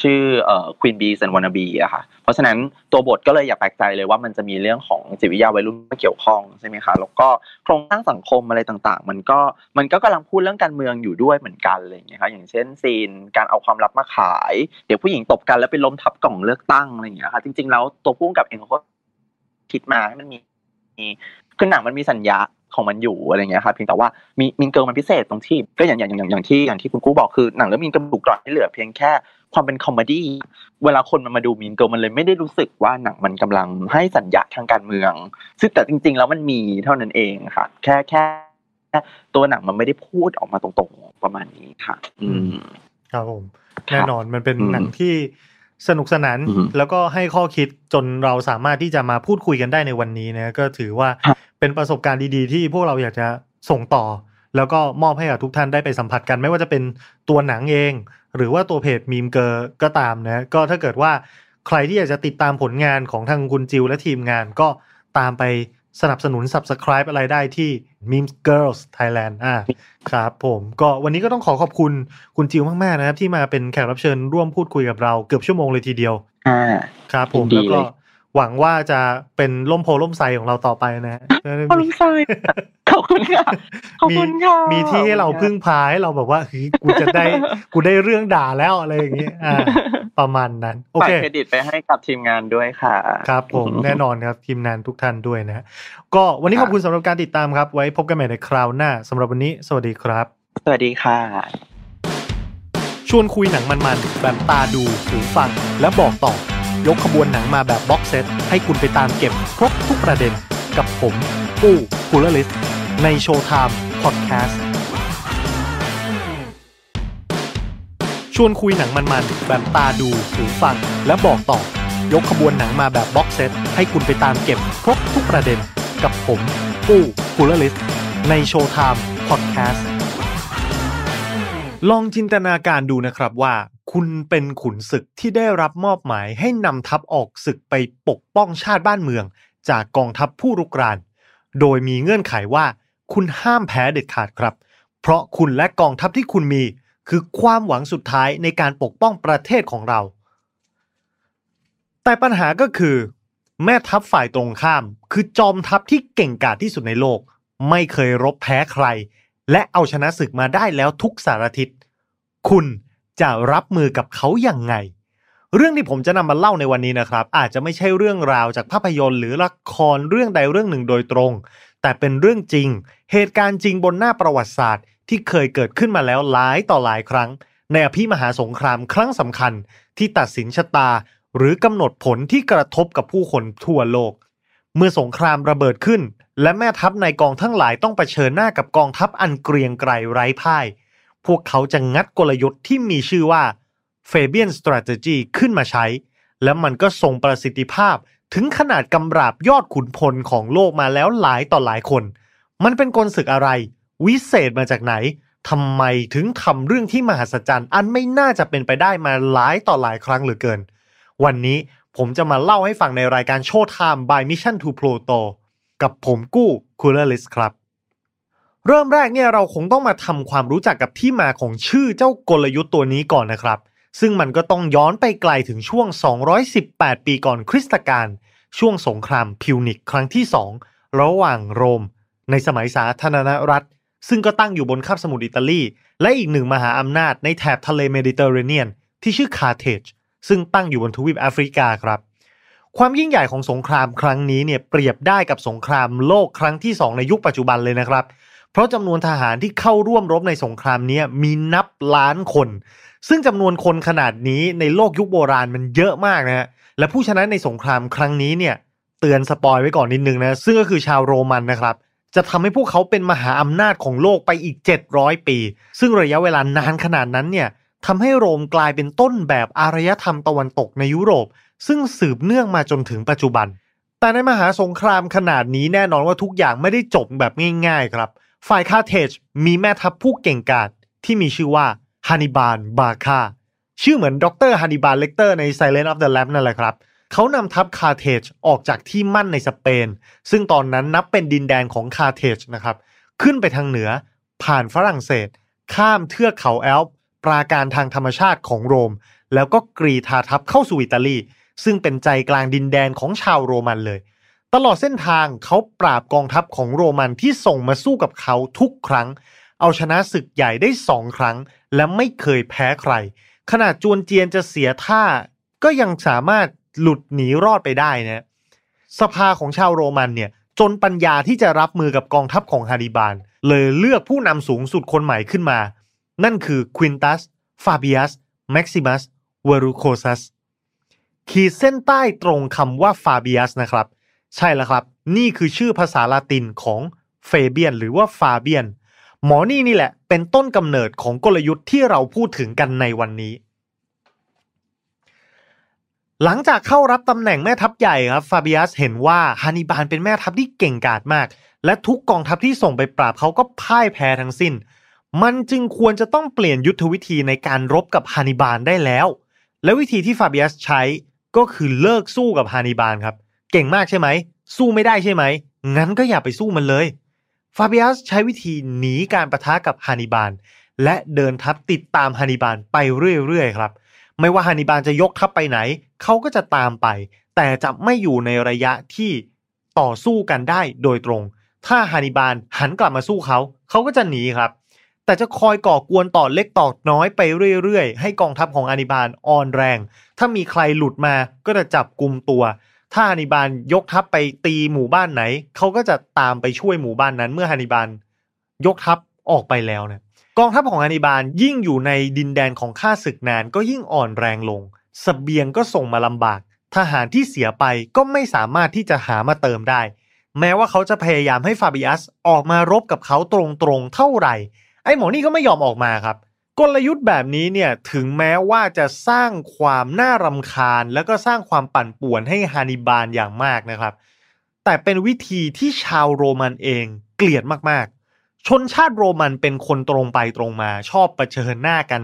[SPEAKER 2] ชื่อเอ่อ Queen Bees and Wannabe อะค่ะ เพราะฉะนั้นตัวบทก็เลยอย่าแปลกใจเลยว่ามันจะมีเรื่องของจิตวิทยาวัยรุ่นมาเกี่ยวข้องใช่ไหมคะแล้วก็โครงสร้างสังคมอะไรต่างๆ มันก็มันก็กำลังพูดเรื่องการเมืองอยู่ด้วยเหมือนกันอะไรอย่างเงี้ยค่ะอย่างเช่นซีนการเอาความลับมาขาย เดี๋ยวผู้หญิงตบกันแล้วไปล้มทับกล่องเลือกตั้งอะไรอย่างเงี้ยค่ะจริงๆแล้วตัวผู้กำกับเองเขาก็คิดมาให้มันมีคือหนังมันมีสัญญะของมันอยู่อะไรเงี้ยครับเพียงแต่ว่ามี Mean Girls มันพิเศษตรงที่ก็อย่างอย่างอย่างอย่างที่อย่างที่คุณกู้บอกคือหนังเรื่อง Mean Girls ถูกกรอดให้เหลือเพียงแค่ความเป็น comedy เวลาคนมันมาดู Mean Girls มันเลยไม่ได้รู้สึกว่าหนังมันกำลังให้สัญญะทางการเมือง ซึ่งแต่จริง ๆ แล้วมันมีเท่านั้นเองค่ะ แค่แค่ตัวหนังมันไม่ได้พูดออกมาตรงๆประมาณนี้ค่ะ อืม
[SPEAKER 1] ครับผมแน่นอนมันเป็นหนังที่ สนุกสนาน
[SPEAKER 2] อืม
[SPEAKER 1] แล้วก็ให้ข้อคิดจนเราสามารถที่จะมาพูดคุยกันได้ในวันนี้นะก็ถือว่า
[SPEAKER 2] ครับ
[SPEAKER 1] เป็นประสบการณ์ดีๆ ที่พวกเราอยากจะส่งต่อ แล้วก็มอบให้กับทุกท่านได้ไปสัมผัสกัน ไม่ว่าจะเป็นตัวหนังเอง หรือว่าตัวเพจมีมเกอร์ก็ตามนะก็ถ้าเกิดว่าใครที่อยากจะติดตามผลงานของทางคุณจิวและทีมงานก็ตามไป สนับสนุน subscribe อะไรได้ที่ Meme Girls Thailand อ่าครับผมก็วันนี้ก็ต้องขอขอบคุณคุณจิวมาก ๆ นะครับ ที่มาเป็นแขกรับเชิญร่วมพูดคุยกับเราเกือบชั่วโมงเลยทีเดียว
[SPEAKER 2] อ่า
[SPEAKER 1] ครับผม
[SPEAKER 2] ยินดี
[SPEAKER 1] แล้วก็
[SPEAKER 2] เลย
[SPEAKER 1] หวังว่าจะเป็นล่มโพล่มไทรของเราต่อไปนะฮะ
[SPEAKER 2] ขอบคุณค่ะขอบคุณค่ะขอบคุณค่ะ
[SPEAKER 1] มีที่ให้เราพึ่งพาให้เราแบบว่าเฮ้ยกูจะได้กูได้เรื่องด่าแล้วอะไรอย่างงี้อ่าประมาณนั้นโอ
[SPEAKER 2] ฝาก
[SPEAKER 1] เค
[SPEAKER 2] เครดิตไปให้กับทีมงานด้วยค่ะ
[SPEAKER 1] ครับผมแน่นอนครับทีมงานทุกท่านด้วยนะฮะก็วันนี้ขอบคุณสำหรับการติดตามครับ ไว้พบกันใหม่ในคราวหน้าสำหรับวันนี้ สวัสดีครับ
[SPEAKER 2] สวัสดีค่ะ
[SPEAKER 1] ชวนคุยหนังมันๆแบบตาดูหูฟังและบอกต่อ ยกขบวนหนังมาแบบ box set ให้คุณไปตามเก็บครบทุกประเด็นกับผมปู้คูลลิสใน Showtime Podcastชวนคุยหนังมันๆแบบตาดูหูฟังและบอกต่อ ยกขบวนหนังมาแบบ box set ให้คุณไปตามเก็บครบทุกประเด็นกับผมปู้คูลลิสใน Showtime Podcast ลองจินตนาการดูนะครับว่า คุณเป็นขุนศึกที่ได้รับมอบหมายให้นำทัพออกศึกไปปกป้องชาติบ้านเมือง จากกองทัพผู้รุกราน โดยมีเงื่อนไขว่าคุณห้ามแพ้เด็ดขาดครับ เพราะคุณและกองทัพที่คุณมี คือความหวังสุดท้ายในการปกป้องประเทศของเรา แต่ปัญหาก็คือ แม่ทัพฝ่ายตรงข้าม คือจอมทัพที่เก่งกาจที่สุดในโลก ไม่เคยรบแพ้ใคร และเอาชนะศึกมาได้แล้วทุกสารทิศคุณ จะรับมือกับเขาอย่างไง เรื่องที่ผมจะนำมาเล่าในวันนี้นะครับ อาจจะไม่ใช่เรื่องราวจากภาพยนตร์หรือละครเรื่องใดเรื่องหนึ่งโดยตรง แต่เป็นเรื่องจริง เหตุการณ์จริงบนหน้าประวัติศาสตร์ ที่เคยเกิดขึ้นมาแล้วหลายต่อหลายครั้ง ในอภิมหาสงครามครั้งสำคัญ ที่ตัดสินชะตา หรือกำหนดผลที่กระทบกับผู้คนทั่วโลก เมื่อสงครามระเบิดขึ้น และแม่ทัพในกองทั้งหลายต้องเผชิญหน้ากับกองทัพอันเกรียงไกรไร้พ่าย พวกเขาจะงัดกลยุทธ์ที่มีชื่อว่า Fabian Strategy ขึ้นมาใช้ และมันก็ทรงประสิทธิภาพถึงขนาดกำราบยอดขุนพลของโลกมาแล้วหลายต่อหลายคน มันเป็นกลศึกอะไร วิเศษมาจากไหนทำไมถึงทำเรื่องที่มหัศจรรย์อันไม่น่าจะเป็นไปได้มาหลายต่อหลายครั้งเหลือเกิน วันนี้ผมจะมาเล่าให้ฟังในรายการ Showtime by Mission to Pluto กับผมกู้คูลลิสครับ เริ่มแรกเนี่ยเราคงต้องมาทำความรู้จักกับที่มาของชื่อเจ้ากลยุทธ์ตัวนี้ก่อนนะครับ ซึ่งมันก็ต้องย้อนไปไกลถึงช่วง 218 ปีก่อนคริสตกาลช่วงสงครามพิวนิกครั้งที่ 2 ระหว่างโรม ในสมัยสาธารณรัฐ ซึ่งก็ตั้งอยู่บนคาบสมุทรอิตาลี และอีกหนึ่งมหาอำนาจในแถบทะเลเมดิเตอร์เรเนียน ที่ชื่อคาร์เทจซึ่งตั้งอยู่บนทวีปแอฟริกาครับความยิ่งใหญ่ของสงครามครั้งนี้เนี่ยเปรียบได้กับสงครามโลกครั้งที่ 2 ในยุคปัจจุบันเลยนะครับ เพราะจำนวนทหารที่เข้าร่วมรบในสงครามนี้มีนับล้านคน ซึ่งจำนวนคนขนาดนี้ในโลกยุคโบราณมันเยอะมากนะฮะและผู้ชนะในสงครามครั้งนี้เนี่ยเตือนสปอยไว้ก่อนนิดนึงนะซึ่งก็คือชาวโรมันนะครับ จะทำให้พวกเขาเป็นมหาอำนาจของโลกไปอีก 700 ปี ซึ่งระยะเวลานานขนาดนั้นเนี่ยทำให้โรมกลายเป็นต้นแบบอารยธรรมตะวันตกในยุโรป ซึ่งสืบเนื่องมาจนถึงปัจจุบัน แต่ในมหาสงครามขนาดนี้แน่นอนว่าทุกอย่างไม่ได้จบแบบง่าย ๆ ครับ ฝ่ายคาร์เทจมีแม่ทัพผู้เก่งกาจที่มีชื่อว่าฮันนิบาลบาคาชื่อเหมือนดรฮันนิบาลเลกเตอร์ใน Silence of the Lamb นั่นแหละครับ เขานำทัพคาร์เทจออกจากที่มั่นในสเปน ซึ่งตอนนั้นนับเป็นดินแดนของคาร์เทจนะครับ ขึ้นไปทางเหนือผ่านฝรั่งเศส ข้ามเทือกเขาแอลป์ปราการทางธรรมชาติของโรม แล้วก็กรีธาทัพเข้าสู่อิตาลี ซึ่งเป็นใจกลางดินแดนของชาวโรมันเลย ตลอดเส้นทางเขาปราบกองทัพของโรมันที่ส่งมาสู้กับเขาทุกครั้ง เอาชนะศึกใหญ่ได้สองครั้ง และไม่เคยแพ้ใคร ขนาดจวนเจียนจะเสียท่า ก็ยังสามารถหลุดหนีรอดไปได้นะ สภาของชาวโรมันเนี่ยจนปัญญาที่จะรับมือกับกองทัพของฮานิบาลเลยเลือกผู้นำสูงสุดคนใหม่ขึ้นมา นั่นคือควินตัส ฟาบิอัส แม็กซิมัส เวรูโคซัส ขีดเส้นใต้ตรงคำว่าฟาบิอัสนะครับ ใช่แล้วครับ นี่คือชื่อภาษาลาตินของเฟเบียน หรือว่าฟาเบียน หมอนี่นี่แหละ เป็นต้นกำเนิดของกลยุทธ์ที่เราพูดถึงกันในวันนี้ หลังจากเข้ารับตำแหน่งแม่ทัพใหญ่ครับฟาบิอัสเห็นว่าฮานิบาลเป็นแม่ทัพที่เก่งกาจมาก และทุกกองทัพที่ส่งไปปราบเขาก็พ่ายแพ้ทั้งสิ้น มันจึงควรจะต้องเปลี่ยนยุทธวิธีในการรบกับฮานิบาลได้แล้ว และวิธีที่ฟาบิอัสใช้ก็คือเลิกสู้กับฮานิบาลครับเเก่งมากใช่ไหม สู้ไม่ได้ใช่ไหม งั้นก็อย่าไปสู้มันเลย ฟาบิอัสใช้วิธีหนีการประทะกับฮานิบาล และเดินทัพติดตามฮานิบาลไปเรื่อยๆครับ ไม่ว่าฮานิบาลจะยกทัพไปไหน เขาก็จะตามไป แต่จะไม่อยู่ในระยะที่ต่อสู้กันได้โดยตรง ถ้าฮานิบาลหันกลับมาสู้เขา เขาก็จะหนีครับแต่จะคอยก่อกวนต่อเล็กต่อน้อยไปเรื่อยๆ ให้กองทัพของฮานิบาลอ่อนแรง ถ้ามีใครหลุดมาก็จะจับกลุ่มตัว ถ้าฮานิบาลยกทัพไปตีหมู่บ้านไหน เขาก็จะตามไปช่วยหมู่บ้านนั้น เมื่อฮานิบาลยกทัพออกไปแล้วเนี่ยกองทัพของฮานิบาลยิ่งอยู่ในดินแดนของข้าศึกนานก็ยิ่งอ่อนแรงลงสเบียงก็ส่งมาลำบาก ทหารที่เสียไปก็ไม่สามารถที่จะหามาเติมได้ แม้ว่าเขาจะพยายามให้ฟาบิอัสออกมารบกับเขาตรงๆเท่าไหร่ ไอ้หมอนี่ก็ไม่ยอมออกมาครับ กลยุทธ์แบบนี้เนี่ยถึงแม้ว่าจะสร้างความน่ารำคาญ แล้วก็สร้างความปั่นป่วนให้ฮานิบาลอย่างมากนะครับ แต่เป็นวิธีที่ชาวโรมันเองเกลียดมากๆ ชนชาติโรมันเป็นคนตรงไปตรงมา ชอบประเชิญหน้ากัน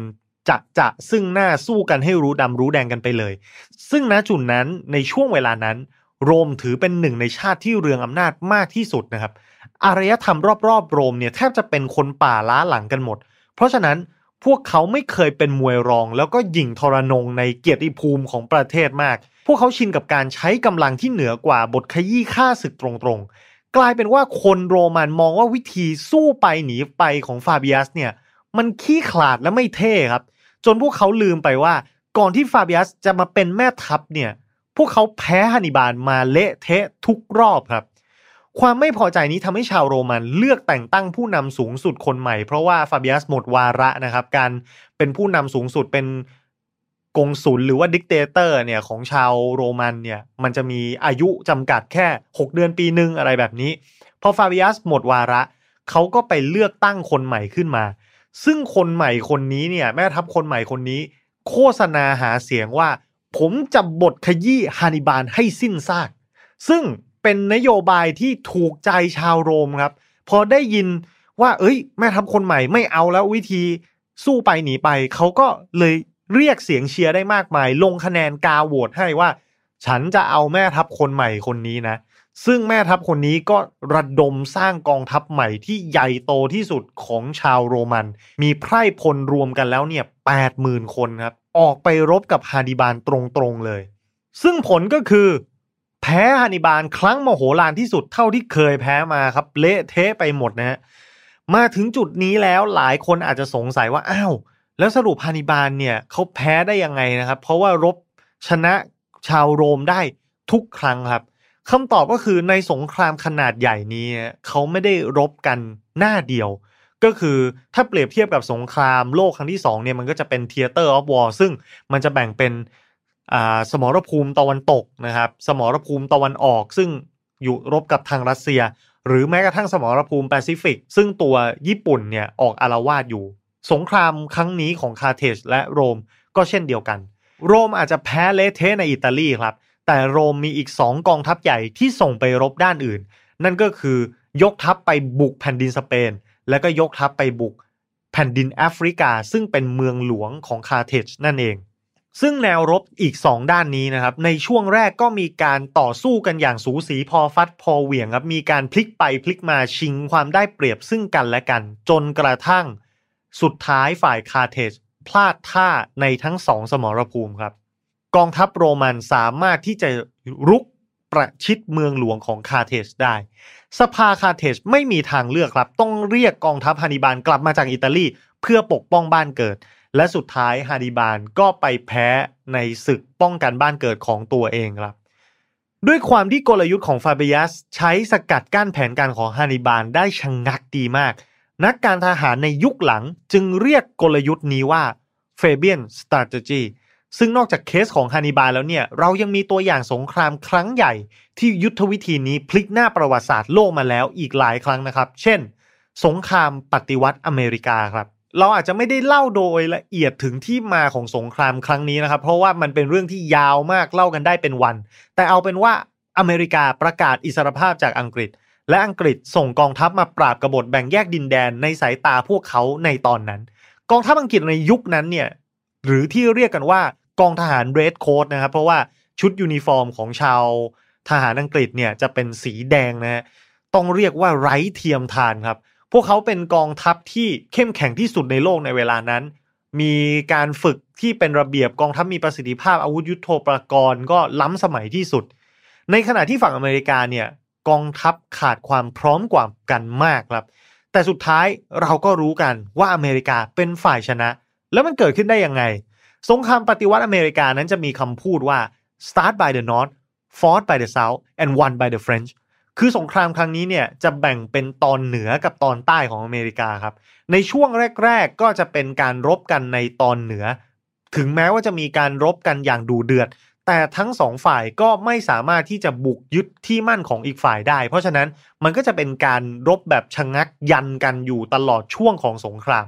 [SPEAKER 1] จะจะซึ่งหน้าสู้กันให้รู้ดำรู้แดงกันไปเลย ซึ่งณจุดนั้นในช่วงเวลานั้น โรมถือเป็นหนึ่งในชาติที่เรืองอำนาจมากที่สุดนะครับอารยธรรมรอบๆโรมเนี่ยแทบจะเป็นคนป่าล้าหลังกันหมด เพราะฉะนั้น พวกเขาไม่เคยเป็นมวยรอง แล้วก็หยิ่งทรนงในเกียรติภูมิของประเทศมาก พวกเขาชินกับการใช้กำลังที่เหนือกว่าบทขยี้ฆ่าศึกตรงๆ กลายเป็นว่าคนโรมันมองว่าวิธีสู้ไปหนีไปของฟาบิอัสเนี่ย มันขี้ขลาดและไม่เท่ครับ จนพวกเขาลืมไปว่าก่อนที่ฟาบิอัสจะมาเป็นแม่ทัพเนี่ย พวกเขาแพ้ฮันนิบาลมาเละเทะทุกรอบครับ ความไม่พอใจนี้ทำให้ชาวโรมันเลือกแต่งตั้งผู้นำสูงสุดคนใหม่ เพราะว่าฟาบิอัสหมดวาระนะครับ การเป็นผู้นำสูงสุดเป็นกงสุลหรือว่า dictator เนี่ยของชาวโรมันเนี่ยมันจะมีอายุจำกัดแค่ 6 เดือนปีหนึ่งอะไรแบบนี้ พอฟาบิอัสหมดวาระเขาก็ไปเลือกตั้งคนใหม่ขึ้นมา ซึ่งคนใหม่คนนี้เนี่ยแม่ทัพคนใหม่คนนี้ โฆษณาหาเสียงว่า ผมจะบทขยี้ฮานิบาลให้สิ้นซาก ซึ่ง เป็นนโยบายที่ถูกใจชาวโรมครับ พอได้ยินว่า เอ้ย แม่ทัพคนใหม่ไม่เอาแล้ววิธีสู้ไปหนีไป เขาก็เลยเรียกเสียงเชียร์ได้มากมาย ลงคะแนนกาโหวตให้ว่า ฉันจะเอาแม่ทัพคนใหม่คนนี้นะ ซึ่งแม่ทัพคนนี้ก็ระดมสร้างกองทัพใหม่ที่ใหญ่โตที่สุดของชาวโรมัน มีไพร่พลรวมกันแล้วเนี่ยแปดหมื่นคนครับ ออกไปรบกับฮานิบาลตรงๆเลย ซึ่งผลก็คือ แพ้ฮานิบาลครั้งโมโหลานที่สุดเท่าที่เคยแพ้มาครับ เละเทะไปหมดนะฮะมาถึงจุดนี้แล้วหลายคนอาจจะสงสัยว่าอ้าวแล้วสรุปฮานิบาลเนี่ยเขาแพ้ได้ยังไงนะครับ เพราะว่ารบชนะชาวโรมได้ทุกครั้งครับคำตอบก็คือในสงครามขนาดใหญ่นี้เขาไม่ได้รบกันหน้าเดียว ก็คือถ้าเปรียบเทียบกับสงครามโลกครั้งที่2เนี่ยมันก็จะเป็น Theater of War ซึ่งมันจะแบ่งเป็น สมรภูมิตะวันตกนะครับ สมรภูมิตะวันออก ซึ่งอยู่รบกับทางรัสเซีย หรือแม้กระทั่งสมรภูมิแปซิฟิก ซึ่งตัวญี่ปุ่นเนี่ยออกอารวาสอยู่ สงครามครั้งนี้ของคาเทจและโรมก็เช่นเดียวกัน โรมอาจจะแพ้เละเทะในอิตาลีครับ แต่โรมมีอีกสองกองทัพใหญ่ที่ส่งไปรบด้านอื่น นั่นก็คือยกทัพไปบุกแผ่นดินสเปน และก็ยกทัพไปบุกแผ่นดินแอฟริกา ซึ่งเป็นเมืองหลวงของคาเทจนั่นเอง ซึ่งแนวรบอีก 2 ด้านนี้นะครับในช่วงแรกก็มีการต่อสู้กันอย่างสูสีพอฟัดพอเหวี่ยงครับมีการพลิกไปพลิกมาชิงความได้เปรียบซึ่งกันและกัน จนกระทั่งสุดท้ายฝ่ายคาเทจพลาดท่าในทั้งสองสมรภูมิครับ กองทัพโรมันสามารถที่จะรุกประชิดเมืองหลวงของคาเทจได้ สภาคาเทจไม่มีทางเลือกครับ ต้องเรียกกองทัพฮานิบาลกลับมาจากอิตาลี เพื่อปกป้องบ้านเกิด และสุดท้ายฮานิบาลก็ไปแพ้ในศึกป้องกันบ้านเกิดของตัวเองครับ ด้วยความที่กลยุทธ์ของฟาเบียสใช้สกัดกั้นแผนการของฮานิบาลได้ชะงงักดีมาก นักการทหารในยุคหลังจึงเรียกกลยุทธ์นี้ว่า Fabian Strategy ซึ่งนอกจากเคสของฮานิบาลแล้วเนี่ย เรายังมีตัวอย่างสงครามครั้งใหญ่ ที่ยุทธวิธีนี้พลิกหน้าประวัติศาสตร์โลกมาแล้วอีกหลายครั้งนะครับ เช่น สงครามปฏิวัติอเมริกาครับ เราอาจจะไม่ได้เล่าโดยละเอียดถึงที่มาของสงครามครั้งนี้นะครับ เพราะว่ามันเป็นเรื่องที่ยาวมากเล่ากันได้เป็นวัน แต่เอาเป็นว่าอเมริกาประกาศอิสรภาพจากอังกฤษ และอังกฤษส่งกองทัพมาปราบกบฏแบ่งแยกดินแดนในสายตาพวกเขาในตอนนั้น กองทัพอังกฤษในยุคนั้นเนี่ยหรือที่เรียกกันว่ากองทหาร Redcoat นะครับเพราะว่าชุดยูนิฟอร์มของชาวทหารอังกฤษเนี่ยจะเป็นสีแดงนะฮะต้องเรียกว่าไร้เทียมทานครับ พวกเขาเป็นกองทัพที่เข้มแข็งที่สุดในโลกในเวลานั้น มีการฝึกที่เป็นระเบียบกองทัพมีประสิทธิภาพอาวุธยุโทโธปกรณ์ก็ล้ำสมัยที่สุด ในขณะที่ฝั่งอเมริกาเนี่ยกองทัพขาดความพร้อมกว่ากันมากครับ แต่สุดท้ายเราก็รู้กันว่าอเมริกาเป็นฝ่ายชนะ แล้วมันเกิดขึ้นได้ยังไง สงครามปฏิวัติอเมริกานั้นจะมีคำพูดว่า start by the north fought by the south and won by the French คือสงครามครั้งนี้เนี่ยจะแบ่งเป็นตอนเหนือกับตอนใต้ของอเมริกาครับ ในช่วงแรก ๆ ก็จะเป็นการรบกันในตอนเหนือ ถึงแม้ว่าจะมีการรบกันอย่างดูเดือด แต่ทั้งสองฝ่ายก็ไม่สามารถที่จะบุกยึดที่มั่นของอีกฝ่ายได้ เพราะฉะนั้นมันก็จะเป็นการรบแบบชะงักยันกันอยู่ตลอดช่วงของสงคราม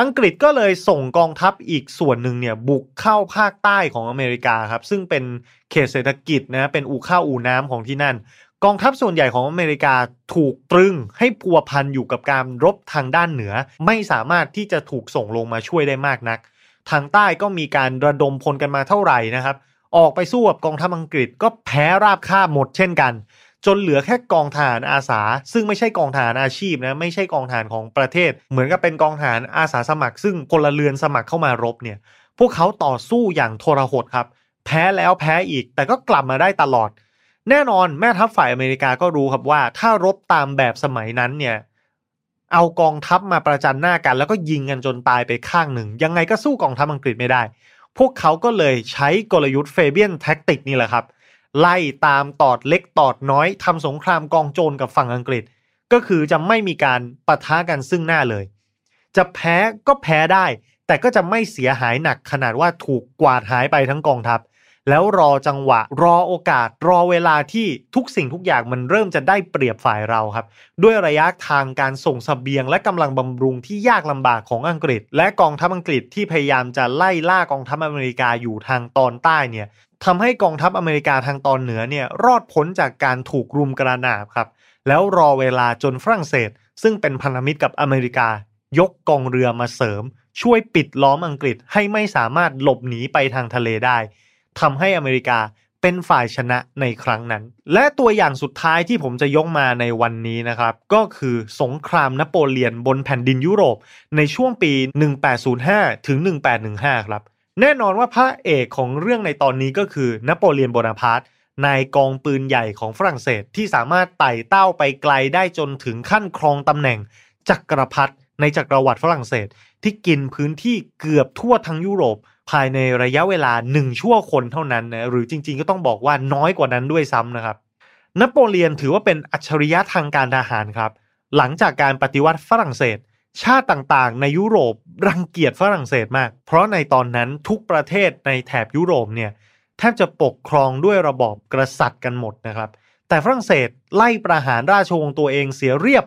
[SPEAKER 1] อังกฤษก็เลยส่งกองทัพอีกส่วนหนึ่งเนี่ยบุกเข้าภาคใต้ของอเมริกาครับ ซึ่งเป็นเขตเศรษฐกิจนะเป็นอู่ข้าวอู่น้ำของที่นั่น กองทัพส่วนใหญ่ของอเมริกาถูกตรึงให้พัวพันอยู่กับการรบทางด้านเหนือ ไม่สามารถที่จะถูกส่งลงมาช่วยได้มากนัก ทางใต้ก็มีการระดมพลกันมาเท่าไหร่นะครับ ออกไปสู้กับกองทัพอังกฤษก็แพ้ราบคาบหมดเช่นกัน จนเหลือแค่กองทหารอาสา ซึ่งไม่ใช่กองทหารอาชีพนะไม่ใช่กองทหารของประเทศ เหมือนกับเป็นกองทหารอาสาสมัคร ซึ่งพลเรือนสมัครเข้ามารบเนี่ยพวกเขาต่อสู้อย่างทรหดครับ แพ้แล้วแพ้อีกแต่ก็กลับมาได้ตลอด แน่นอนแม่ทัพฝ่ายอเมริกาก็รู้ครับว่า ถ้ารบตามแบบสมัยนั้นเนี่ยเอากองทัพมาประจันหน้ากัน แล้วก็ยิงกันจนตายไปข้างหนึ่ง ยังไงก็สู้กองทัพอังกฤษไม่ได้ พวกเขาก็เลยใช้กลยุทธ์เฟเบียนแท็กติกนี่แหละครับ ไล่ตามตอดเล็กตอดน้อยทำสงครามกองโจรกับฝั่งอังกฤษ ก็คือจะไม่มีการปะทะกันซึ่งหน้าเลย จะแพ้ก็แพ้ได้ แต่ก็จะไม่เสียหายหนักขนาดว่าถูกกวาดหายไปทั้งกองทัพ แล้วรอจังหวะ รอโอกาส รอเวลาที่ทุกสิ่งทุกอย่างมันเริ่มจะได้เปรียบฝ่ายเราครับ ด้วยระยะทางการส่งสเสบียงและกำลังบำรุงที่ยากลำบากของอังกฤษ และกองทัพอังกฤษที่พยายามจะไล่ล่ากองทัพอเมริกาอยู่ทางตอนใต้เนี่ยทำให้กองทัพอเมริกาทางตอนเหนือเนี่ยรอดพ้นจากการถูกรุมกระนาบครับแล้วรอเวลาจนฝรั่งเศส ซึ่งเป็นพันธมิตรกับอเมริกายกกองเรือมาเสริม ช่วยปิดล้อมอังกฤษให้ไม่สามารถหลบหนีไปทางทะเลได้ ทำให้อเมริกาเป็นฝ่ายชนะในครั้งนั้น และตัวอย่างสุดท้ายที่ผมจะยกมาในวันนี้นะครับ ก็คือสงครามนโปเลียนบนแผ่นดินยุโรป ในช่วงปี 1805 ถึง 1815 ครับ แน่นอนว่าพระเอกของเรื่องในตอนนี้ก็คือนโปเลียนโบนาพาร์ตนายกองปืนใหญ่ของฝรั่งเศสที่สามารถไต่เต้าไปไกลได้จนถึงขั้นครองตำแหน่ง จักรพรรดิในจักรวรรดิฝรั่งเศส ที่กินพื้นที่เกือบทั่วทั้งยุโรป ภายในระยะเวลาหนึ่งชั่วคนเท่านั้นนะหรือจริง ๆ ก็ต้องบอกว่าน้อยกว่านั้นด้วยซ้ำนะครับ นโปเลียนถือว่าเป็นอัจฉริยะทางการทหารครับ หลังจากการปฏิวัติฝรั่งเศส ชาติต่างๆ ในยุโรปรังเกียจฝรั่งเศสมาก เพราะในตอนนั้นทุกประเทศในแถบยุโรปเนี่ยแทบจะปกครองด้วยระบอบกษัตริย์กันหมดนะครับ แต่ฝรั่งเศสไล่ประหารราชวงศ์ตัวเองเสียเรียบ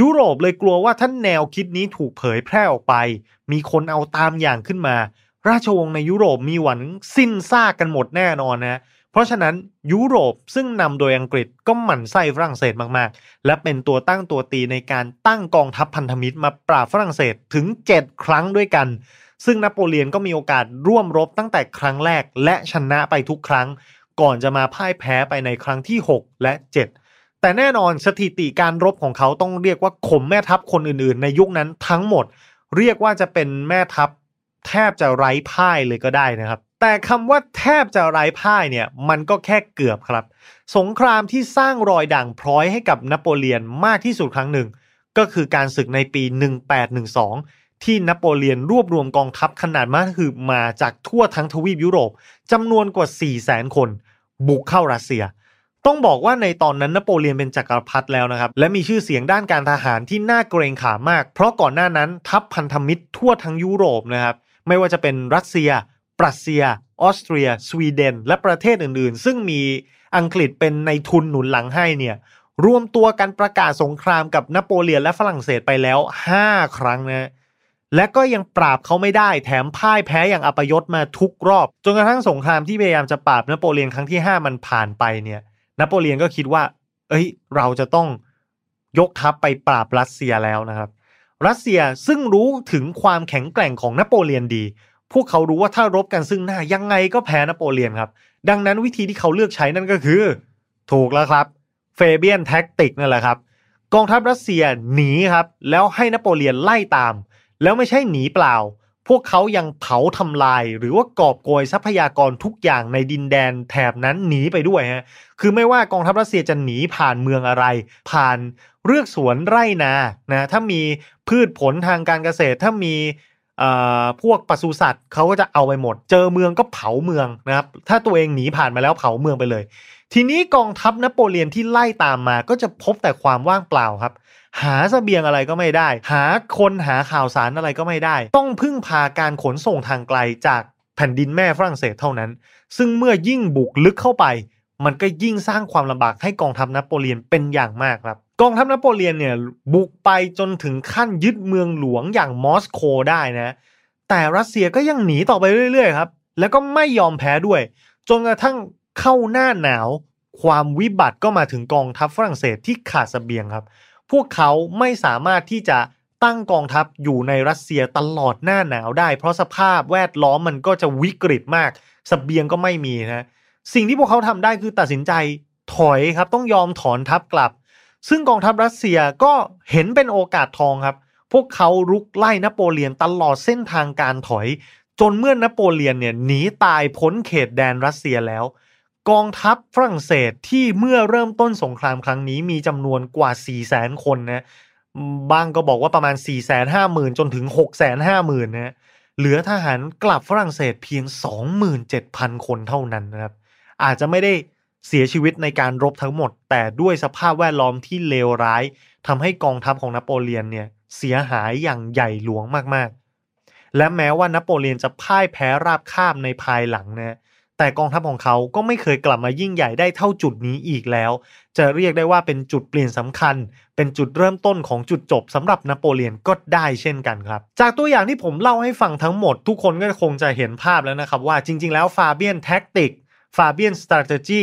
[SPEAKER 1] ยุโรปเลยกลัวว่าท่านแนวคิดนี้ถูกเผยแพร่ออกไป มีคนเอาตามอย่างขึ้นมา ราชวงศ์ในยุโรปมีหวังสิ้นซากกันหมดแน่นอนนะเพราะฉะนั้นยุโรปซึ่งนำโดยอังกฤษก็หมั่นไส้ฝรั่งเศสมากๆ และเป็นตัวตั้งตัวตีในการตั้งกองทัพพันธมิตรมาปราบฝรั่งเศสถึง 7 ครั้งด้วยกัน ซึ่งนโปเลียนก็มีโอกาสร่วมรบตั้งแต่ครั้งแรกและชนะไปทุกครั้ง ก่อนจะมาพ่ายแพ้ไปในครั้งที่ 6 และ 7 แต่แน่นอนสถิติการรบของเขาต้องเรียกว่าข่มแม่ทัพคนอื่นๆ ในยุคนั้นทั้งหมด เรียกว่าจะเป็นแม่ทัพ แทบจะไร้พ่ายเลยก็ได้นะครับ แต่คำว่าแทบจะไร้พ่ายเนี่ยมันก็แค่เกือบครับ สงครามที่สร้างรอยด่างพร้อยให้กับนโปเลียนมากที่สุดครั้งหนึ่ง ก็คือการศึกในปี 1812 ที่นโปเลียนรวบรวมกองทัพขนาดมากคือมาจากทั่วทั้งทวีปยุโรปจำนวนกว่า 4 0 0 0 0 0 คน บุกเข้ารัสเซียต้องบอกว่าในตอนนั้นนโปเลียนเป็นจักรพรรดิแล้วนะครับ และมีชื่อเสียงด้านการทหารที่น่าเกรงขามมาก เพราะก่อนหน้านั้นทัพพันธมิตรทั่วทั้งยุโรปนะครับ ไม่ว่าจะเป็นรัสเซีย ปรัสเซีย ออสเตรีย สวีเดน และประเทศอื่นๆ ซึ่งมีอังกฤษเป็นในทุนหนุนหลังให้เนี่ยรวมตัวกันประกาศสงครามกับนโปเลียนและฝรั่งเศสไปแล้ว 5 ครั้งนะและก็ยังปราบเขาไม่ได้แถมพ่ายแพ้อย่างอัปยศมาทุกรอบ จนกระทั่งสงครามที่พยายามจะปราบนโปเลียนครั้งที่ 5 มันผ่านไปเนี่ยนโปเลียนก็คิดว่า เอ้ย เราจะต้องยกทัพไปปราบรัสเซียแล้วนะครับ รัสเซียซึ่งรู้ถึงความแข็งแกร่งของนโปเลียนดี พวกเขารู้ว่าถ้ารบกันซึ่งหน้ายังไงก็แพ้นโปเลียนครับ ดังนั้นวิธีที่เขาเลือกใช้นั่นก็คือ ถูกแล้วครับ Fabian tactic นั่นแหละครับกองทัพรัสเซียหนีครับแล้วให้นโปเลียนไล่ตาม แล้วไม่ใช่หนีเปล่า พวกเขายังเผาทำลาย หรือว่ากอบโกยทรัพยากรทุกอย่างในดินแดนแถบนั้นหนีไปด้วยฮะคือไม่ว่ากองทัพรัสเซียจะหนีผ่านเมืองอะไร ผ่าน เรือกสวนไร่นานะถ้ามีพืชผลทางการเกษตร ถ้ามีพวกปศุสัตว์เขาก็จะเอาไปหมด เจอเมืองก็เผาเมืองนะครับถ้าตัวเองหนีผ่านมาแล้วเผาเมืองไปเลย ทีนี้กองทัพนโปเลียนที่ไล่ตามมาก็จะพบแต่ความว่างเปล่าครับ หาสเสบียงอะไรก็ไม่ได้ หาคนหาข่าวสารอะไรก็ไม่ได้ ต้องพึ่งพาการขนส่งทางไกลจากแผ่นดินแม่ฝรั่งเศสเท่านั้น ซึ่งเมื่อยิ่งบุกลึกเข้าไป มันก็ยิ่งสร้างความลำบากให้กองทัพนโปเลียนเป็นอย่างมากครับ กองทัพนโปเลียนเนี่ยบุกไปจนถึงขั้นยึดเมืองหลวงอย่างมอสโกได้นะ แต่รัสเซียก็ยังหนีต่อไปเรื่อยๆครับ แล้วก็ไม่ยอมแพ้ด้วย จนกระทั่งเข้าหน้าหนาว ความวิบัติก็มาถึงกองทัพฝรั่งเศสที่ขาดสเสบียงครับ พวกเขาไม่สามารถที่จะตั้งกองทัพอยู่ในรัสเซียตลอดหน้าหนาวได้ เพราะสภาพแวดล้อมมันก็จะวิกฤตมากสเสบียงก็ไม่มีนะ สิ่งที่พวกเขาทำได้คือตัดสินใจถอยครับต้องยอมถอนทัพกลับ ซึ่งกองทัพรัสเซียก็เห็นเป็นโอกาสทองครับ พวกเขารุกไล่นโปเลียนตลอดเส้นทางการถอย จนเมื่อนโปเลียนเนี่ยหนีตายพ้นเขตแดนรัสเซียแล้ว กองทัพฝรั่งเศสที่เมื่อเริ่มต้นสงครามครั้งนี้มีจำนวนกว่า 4 0 0แสนคนนะบางก็บอกว่าประมาณ 4 5 0 0 0 0 จนถึง 6 5 0 0 0 0นะเหลือทหารกลับฝรั่งเศสเพียง 27,000 คนเท่านั้นนะครับ อาจจะไม่ได้ เสียชีวิตในการรบทั้งหมด แต่ด้วยสภาพแวดล้อมที่เลวร้ายทำให้กองทัพของนโปเลียนเนี่ยเสียหายอย่างใหญ่หลวงมากๆ และแม้ว่านโปเลียนจะพ่ายแพ้ราบคาบในภายหลังนะแต่กองทัพของเขาก็ไม่เคยกลับมายิ่งใหญ่ได้เท่าจุดนี้อีกแล้ว จะเรียกได้ว่าเป็นจุดเปลี่ยนสำคัญ เป็นจุดเริ่มต้นของจุดจบสำหรับนโปเลียนก็ได้เช่นกันครับ จากตัวอย่างที่ผมเล่าให้ฟังทั้งหมด ทุกคนก็คงจะเห็นภาพแล้วนะครับว่าจริง ๆ แล้วฟาเบียนแท็กติกฟาเบียนสตร t e g y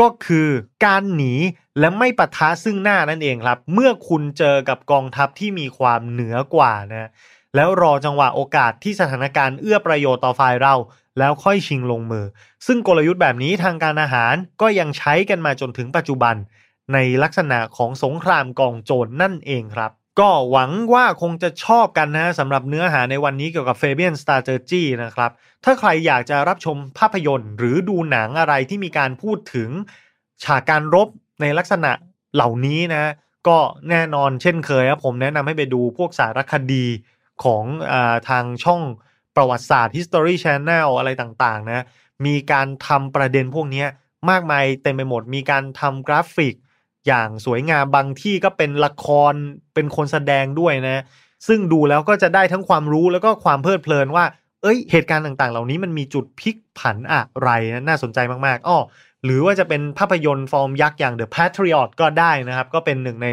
[SPEAKER 1] ก็คือการหนีและไม่ปะทะซึ่งหน้านั่นเองครับ เมื่อคุณเจอกับกองทัพที่มีความเหนือกว่านะแล้วรอจังหวะโอกาสที่สถานการณ์เอื้อประโยชน์ต่อฝ่ายเรา แล้วค่อยชิงลงมือ ซึ่งกลยุทธ์แบบนี้ทางการอาหารก็ยังใช้กันมาจนถึงปัจจุบัน ในลักษณะของสงครามกองโจรนนั่นเองครับ ก็หวังว่าคงจะชอบกันนะสำหรับเนื้อหาในวันนี้เกี่ยวกับ Fabian Strategy นะครับ ถ้าใครอยากจะรับชมภาพยนตร์หรือดูหนังอะไรที่มีการพูดถึงฉากการรบในลักษณะเหล่านี้นะ ก็แน่นอนเช่นเคยครับผมแนะนำให้ไปดูพวกสารคดีของอทางช่องประวัติศาสตร์ History Channel อะไรต่างๆนะ มีการทำประเด็นพวกนี้มากมายเต็มไปหมด มีการทำกราฟิก อย่างสวยงามบางที่ก็เป็นละครเป็นคนแสดงด้วยนะ ซึ่งดูแล้วก็จะได้ทั้งความรู้แล้วก็ความเพลิดเพลินว่า เอ้ย เหตุการณ์ต่างๆ เหล่านี้มันมีจุดพลิกผันอะไรนะน่าสนใจมากๆอ้อหรือว่าจะเป็นภาพยนตร์ฟอร์มยักษ์อย่าง The Patriot ก็ได้นะครับ ก็เป็นหนึ่งใน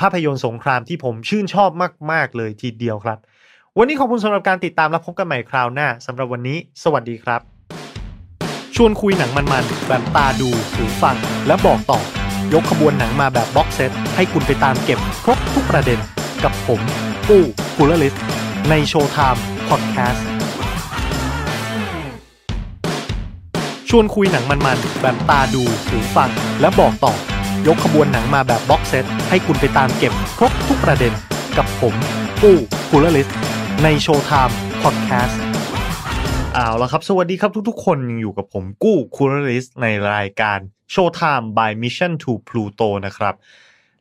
[SPEAKER 1] ภาพยนตร์สงครามที่ผมชื่นชอบมากๆ เลยทีเดียวครับ วันนี้ขอบคุณสำหรับการติดตามและพบกันใหม่คราวหน้าสำหรับวันนี้ สวัสดีครับ ชวนคุยหนังมันๆแบบตาดูหูฟังและบอกต่อ ยกขบวนหนังมาแบบ box set ให้คุณไปตามเก็บครบทุกประเด็นกับผมปู้กูลลิสใน Showtime พอดแคสต์ชวนคุยหนังมันๆแบบตาดูหูฟัง และบอกต่อ ยกขบวนหนังมาแบบ box set ให้คุณไปตามเก็บครบทุกประเด็นกับผมปู้กูลลิสใน Showtime พอดแคสต์เอาละครับ สวัสดีครับทุกๆ คนยังอยู่กับผมกู้คูลลิสในรายการ โชว์ไทม์ by Mission to Pluto นะครับ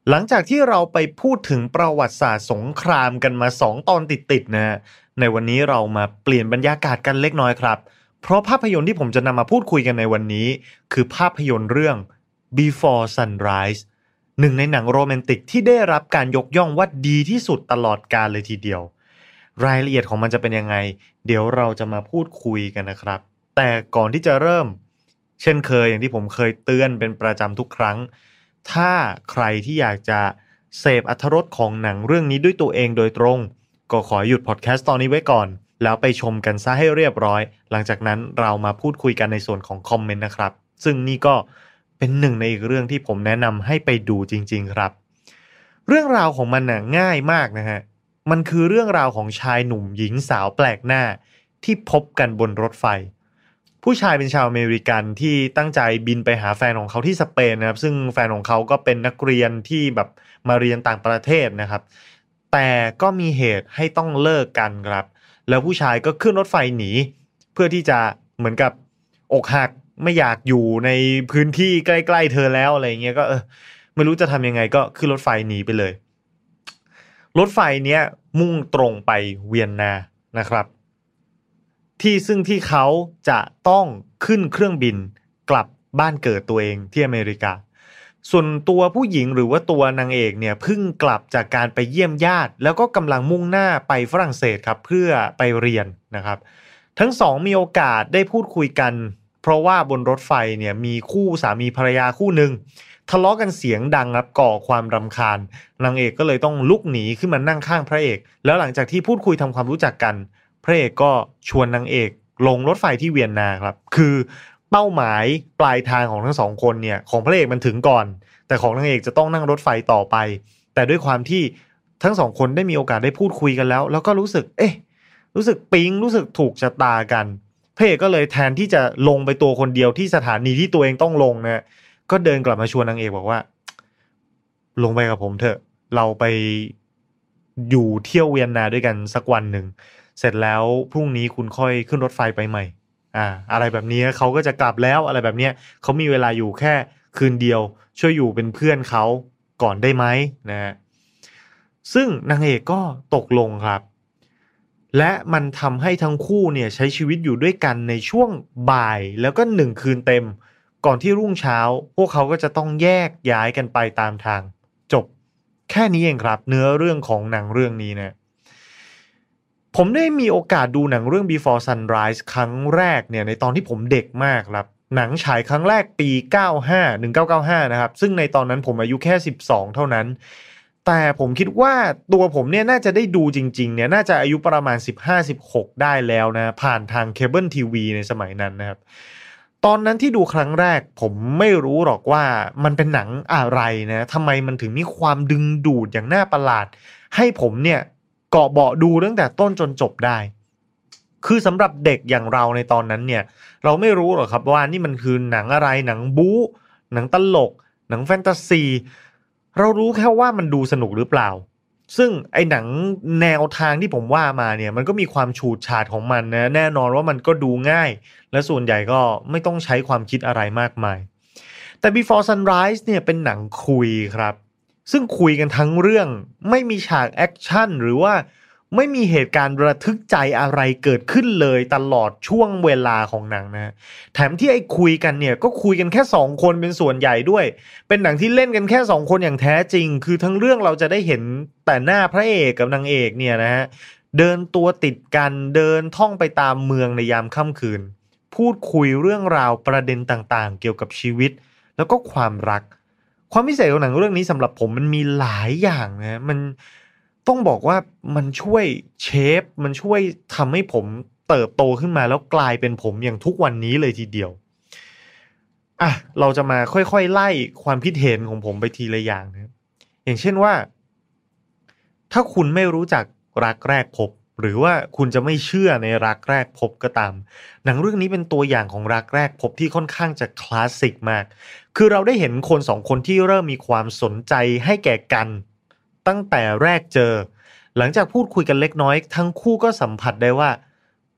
[SPEAKER 1] หลังจากที่เราไปพูดถึงประวัติศาสตร์สงครามกันมา 2 ตอนติดๆนะในวันนี้เรามาเปลี่ยนบรรยากาศกันเล็กน้อยครับ เพราะภาพยนตร์ที่ผมจะนำมาพูดคุยกันในวันนี้ คือภาพยนตร์เรื่อง Before Sunrise หนึ่งในหนังโรแมนติกที่ได้รับการยกย่องว่าดีที่สุดตลอดกาลเลยทีเดียว รายละเอียดของมันจะเป็นยังไง เดี๋ยวเราจะมาพูดคุยกันนะครับ แต่ก่อนที่จะเริ่ม เช่นเคยอย่างที่ผมเคยเตือนเป็นประจำทุกครั้ง ถ้าใครที่อยากจะเสพอัธรสของหนังเรื่องนี้ด้วยตัวเองโดยตรง ก็ขอหยุดพอดแคสต์ตอนนี้ไว้ก่อน แล้วไปชมกันซะให้เรียบร้อย หลังจากนั้นเรามาพูดคุยกันในส่วนของคอมเมนต์นะครับ ซึ่งนี่ก็เป็นหนึ่งในอีกเรื่องที่ผมแนะนำให้ไปดูจริง ๆ ครับ เรื่องราวของมันน่ะง่ายมากนะฮะมันคือเรื่องราวของชายหนุ่มหญิงสาวแปลกหน้าที่พบกันบนรถไฟ ผู้ชายเป็นชาวอเมริกันที่ตั้งใจบินไปหาแฟนของเขาที่สเปนนะครับ ซึ่งแฟนของเขาก็เป็นนักเรียนที่แบบมาเรียนต่างประเทศนะครับ แต่ก็มีเหตุให้ต้องเลิกกันครับ แล้วผู้ชายก็ขึ้นรถไฟหนี เพื่อที่จะเหมือนกับอกหักไม่อยากอยู่ในพื้นที่ใกล้ ๆ เธอแล้วอะไรเงี้ยก็เออไม่รู้จะทำยังไงก็ขึ้นรถไฟหนีไปเลย รถไฟเนี้ยมุ่งตรงไปเวียนนานะครับ ที่ซึ่งที่เขาจะต้องขึ้นเครื่องบินกลับบ้านเกิดตัวเองที่อเมริกา ส่วนตัวผู้หญิงหรือว่าตัวนางเอกเนี่ยเพิ่งกลับจากการไปเยี่ยมญาติ แล้วก็กำลังมุ่งหน้าไปฝรั่งเศสครับเพื่อไปเรียนนะครับ ทั้งสองมีโอกาสได้พูดคุยกัน เพราะว่าบนรถไฟเนี่ยมีคู่สามีภรรยาคู่หนึ่งทะเลาะกันเสียงดังครับก่อความรำคาญนางเอกก็เลยต้องลุกหนีขึ้นมานั่งข้างพระเอก แล้วหลังจากที่พูดคุยทำความรู้จักกัน พระเอกก็ชวนนางเอกลงรถไฟที่เวียนนาครับ คือเป้าหมายปลายทางของทั้งสองคนเนี่ยของพระเอกมันถึงก่อน แต่ของนางเอกจะต้องนั่งรถไฟต่อไป แต่ด้วยความที่ทั้งสองคนได้มีโอกาสได้พูดคุยกันแล้ว แล้วก็รู้สึก เอ๊ะ รู้สึกปิ๊งรู้สึกถูกชะตากัน พระเอกก็เลยแทนที่จะลงไปตัวคนเดียวที่สถานีที่ตัวเองต้องลงนะก็เดินกลับมาชวนนางเอกบอกว่า ลงไปกับผมเถอะ เราไปอยู่เที่ยวเวียนนาด้วยกันสักวันหนึ่ง เสร็จแล้วพรุ่งนี้คุณค่อยขึ้นรถไฟไปใหม่อ่าอะไรแบบนี้เขาก็จะกลับแล้วอะไรแบบเนี้ยเขามีเวลาอยู่แค่คืนเดียว ช่วยอยู่เป็นเพื่อนเขาก่อนได้ไหมนะฮะซึ่งนางเอกก็ตกลงครับ และมันทำให้ทั้งคู่เนี่ยใช้ชีวิตอยู่ด้วยกันในช่วงบ่ายแล้วก็หนึ่งคืนเต็ม ก่อนที่รุ่งเช้า พวกเขาก็จะต้องแยกย้ายกันไปตามทาง จบแค่นี้เองครับ เนื้อเรื่องของหนังเรื่องนี้นะ ผมได้มีโอกาสดูหนังเรื่อง Before Sunrise ครั้งแรกเนี่ยในตอนที่ผมเด็กมากครับ หนังฉายครั้งแรกปี 95 1995 นะครับ ซึ่งในตอนนั้นผมอายุแค่ 12 เท่านั้น แต่ผมคิดว่าตัวผมเนี่ยน่าจะได้ดูจริงๆเนี่ยน่าจะอายุประมาณ 15-16 ได้แล้วนะ ผ่านทางเคเบิลทีวีในสมัยนั้นนะครับตอนนั้นที่ดูครั้งแรกผมไม่รู้หรอกว่ามันเป็นหนังอะไรนะทำไมมันถึงมีความดึงดูดอย่างน่าประหลาด ให้ผมเนี่ย เกาะเบาะดูตั้งแต่ต้นจนจบได้ คือสำหรับเด็กอย่างเราในตอนนั้นเนี่ย เราไม่รู้หรอกครับว่านี่มันคือหนังอะไรหนังบู๊หนังตลก หนังแฟนตาซี เรารู้แค่ว่ามันดูสนุกหรือเปล่า ซึ่งไอ้หนังแนวทางที่ผมว่ามาเนี่ย มันก็มีความฉูดฉาดของมันนะแน่นอนว่ามันก็ดูง่าย และส่วนใหญ่ก็ไม่ต้องใช้ความคิดอะไรมากมายแต่ Before Sunrise เนี่ยเป็นหนังคุยครับ ซึ่งคุยกันทั้งเรื่องไม่มีฉากแอคชั่นหรือว่าไม่มีเหตุการณ์ระทึกใจอะไรเกิดขึ้นเลยตลอดช่วงเวลาของหนังนะ แถมที่ไอ้คุยกันเนี่ยก็คุยกันแค่สองคนเป็นส่วนใหญ่ด้วย เป็นหนังที่เล่นกันแค่สองคนอย่างแท้จริง คือทั้งเรื่องเราจะได้เห็นแต่หน้าพระเอกกับนางเอกเนี่ยนะฮะเดินตัวติดกันเดินท่องไปตามเมืองในยามค่ำคืน พูดคุยเรื่องราวประเด็นต่างๆ เกี่ยวกับชีวิต แล้วก็ความรัก ความพิเศษของหนังเรื่องนี้สำหรับผมมันมีหลายอย่างนะมันต้องบอกว่ามันช่วยเชฟมันช่วยทำให้ผมเติบโตขึ้นมาแล้วกลายเป็นผมอย่างทุกวันนี้เลยทีเดียวอะเราจะมาค่อยๆไล่ความคิดเห็นของผมไปทีละอย่างนะอย่างเช่นว่า ถ้าคุณไม่รู้จักรักแรกพบ หรือว่าคุณจะไม่เชื่อในรักแรกพบก็ตาม หนังเรื่องนี้เป็นตัวอย่างของรักแรกพบที่ค่อนข้างจะคลาสสิกมาก คือเราได้เห็นคนสองคนที่เริ่มมีความสนใจให้แก่กัน ตั้งแต่แรกเจอ หลังจากพูดคุยกันเล็กน้อย ทั้งคู่ก็สัมผัสได้ว่า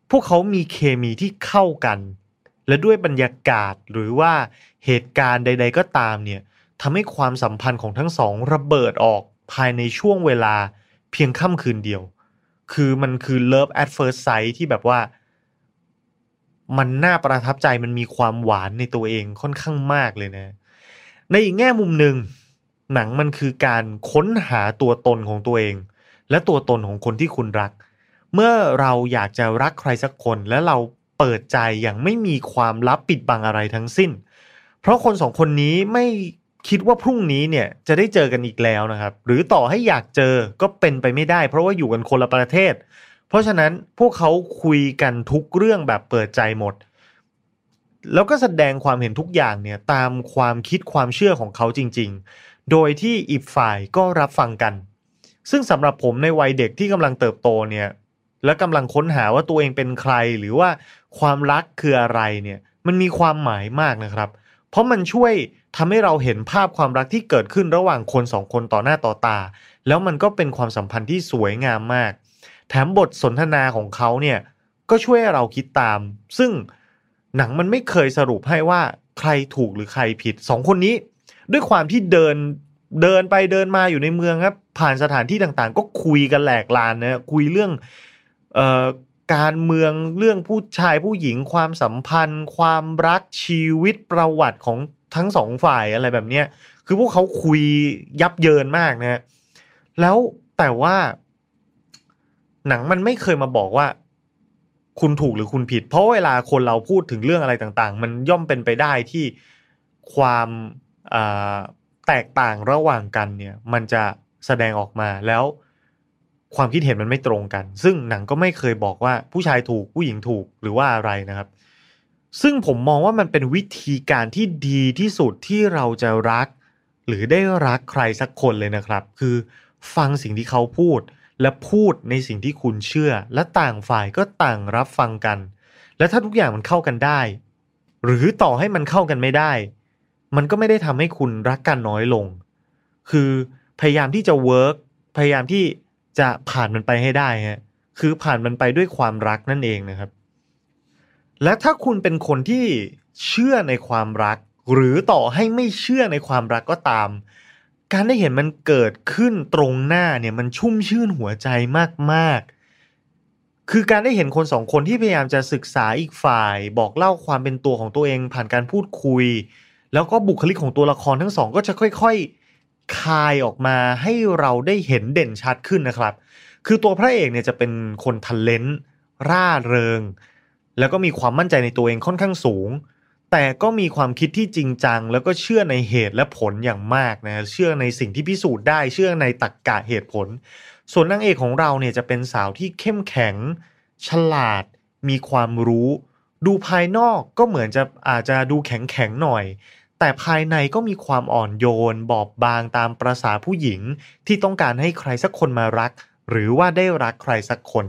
[SPEAKER 1] พวกเขามีเคมีที่เข้ากัน และด้วยบรรยากาศหรือว่าเหตุการณ์ใด ๆ ก็ตามเนี่ยทำให้ความสัมพันธ์ของทั้งสองระเบิดออกภายในช่วงเวลาเพียงค่ำคืนเดียว คือมันคือ love at first sight ที่แบบว่า มันน่าประทับใจมันมีความหวานในตัวเองค่อนข้างมากเลยนะ ในอีกแง่มุมหนึ่งหนังมันคือการค้นหาตัวตนของตัวเอง และตัวตนของคนที่คุณรัก เมื่อเราอยากจะรักใครสักคนและเราเปิดใจอย่างไม่มีความลับปิดบังอะไรทั้งสิ้น เพราะคนสองคนนี้ไม่คิดว่าพรุ่งนี้เนี่ยจะได้เจอกันอีกแล้วนะครับ หรือต่อให้อยากเจอก็เป็นไปไม่ได้ เพราะว่าอยู่กันคนละประเทศ เพราะฉะนั้นพวกเขาคุยกันทุกเรื่องแบบเปิดใจหมด แล้วก็แสดงความเห็นทุกอย่างเนี่ยตามความคิดความเชื่อของเขาจริง ๆ โดยที่อีกฝ่ายก็รับฟังกัน ซึ่งสำหรับผมในวัยเด็กที่กำลังเติบโตเนี่ยและกำลังค้นหาว่าตัวเองเป็นใครหรือว่าความรักคืออะไรเนี่ยมันมีความหมายมากนะครับ เพราะมันช่วยทำให้เราเห็นภาพความรักที่เกิดขึ้นระหว่างคนสองคนต่อหน้าต่อตา แล้วมันก็เป็นความสัมพันธ์ที่สวยงามมาก แถมบทสนทนาของเขาเนี่ยก็ช่วยเราคิดตาม ซึ่งหนังมันไม่เคยสรุปให้ว่าใครถูกหรือใครผิดสองคนนี้ ด้วยความที่เดินเดินไปเดินมาอยู่ในเมืองครับผ่านสถานที่ต่างๆ ก็คุยกันแหลกลานนะคุยเรื่องเอ่อการเมืองเรื่องผู้ชายผู้หญิงความสัมพันธ์ ความรักชีวิตประวัติของทั้งสองฝ่ายอะไรแบบเนี้ยคือพวกเขาคุยยับเยินมากนะแล้วแต่ว่า หนังมันไม่เคยมาบอกว่า คุณถูกหรือคุณผิด เพราะเวลาคนเราพูดถึงเรื่องอะไรต่าง ๆ มันย่อมเป็นไปได้ที่ความแตกต่างระหว่างกันเนี่ย มันจะแสดงออกมาแล้วความคิดเห็นมันไม่ตรงกัน ซึ่งหนังก็ไม่เคยบอกว่าผู้ชายถูกผู้หญิงถูกหรือว่าอะไรนะครับ ซึ่งผมมองว่ามันเป็นวิธีการที่ดีที่สุดที่เราจะรัก หรือได้รักใครสักคนเลยนะครับ คือฟังสิ่งที่เขาพูด และพูดในสิ่งที่คุณเชื่อ และต่างฝ่ายก็ต่างรับฟังกัน และถ้าทุกอย่างมันเข้ากันได้ หรือต่อให้มันเข้ากันไม่ได้ มันก็ไม่ได้ทำให้คุณรักกันน้อยลง คือพยายามที่จะเวิร์กพยายามที่จะผ่านมันไปให้ได้ฮะคือผ่านมันไปด้วยความรักนั่นเองนะครับ และถ้าคุณเป็นคนที่เชื่อในความรัก หรือต่อให้ไม่เชื่อในความรักก็ตาม การได้เห็นมันเกิดขึ้นตรงหน้าเนี่ยมันชุ่มชื่นหัวใจมากๆ คือการได้เห็นคนสองคนที่พยายามจะศึกษาอีกฝ่าย บอกเล่าความเป็นตัวของตัวเองผ่านการพูดคุย แล้วก็บุคลิกของตัวละครทั้งสองก็จะค่อยๆ คายออกมาให้เราได้เห็นเด่นชัดขึ้นนะครับ คือตัวพระเอกเนี่ยจะเป็นคนทันเลนร่าเริง แล้วก็มีความมั่นใจในตัวเองค่อนข้างสูง แต่ก็มีความคิดที่จริงจัง แล้วก็เชื่อในเหตุและผลอย่างมากนะเชื่อในสิ่งที่พิสูจน์ได้ เชื่อในตรรกกะเหตุผล ส่วนนางเอกของเราเนี่ยจะเป็นสาวที่เข้มแข็ง ฉลาด มีความรู้ ดูภายนอกก็เหมือนจะอาจจะดูแข็งแข็งหน่อย แต่ภายในก็มีความอ่อนโยน บอบบางตามประษาผู้หญิงที่ต้องการให้ใครสักคนมารัก หรือว่าได้รักใครสักคน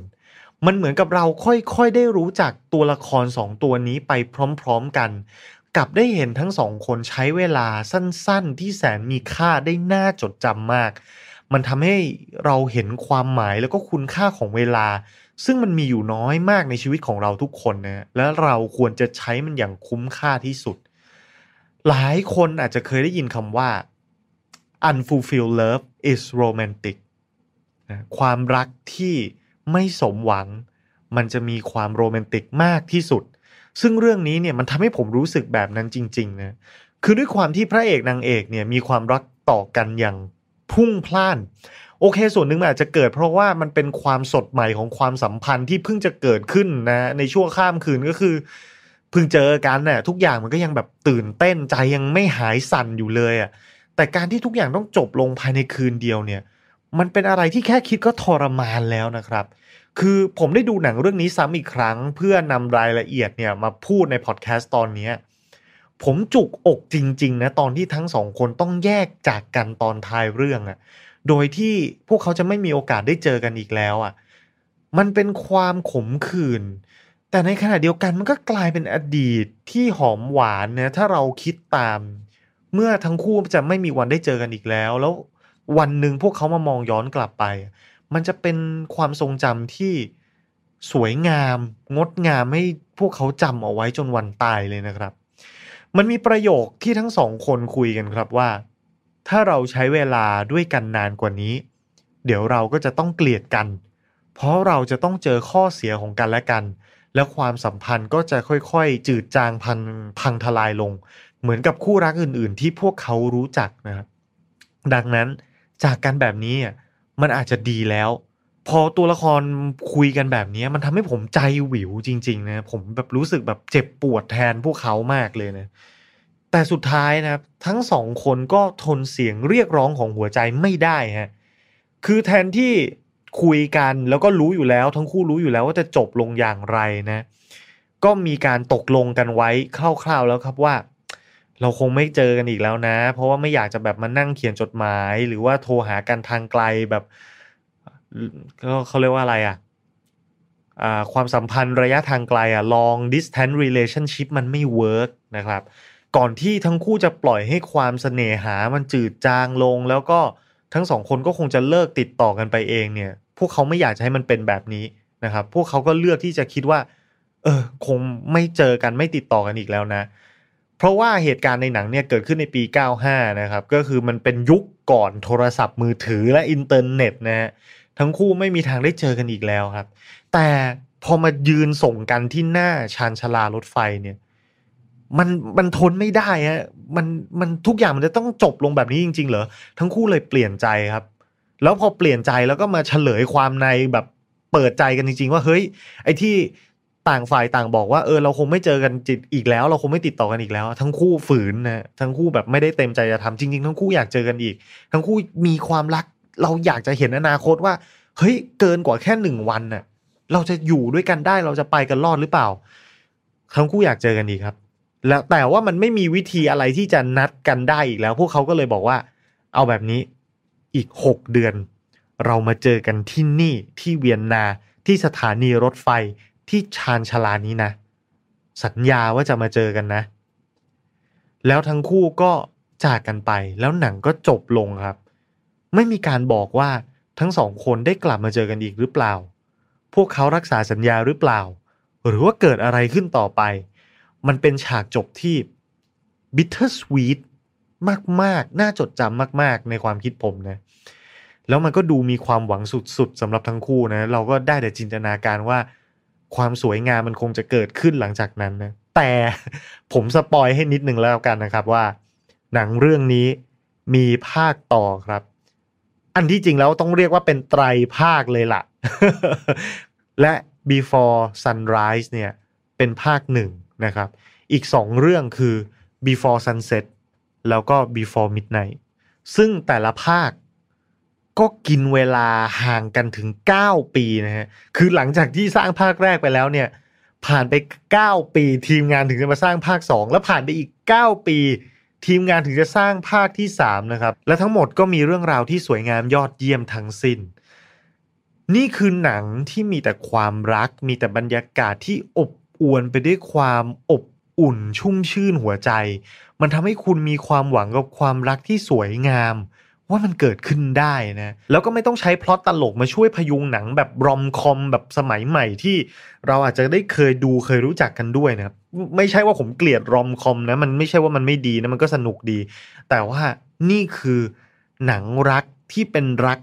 [SPEAKER 1] มันเหมือนกับเราค่อยๆได้รู้จักตัวละครสองตัวนี้ไปพร้อมๆกันกลับได้เห็นทั้งสองคนใช้เวลาสั้นๆ ที่แสนมีค่าได้น่าจดจำมาก มันทำให้เราเห็นความหมายแล้วก็คุณค่าของเวลา ซึ่งมันมีอยู่น้อยมากในชีวิตของเราทุกคนนะและเราควรจะใช้มันอย่างคุ้มค่าที่สุด หลายคนอาจจะเคยได้ยินคำว่า unfulfilled love is romantic นะความรักที่ ไม่สมหวัง มันจะมีความโรแมนติกมากที่สุด ซึ่งเรื่องนี้เนี่ยมันทำให้ผมรู้สึกแบบนั้นจริงๆนะคือด้วยความที่พระเอกนางเอกเนี่ยมีความรักต่อกันอย่างพุ่งพล่าน โอเค ส่วนหนึ่งอาจจะเกิดเพราะว่ามันเป็นความสดใหม่ของความสัมพันธ์ที่เพิ่งจะเกิดขึ้นนะในช่วงข้ามคืนก็คือเพิ่งเจอกันน่ะทุกอย่างมันก็ยังแบบตื่นเต้นใจยังไม่หายสั่นอยู่เลยอะแต่การที่ทุกอย่างต้องจบลงภายในคืนเดียวเนี่ย มันเป็นอะไรที่แค่คิดก็ทรมานแล้วนะครับ คือผมได้ดูหนังเรื่องนี้ซ้ำอีกครั้ง เพื่อนำรายละเอียดเนี่ยมาพูดในพอดแคสต์ตอนนี้ผมจุกอกจริงๆนะตอนที่ทั้งสองคนต้องแยกจากกันตอนท้ายเรื่องอะ่ะ โดยที่พวกเขาจะไม่มีโอกาสได้เจอกันอีกแล้วอะ่ะ มันเป็นความขมขื่นแต่ในขณะเดียวกันมันก็กลายเป็นอดีตที่หอมหวานนะถ้าเราคิดตาม เมื่อทั้งคู่จะไม่มีวันได้เจอกันอีกแล้ว แล้ว วันหนึ่งพวกเขามามองย้อนกลับไป มันจะเป็นความทรงจำที่สวยงาม งดงามให้พวกเขาจำเอาไว้จนวันตายเลยนะครับ มันมีประโยคที่ทั้งสองคนคุยกันครับว่า ถ้าเราใช้เวลาด้วยกันนานกว่านี้ เดี๋ยวเราก็จะต้องเกลียดกัน เพราะเราจะต้องเจอข้อเสียของกันและกัน แล้วความสัมพันธ์ก็จะค่อยๆ จืดจางพันพังทลายลง เหมือนกับคู่รักอื่น ๆ ที่พวกเขารู้จักนะครับดังนั้น จากกันแบบนี้มันอาจจะดีแล้ว พอตัวละครคุยกันแบบนี้มันทำให้ผมใจหวิวจริง ๆ นะ ผมแบบรู้สึกแบบเจ็บปวดแทนพวกเขามากเลยนะแต่สุดท้ายนะครับ ทั้งสองคนก็ทนเสียงเรียกร้องของหัวใจไม่ได้ฮะคือแทนที่คุยกันแล้วก็รู้อยู่แล้ว ทั้งคู่รู้อยู่แล้วว่าจะจบลงอย่างไรนะ ก็มีการตกลงกันไว้คร่าวๆแล้วครับว่า เราคงไม่เจอกันอีกแล้วนะ เพราะว่าไม่อยากจะแบบมานั่งเขียนจดหมาย หรือว่าโทรหากันทางไกลแบบก็เขาเรียกว่าอะไรอะความสัมพันธ์ระยะทางไกลอะ long distance relationship มันไม่เวิร์กนะครับ ก่อนที่ทั้งคู่จะปล่อยให้ความเสน่หามันจืดจางลง แล้วก็ทั้งสองคนก็คงจะเลิกติดต่อกันไปเองเนี่ย พวกเขาไม่อยากจะให้มันเป็นแบบนี้นะครับ พวกเขาก็เลือกที่จะคิดว่า เออ คงไม่เจอกันไม่ติดต่อกันอีกแล้วนะเพราะว่าเหตุการณ์ในหนังเนี่ยเกิดขึ้นในปี 95 นะครับ ก็คือมันเป็นยุคก่อนโทรศัพท์มือถือและอินเทอร์เน็ตนะฮะทั้งคู่ไม่มีทางได้เจอกันอีกแล้วครับ แต่พอมายืนส่งกันที่หน้าชานชลารถไฟเนี่ยมันมันทนไม่ได้ฮะมันมันทุกอย่างมันจะต้องจบลงแบบนี้จริง ๆ เหรอ ทั้งคู่เลยเปลี่ยนใจครับ แล้วพอเปลี่ยนใจแล้วก็มาเฉลยความในแบบเปิดใจกันจริง ๆ ว่าเฮ้ยไอ้ที่ ต่างฝ่ายต่างบอกว่าเออเราคงไม่เจอกันจิตอีกแล้ว เราคงไม่ติดต่อกันอีกแล้ว ทั้งคู่ฝืนนะทั้งคู่แบบไม่ได้เต็มใจจะทำจริง ๆ ทั้งคู่อยากเจอกันอีก ทั้งคู่มีความรัก เราอยากจะเห็นอนาคตว่า เฮ้ยเกินกว่าแค่หนึ่งวันน่ะ เราจะอยู่ด้วยกันได้เราจะไปกันรอดหรือเปล่า ทั้งคู่อยากเจอกันอีกครับ แล้วแต่ว่ามันไม่มีวิธีอะไรที่จะนัดกันได้อีกแล้ว พวกเขาก็เลยบอกว่า เอาแบบนี้อีกหกเดือน เรามาเจอกันที่นี่ที่เวียนนาที่สถานีรถไฟ ที่ชานชาลานี้นะ สัญญาว่าจะมาเจอกันนะ แล้วทั้งคู่ก็จากกันไปแล้วหนังก็จบลงครับ ไม่มีการบอกว่าทั้งสองคนได้กลับมาเจอกันอีกหรือเปล่า พวกเขารักษาสัญญาหรือเปล่า หรือว่าเกิดอะไรขึ้นต่อไป มันเป็นฉากจบที่ bitter sweet มากๆ น่าจดจำมาก ๆ ในความคิดผมนะ แล้วมันก็ดูมีความหวังสุด ๆสำหรับทั้งคู่นะ เราก็ได้แต่จินตนาการว่า ความสวยงามมันคงจะเกิดขึ้นหลังจากนั้นนะแต่ผมสปอยให้นิดนึงแล้วกันนะครับว่า หนังเรื่องนี้มีภาคต่อครับ อันที่จริงแล้วต้องเรียกว่าเป็นไตรภาคเลยละ่ะ และ before sunrise เนี่ยเป็นภาคหนึ่งนะครับ อีกสองเรื่องคือ before sunset แล้วก็ before midnight ซึ่งแต่ละภาค ก็กินเวลาห่างกันถึง 9 ปีนะฮะ คือหลังจากที่สร้างภาคแรกไปแล้วเนี่ย ผ่านไป 9 ปี ทีมงานถึงจะมาสร้างภาค 2 แล้วผ่านไปอีก 9 ปี ทีมงานถึงจะสร้างภาคที่ 3 นะครับ และทั้งหมดก็มีเรื่องราวที่สวยงามยอดเยี่ยมทั้งสิ้น นี่คือหนังที่มีแต่ความรัก มีแต่บรรยากาศที่อบอวลไปด้วยความอบอุ่นชุ่มชื่นหัวใจ มันทำให้คุณมีความหวังกับความรักที่สวยงาม ว่ามันเกิดขึ้นได้นะแล้วก็ไม่ต้องใช้พล็อตตลกมาช่วยพยุงหนังแบบรอมคอมแบบสมัยใหม่ที่เราอาจจะได้เคยดูเคยรู้จักกันด้วยนะครับไม่ใช่ว่าผมเกลียดรอมคอมนะมันไม่ใช่ว่ามันไม่ดีนะมันก็สนุกดี แต่ว่านี่คือหนังรักที่เป็นรัก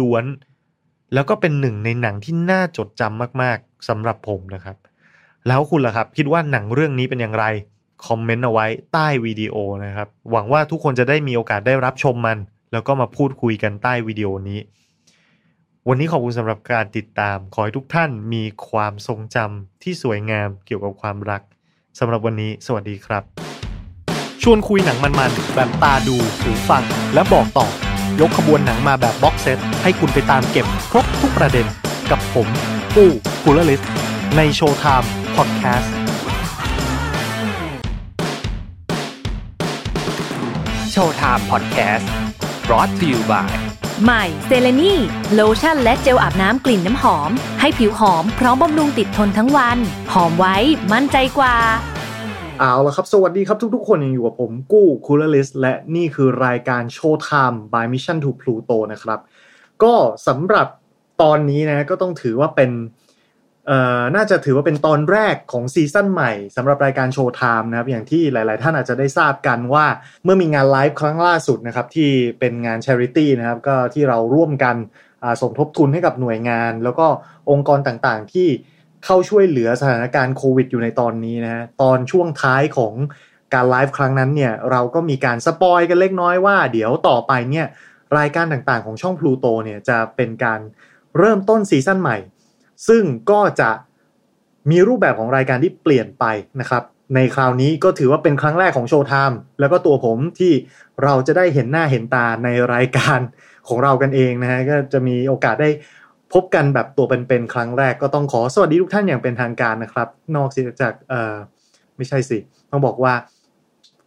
[SPEAKER 1] ล้วนๆแล้วก็เป็นหนึ่งในหนังที่น่าจดจำมากๆสำหรับผมนะครับ แล้วคุณล่ะครับ คิดว่าหนังเรื่องนี้เป็นอย่างไรคอมเมนต์เอาไว้ใต้วิดีโอนะครับหวังว่าทุกคนจะได้มีโอกาสได้รับชมมัน แล้วก็มาพูดคุยกันใต้วิดีโอนี้ วันนี้ขอบคุณสำหรับการติดตาม ขอให้ทุกท่านมีความทรงจำที่สวยงามเกี่ยวกับความรักสำหรับวันนี้ สวัสดีครับ ชวนคุยหนังมันๆแบบตาดูหูฟัง และบอกต่อ ยกขบวนหนังมาแบบ box set ให้คุณไปตามเก็บครบทุกประเด็นกับผม ปู้กูลลิสในโชว์ไทม์พอดแคสต์
[SPEAKER 3] โชว์ไทม์พอดแคสต์ brought to you by
[SPEAKER 4] ใหม่เซเลนีโลชั่นและเจลอาบน้ำกลิ่นน้ำหอม ให้ผิวหอมพร้อมบำรุงติดทนทั้งวัน หอมไว้มั่นใจกว่า
[SPEAKER 1] เอาละครับ สวัสดีครับทุกๆ คนยังอยู่กับผมกู้คูลลิสและนี่คือรายการโชว์ไทม์ by Mission to Pluto นะครับ ก็สำหรับตอนนี้นะก็ต้องถือว่าเป็นเอ่อ น่าจะถือว่าเป็นตอนแรกของซีซั่นใหม่สำหรับรายการ Showtime นะครับ อย่างที่หลาย ๆ ท่านอาจจะได้ทราบกันว่า เมื่อมีงานไลฟ์ครั้งล่าสุดนะครับ ที่เป็นงานช h ริตี้นะครับ ก็ที่เราร่วมกันสมทบทุนให้กับหน่วยงาน แล้วก็องค์กรต่างๆ ที่เข้าช่วยเหลือสถานการณ์โควิด อยู่ในตอนนี้นะฮะตอนช่วงท้ายของการไลฟ์ครั้งนั้นเนี่ยเราก็มีการ spoil กันเล็กน้อยว่า เดี๋ยวต่อไปเนี่ยรายการต่างๆ ของช่องพลูโตเนี่ยจะเป็นการเริ่มต้นซีซั่นใหม่ ซึ่งก็จะมีรูปแบบของรายการที่เปลี่ยนไปนะครับ ในคราวนี้ก็ถือว่าเป็นครั้งแรกของ Showtime แล้วก็ตัวผมที่เราจะได้เห็นหน้าเห็นตาในรายการของเรากันเองนะฮะก็จะมีโอกาสได้พบกันแบบตัวเป็นๆครั้งแรกก็ต้องขอสวัสดีทุกท่านอย่างเป็นทางการนะครับ นอกจากเอ่อไม่ใช่สิ ต้องบอกว่า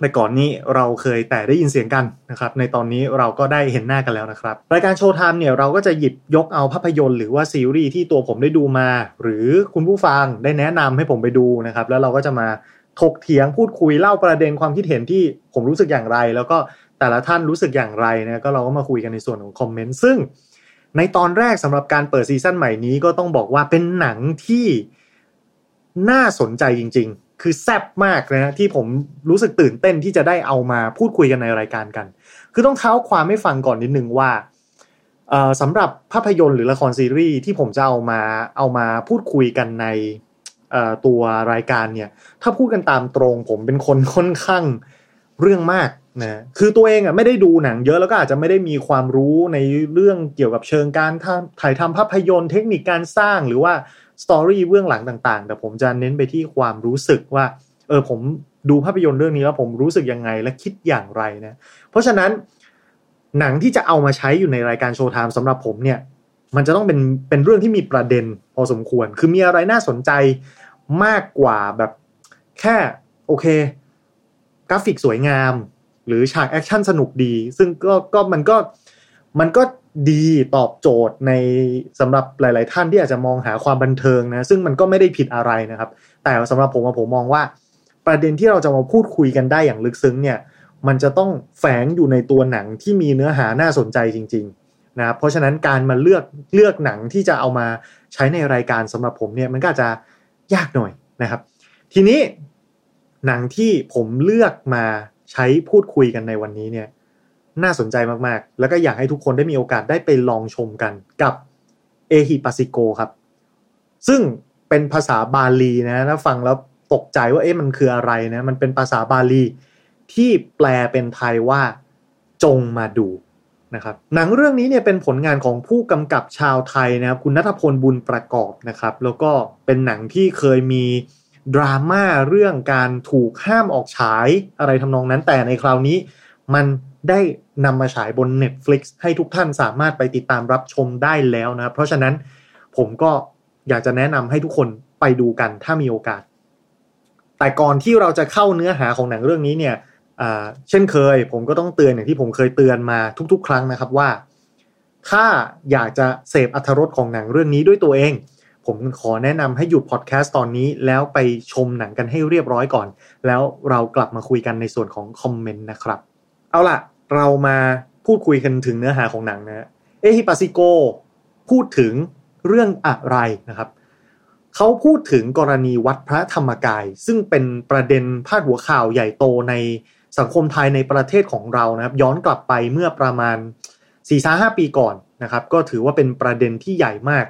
[SPEAKER 1] ในก่อนนี้เราเคยแต่ได้ยินเสียงกันนะครับในตอนนี้เราก็ได้เห็นหน้ากันแล้วนะครับ รายการโชว์ไทม์เนี่ยเราก็จะหยิบยกเอาภาพยนตร์หรือว่าซีรีส์ที่ตัวผมได้ดูมา หรือคุณผู้ฟังได้แนะนำให้ผมไปดูนะครับแล้วเราก็จะมาถกเถียงพูดคุยเล่าประเด็นความคิดเห็นที่ผมรู้สึกอย่างไร แล้วก็แต่ละท่านรู้สึกอย่างไรนะก็เราก็มาคุยกันในส่วนของคอมเมนต์ซึ่งในตอนแรกสำหรับการเปิดซีซั่นใหม่นี้ก็ต้องบอกว่าเป็นหนังที่น่าสนใจจริง ๆ คือแซ่บมากนะที่ผมรู้สึกตื่นเต้นที่จะได้เอามาพูดคุยกันในรายการกัน คือต้องเท้าความให้ฟังก่อนนิดนึงว่าสำหรับภาพยนตร์หรือละครซีรีส์ที่ผมจะเอามาเอามาพูดคุยกันในตัวรายการเนี่ย ถ้าพูดกันตามตรงผมเป็นคนค่อนข้างเรื่องมากนะคือตัวเองอะไม่ได้ดูหนังเยอะแล้วก็อาจจะไม่ได้มีความรู้ในเรื่องเกี่ยวกับเชิงการถ่ายทำภาพยนตร์เทคนิคการสร้างหรือว่า สตอรี่เบื้องหลังต่างๆ แต่ผมจะเน้นไปที่ความรู้สึกว่า เออผมดูภาพยนตร์เรื่องนี้แล้วผมรู้สึกยังไงและคิดอย่างไรนะ เพราะฉะนั้นหนังที่จะเอามาใช้อยู่ในรายการโชว์ไทม์สำหรับผมเนี่ย มันจะต้องเป็นเป็นเรื่องที่มีประเด็นพอสมควร คือมีอะไรน่าสนใจมากกว่าแบบแค่โอเค กราฟิกสวยงาม หรือฉากแอคชั่นสนุกดี ซึ่งก็ก็มันก็มันก็ ดีตอบโจทย์ในสำหรับหลาย ๆ ท่านที่อาจจะมองหาความบันเทิงนะซึ่งมันก็ไม่ได้ผิดอะไรนะครับ แต่สำหรับผมผมมองว่า ประเด็นที่เราจะมาพูดคุยกันได้อย่างลึกซึ้งเนี่ยมันจะต้องแฝงอยู่ในตัวหนังที่มีเนื้อหาน่าสนใจจริง ๆ นะครับเพราะฉะนั้นการมาเลือกเลือกหนังที่จะเอามาใช้ในรายการสำหรับผมเนี่ยมันก็จะยากหน่อยนะครับ ทีนี้หนังที่ผมเลือกมาใช้พูดคุยกันในวันนี้เนี่ย น่าสนใจมากๆ แล้วก็อยากให้ทุกคนได้มีโอกาสได้ไปลองชมกันกับเอฮิปัสิโกครับ ซึ่งเป็นภาษาบาลีนะถ้าฟังแล้วตกใจว่าเอ๊ะมันคืออะไรนะมันเป็นภาษาบาลีที่แปลเป็นไทยว่าจงมาดูนะครับหนังเรื่องนี้เนี่ยเป็นผลงานของผู้กำกับชาวไทยนะครับคุณนัทพลบุญประกอบนะครับ แล้วก็เป็นหนังที่เคยมีดราม่าเรื่องการถูกห้ามออกฉายอะไรทำนองนั้นแต่ในคราวนี้มัน ได้นำมาฉายบน Netflix ให้ทุกท่านสามารถไปติดตามรับชมได้แล้วนะครับ เพราะฉะนั้นผมก็อยากจะแนะนำให้ทุกคนไปดูกันถ้ามีโอกาส แต่ก่อนที่เราจะเข้าเนื้อหาของหนังเรื่องนี้เนี่ยเช่นเคย ผมก็ต้องเตือนอย่างที่ผมเคยเตือนมาทุก ๆ ครั้งนะครับว่า ถ้าอยากจะเสพอรรถรสของหนังเรื่องนี้ด้วยตัวเอง ผมขอแนะนำให้หยุดพอดแคสต์ตอนนี้แล้วไปชมหนังกันให้เรียบร้อยก่อน แล้วเรากลับมาคุยกันในส่วนของคอมเมนต์นะครับ เอาล่ะ เรามาพูดคุยกันถึงเนื้อหาของหนังนะเอฮิปัสิโกพูดถึงเรื่องอะไรนะครับเขาพูดถึงกรณีวัดพระธรรมกาย ซึ่งเป็นประเด็นพาดหัวข่าวใหญ่โตในสังคมไทยในประเทศของเรานะครับ ย้อนกลับไปเมื่อประมาณ4-5ปีก่อนนะครับ ก็ถือว่าเป็นประเด็นที่ใหญ่มาก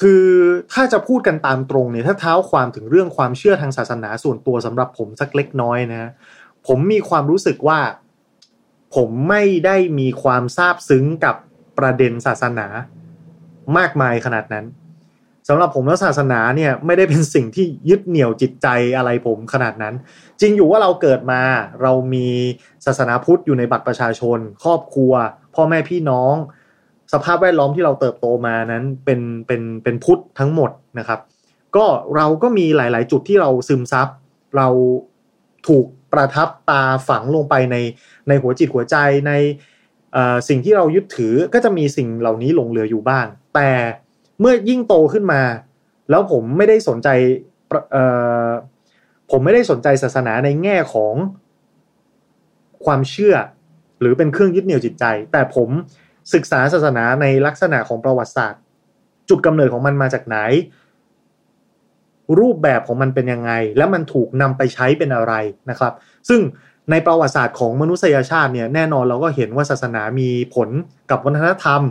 [SPEAKER 1] คือถ้าจะพูดกันตามตรงเนี่ยถ้าเท้าความถึงเรื่องความเชื่อทางศาสนาส่วนตัวสำหรับผมสักเล็กน้อยนะผมมีความรู้สึกว่า ผมไม่ได้มีความซาบซึ้งกับประเด็นศาสนามากมายขนาดนั้นสำหรับผมแล้วศาสนาเนี่ยไม่ได้เป็นสิ่งที่ยึดเหนี่ยวจิตใจอะไรผมขนาดนั้น จริงอยู่ว่าเราเกิดมาเรามีศาสนาพุทธอยู่ในบัตรประชาชน ครอบครัว พ่อแม่พี่น้อง สภาพแวดล้อมที่เราเติบโตมานั้นเป็นเป็นเป็นพุทธทั้งหมดนะครับ ก็เราก็มีหลาย ๆ จุดที่เราซึมซับเราถูก ประทับตาฝังลงไปในในหัวจิตหัวใจในสิ่งที่เรายึดถือก็จะมีสิ่งเหล่านี้หลงเหลืออยู่บ้าง แต่เมื่อยิ่งโตขึ้นมา แล้วผมไม่ได้สนใจผมไม่ได้สนใจศาสนาในแง่ของความเชื่อ หรือเป็นเครื่องยึดเหนี่ยวจิตใจ แต่ผมศึกษาศาสนาในลักษณะของประวัติศาสตร์ จุดกำเนิดของมันมาจากไหน รูปแบบของมันเป็นยังไง แล้วมันถูกนำไปใช้เป็นอะไรนะครับ ซึ่งในประวัติศาสตร์ของมนุษยชาติเนี่ยแน่นอนเราก็เห็นว่าศาสนามีผลกับวัฒนธรรม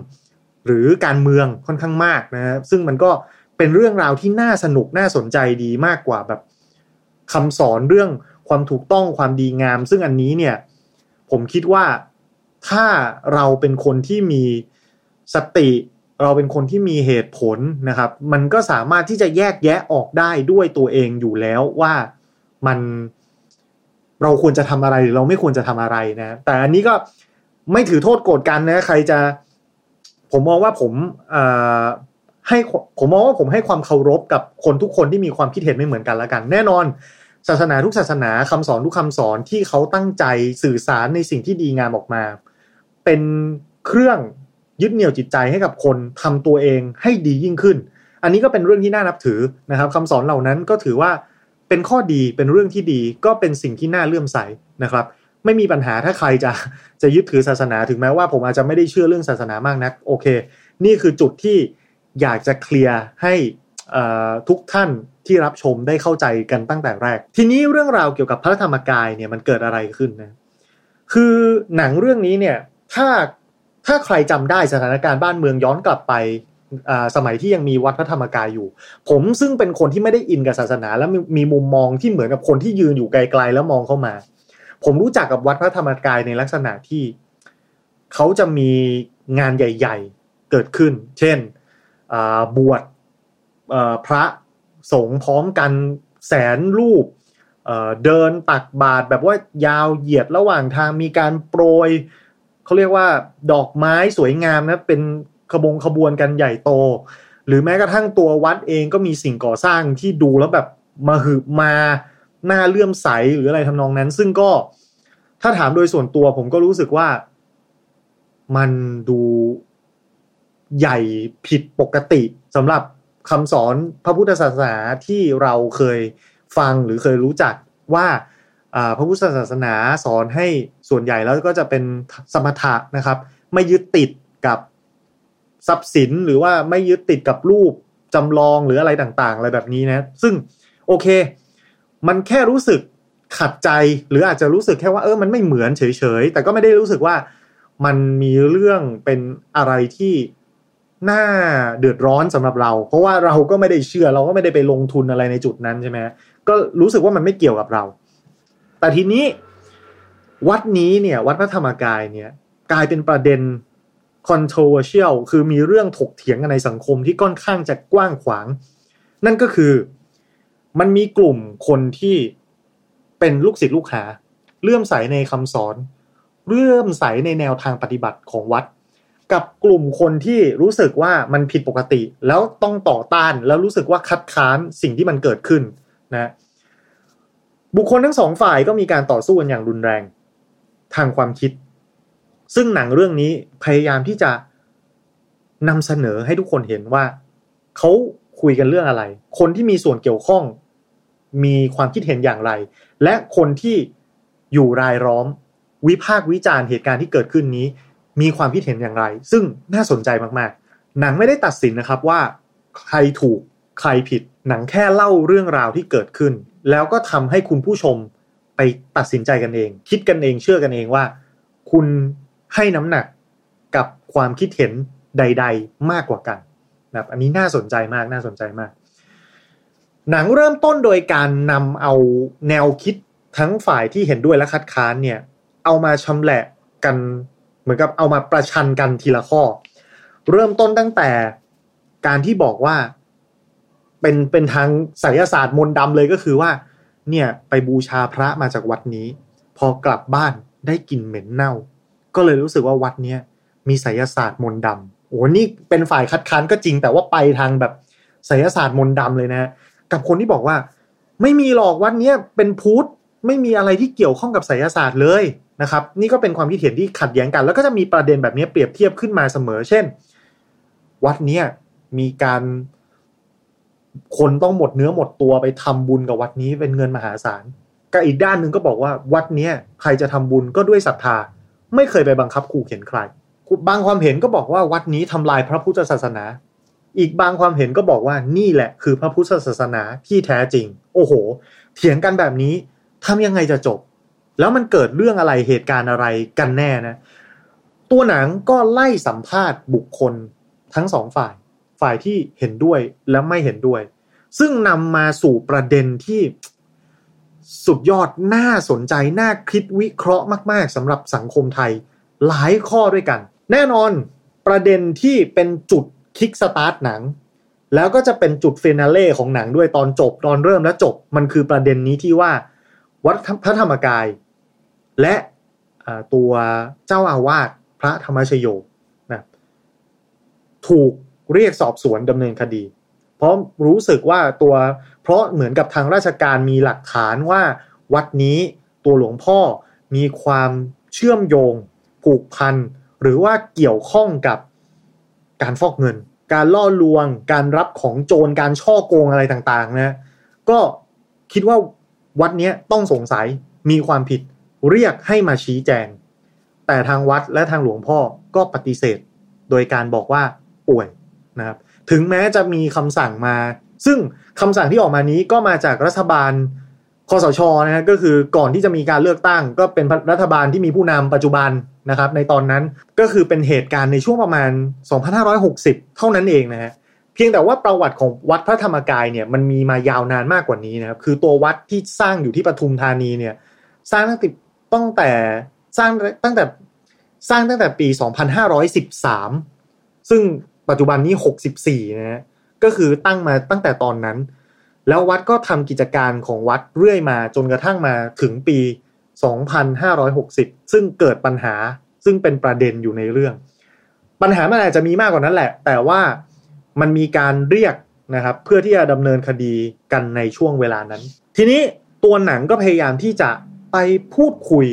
[SPEAKER 1] หรือการเมืองค่อนข้างมากนะซึ่งมันก็เป็นเรื่องราวที่น่าสนุกน่าสนใจดีมากกว่าแบบคำสอนเรื่องความถูกต้องความดีงาม ซึ่งอันนี้เนี่ยผมคิดว่าถ้าเราเป็นคนที่มีสติ เราเป็นคนที่มีเหตุผลนะครับ มันก็สามารถที่จะแยกแยะออกได้ด้วยตัวเองอยู่แล้วว่ามันเราควรจะทำอะไรหรือเราไม่ควรจะทำอะไรนะ แต่อันนี้ก็ไม่ถือโทษโกรธกันนะ ใครจะ ผมมองว่าผมให้ผมมองว่าผมให้ความเคารพกับคนทุกคนที่มีความคิดเห็นไม่เหมือนกันละกัน แน่นอน ศาสนาทุกศาสนาคำสอนทุกคำสอนที่เขาตั้งใจสื่อสารในสิ่งที่ดีงามออกมา เป็นเครื่อง ยึดเหนี่ยวจิตใจให้กับคนทำตัวเองให้ดียิ่งขึ้น อันนี้ก็เป็นเรื่องที่น่านับถือนะครับคำสอนเหล่านั้นก็ถือว่าเป็นข้อดีเป็นเรื่องที่ดีก็เป็นสิ่งที่น่าเลื่อมใสนะครับ ไม่มีปัญหาถ้าใครจะจะยึดถือศาสนาถึงแม้ว่าผมอาจจะไม่ได้เชื่อเรื่องศาสนามากนักโอเค นี่คือจุดที่อยากจะเคลียร์ให้ทุกท่านที่รับชมได้เข้าใจกันตั้งแต่แรก ทีนี้เรื่องราวเกี่ยวกับพระธรรมกายเนี่ยมันเกิดอะไรขึ้นนะคือหนังเรื่องนี้เนี่ยถ้า ถ้าใครจำได้สถานการณ์บ้านเมืองย้อนกลับไปสมัยที่ยังมีวัดพระธรรมกายอยู่ ผมซึ่งเป็นคนที่ไม่ได้อินกับศาสนา แล้วมีมุมมองที่เหมือนกับคนที่ยืนอยู่ไกลๆแล้วมองเข้ามา ผมรู้จักกับวัดพระธรรมกายในลักษณะที่เขาจะมีงานใหญ่ ๆ เกิดขึ้น เช่นบวชพระสงฆ์พร้อมกันแสนรูปเดินตักบาตรแบบว่ายาวเหยียดระหว่างทางมีการโปรย เขาเรียกว่าดอกไม้สวยงามนะเป็นขบงขบวนกันใหญ่โต หรือแม้กระทั่งตัววัดเองก็มีสิ่งก่อสร้างที่ดูแล้วแบบมาหืบมาหน้าเลื่อมใสหรืออะไรทำนองนั้น ซึ่งก็ถ้าถามโดยส่วนตัวผมก็รู้สึกว่ามันดูใหญ่ผิดปกติสำหรับคำสอนพระพุทธศาสนาที่เราเคยฟังหรือเคยรู้จักว่า พระพุทธศาสนาสอนให้ส่วนใหญ่แล้วก็จะเป็นสมถะนะครับ ไม่ยึดติดกับทรัพย์สินหรือว่าไม่ยึดติดกับรูปจำลองหรืออะไรต่างๆ อะไรแบบนี้นะ ซึ่งโอเค มันแค่รู้สึกขัดใจหรืออาจจะรู้สึกแค่ว่าเออมันไม่เหมือนเฉยๆ แต่ก็ไม่ได้รู้สึกว่ามันมีเรื่องเป็นอะไรที่น่าเดือดร้อนสำหรับเรา เพราะว่าเราก็ไม่ได้เชื่อเราก็ไม่ได้ไปลงทุนอะไรในจุดนั้นใช่ไหมก็รู้สึกว่ามันไม่เกี่ยวกับเรา แต่ทีนี้วัดนี้เนี่ย วัดพระธรรมกายเนี่ย กลายเป็นประเด็น controversial คือมีเรื่องถกเถียงกันในสังคมที่ค่อนข้างจะกว้างขวาง นั่นก็คือมันมีกลุ่มคนที่เป็นลูกศิษย์ลูกหาเลื่อมใสในคำสอน เลื่อมใสในแนวทางปฏิบัติของวัด กับกลุ่มคนที่รู้สึกว่ามันผิดปกติ แล้วต้องต่อต้านแล้วรู้สึกว่าคัดค้านสิ่งที่มันเกิดขึ้นนะ บุคคลทั้งสองฝ่ายก็มีการต่อสู้กันอย่างรุนแรงทางความคิด ซึ่งหนังเรื่องนี้พยายามที่จะนำเสนอให้ทุกคนเห็นว่าเขาคุยกันเรื่องอะไร คนที่มีส่วนเกี่ยวข้อง มีความคิดเห็นอย่างไร และคนที่อยู่รายล้อม วิพากษ์วิจารณ์เหตุการณ์ที่เกิดขึ้นนี้ มีความคิดเห็นอย่างไร ซึ่งน่าสนใจมากๆ หนังไม่ได้ตัดสินนะครับว่า ใครถูกใครผิดหนังแค่เล่าเรื่องราวที่เกิดขึ้น แล้วก็ทำให้คุณผู้ชมไปตัดสินใจกันเอง คิดกันเองเชื่อกันเองว่า คุณให้น้ำหนักกับความคิดเห็นใด ๆ มากกว่ากันนะครับอันนี้น่าสนใจมากน่าสนใจมาก หนังเริ่มต้นโดยการนำเอาแนวคิดทั้งฝ่ายที่เห็นด้วยและคัดค้านเนี่ย เอามาชำแหละกัน เหมือนกับเอามาประชันกันทีละข้อ เริ่มต้นตั้งแต่การที่บอกว่า เป็นเป็นทางไสยศาสตร์มนต์ดำเลยก็คือว่า เนี่ยไปบูชาพระมาจากวัดนี้ พอกลับบ้านได้กลิ่นเหม็นเน่า ก็เลยรู้สึกว่าวัดเนี้ยมีไสยศาสตร์มนต์ดำโอ้นี่เป็นฝ่ายคัดค้านก็จริง แต่ว่าไปทางแบบไสยศาสตร์มนต์ดำเลยนะกับคนที่บอกว่า ไม่มีหรอกวัดเนี้ยเป็นพุทธไม่มีอะไรที่เกี่ยวข้องกับไสยศาสตร์เลยนะครับ นี่ก็เป็นความคิดเห็นที่ขัดแย้งกัน แล้วก็จะมีประเด็นแบบนี้เปรียบเทียบขึ้นมาเสมอ เช่น วัดเนี้ยมีการ คนต้องหมดเนื้อหมดตัวไปทำบุญกับวัดนี้เป็นเงินมหาศาลกับอีกด้านหนึ่งก็บอกว่าวัดเนี้ยใครจะทำบุญก็ด้วยศรัทธา ไม่เคยไปบังคับขู่เข็นใคร บางความเห็นก็บอกว่าวัดนี้ทำลายพระพุทธศาสนา อีกบางความเห็นก็บอกว่านี่แหละคือพระพุทธศาสนาที่แท้จริง โอ้โห เถียงกันแบบนี้ทำยังไงจะจบ แล้วมันเกิดเรื่องอะไรเหตุการณ์อะไรกันแน่นะ ตัวหนังก็ไล่สัมภาษณ์บุคคลทั้งสองฝ่าย ฝ่ายที่เห็นด้วยและไม่เห็นด้วย ซึ่งนำมาสู่ประเด็นที่สุดยอดน่าสนใจ น่าคิดวิเคราะห์มาก ๆสำหรับสังคมไทย หลายข้อด้วยกัน แน่นอนประเด็นที่เป็นจุด kickstart หนัง แล้วก็จะเป็นจุด finale ของหนังด้วยตอนจบ ตอนเริ่มและจบ มันคือประเด็นนี้ที่ว่าวัดพระธรรมกาย และตัวเจ้าอาวาสพระธรรมชโยนะถูก เรียกสอบสวนดำเนินคดี เพราะรู้สึกว่าตัวเพราะเหมือนกับทางราชการมีหลักฐานว่า วัดนี้ตัวหลวงพ่อมีความเชื่อมโยง ผูกพัน หรือว่าเกี่ยวข้องกับการฟอกเงิน การล่อลวง การรับของโจรการช่อโกงอะไรต่างๆนะก็คิดว่าวัดนี้ต้องสงสัยมีความผิดเรียกให้มาชี้แจง แต่ทางวัดและทางหลวงพ่อก็ปฏิเสธ โดยการบอกว่าป่วย นะครับ ถึงแม้จะมีคำสั่งมา ซึ่งคำสั่งที่ออกมานี้ก็มาจากรัฐบาลคอสชนะฮะก็คือก่อนที่จะมีการเลือกตั้ง ก็เป็นรัฐบาลที่มีผู้นำปัจจุบันนะครับ ในตอนนั้นก็คือเป็นเหตุการณ์ในช่วงประมาณ 2560 เท่านั้นเองนะฮะเพียงแต่ว่าประวัติของวัดพระธรรมกายเนี่ยมันมีมายาวนานมากกว่านี้นะครับคือตัววัดที่สร้างอยู่ที่ปทุมธานีเนี่ยสร้างตั้งแต่ตั้งแต่สร้างตั้งแต่สร้างตั้งแต่ปี 2513 ซึ่ง ปัจจุบันนี้ 64 นะฮะก็คือตั้งมาตั้งแต่ตอนนั้น แล้ววัดก็ทำกิจการของวัดเรื่อยมาจนกระทั่งมาถึงปี 2560 ซึ่งเกิดปัญหาซึ่งเป็นประเด็นอยู่ในเรื่อง ปัญหามันอาจจะมีมากกว่านั้นแหละ แต่ว่ามันมีการเรียกนะครับ เพื่อที่จะดำเนินคดีกันในช่วงเวลานั้น ทีนี้ตัวหนังก็พยายามที่จะไปพูดคุย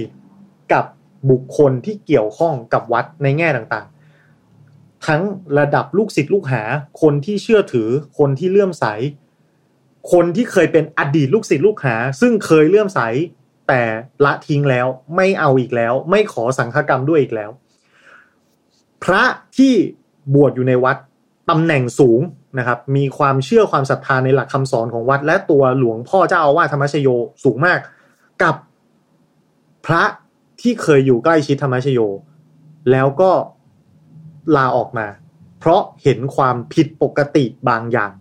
[SPEAKER 1] กับบุคคลที่เกี่ยวข้องกับวัดในแง่ต่าง ทั้งระดับลูกศิษย์ลูกหา คนที่เชื่อถือ คนที่เลื่อมใส คนที่เคยเป็นอดีตลูกศิษย์ลูกหา ซึ่งเคยเลื่อมใส แต่ละทิ้งแล้วไม่เอาอีกแล้ว ไม่ขอสังฆกรรมด้วยอีกแล้ว พระที่บวชอยู่ในวัดตำแหน่งสูงนะครับ มีความเชื่อความศรัทธาในหลักคำสอนของวัด และตัวหลวงพ่อเจ้าอาวาสธรรมชโยสูงมาก กับพระที่เคยอยู่ใกล้ชิดธรรมชโย แล้วก็ ลาออกมา เพราะเห็นความผิดปกติบางอย่าง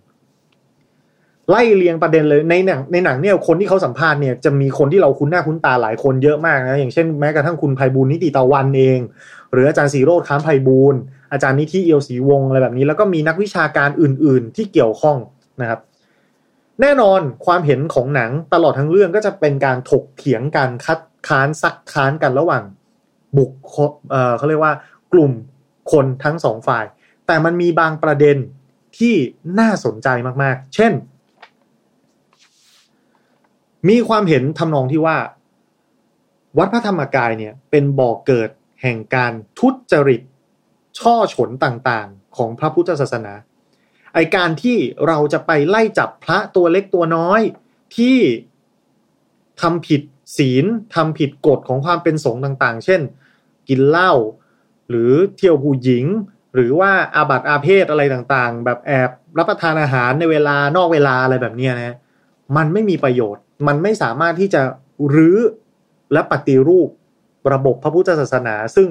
[SPEAKER 1] ไล่เรียงประเด็นเลยในหนังในหนังเนี่ยคนที่เขาสัมภาษณ์เนี่ยจะมีคนที่เราคุ้นหน้าคุ้นตาหลายคนเยอะมากนะอย่างเช่นแม้กระทั่งคุณไพบูลนิติตะวันเอง หรืออาจารย์สีโรดค้ามไพบูลอาจารย์นิธิเอียวศรีวงอะไรแบบนี้ แล้วก็มีนักวิชาการอื่น ๆ ที่เกี่ยวข้องนะครับแน่นอนความเห็นของหนังตลอดทั้งเรื่องก็จะเป็นการถกเถียงกันคัดค้านซักค้านกันระหว่าง บุคคลเเขาเรียกว่ากลุ่ม คนทั้งสองฝ่าย แต่มันมีบางประเด็นที่น่าสนใจมากๆ เช่น มีความเห็นทำนองที่ว่า วัดพระธรรมกายเนี่ยเป็นบ่อกเกิดแห่งการทุจริต ช่อฉนต่างๆ ของพระพุทธศาสนา ไอการที่เราจะไปไล่จับพระตัวเล็กตัวน้อย ที่ทำผิดศีลทำผิดกฎของความเป็นสงฆ์ต่างๆ เช่น กินเหล้า หรือเที่ยวผู้หญิง หรือว่าอาบัติอาเพศอะไรต่างๆ แบบแอบรับประทานอาหารในเวลานอกเวลาอะไรแบบนี้นะมันไม่มีประโยชน์ มันไม่สามารถที่จะรื้อและปฏิรูประบบพระพุทธศาสนา ซึ่ง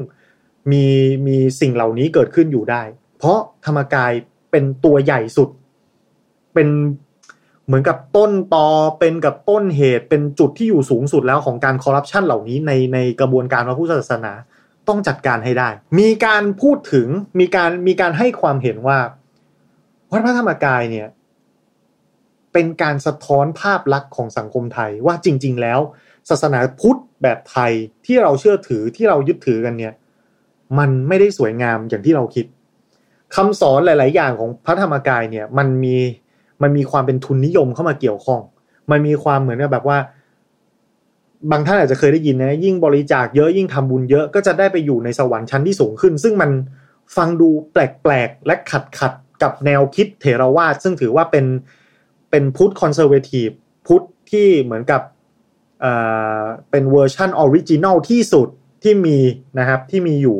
[SPEAKER 1] มีมีสิ่งเหล่านี้เกิดขึ้นอยู่ได้ เพราะธรรมกายเป็นตัวใหญ่สุด เป็นเหมือนกับต้นตอเป็นกับต้นเหตุเป็นจุดที่อยู่สูงสุดแล้วของการคอร์รัปชันเหล่านี้ในในกระบวนการพระพุทธศาสนา ต้องจัดการให้ได้ มีการพูดถึงมีการมีการให้ความเห็นว่าวัดพระธรรมกายเนี่ยเป็นการสะท้อนภาพลักษณ์ของสังคมไทยว่าจริง ๆ แล้ว ศาสนาพุทธแบบไทยที่เราเชื่อถือที่เรายึดถือกันเนี่ยมันไม่ได้สวยงามอย่างที่เราคิดคำสอนหลาย ๆ อย่างของพระธรรมกายเนี่ยมันมีมันมีความเป็นทุนนิยมเข้ามาเกี่ยวข้อง มันมีความเหมือนกับแบบว่า บางท่านอาจจะเคยได้ยินนะ ยิ่งบริจาคเยอะยิ่งทำบุญเยอะก็จะได้ไปอยู่ในสวรรค์ชั้นที่สูงขึ้น ซึ่งมันฟังดูแปลกๆ และขัดขัดกับแนวคิดเถรวาทซึ่งถือว่าเป็นเป็นพุทธ conservative พุทธที่เหมือนกับเอ่อเป็นเวอร์ชัน original ที่สุดที่มีนะครับที่มีอยู่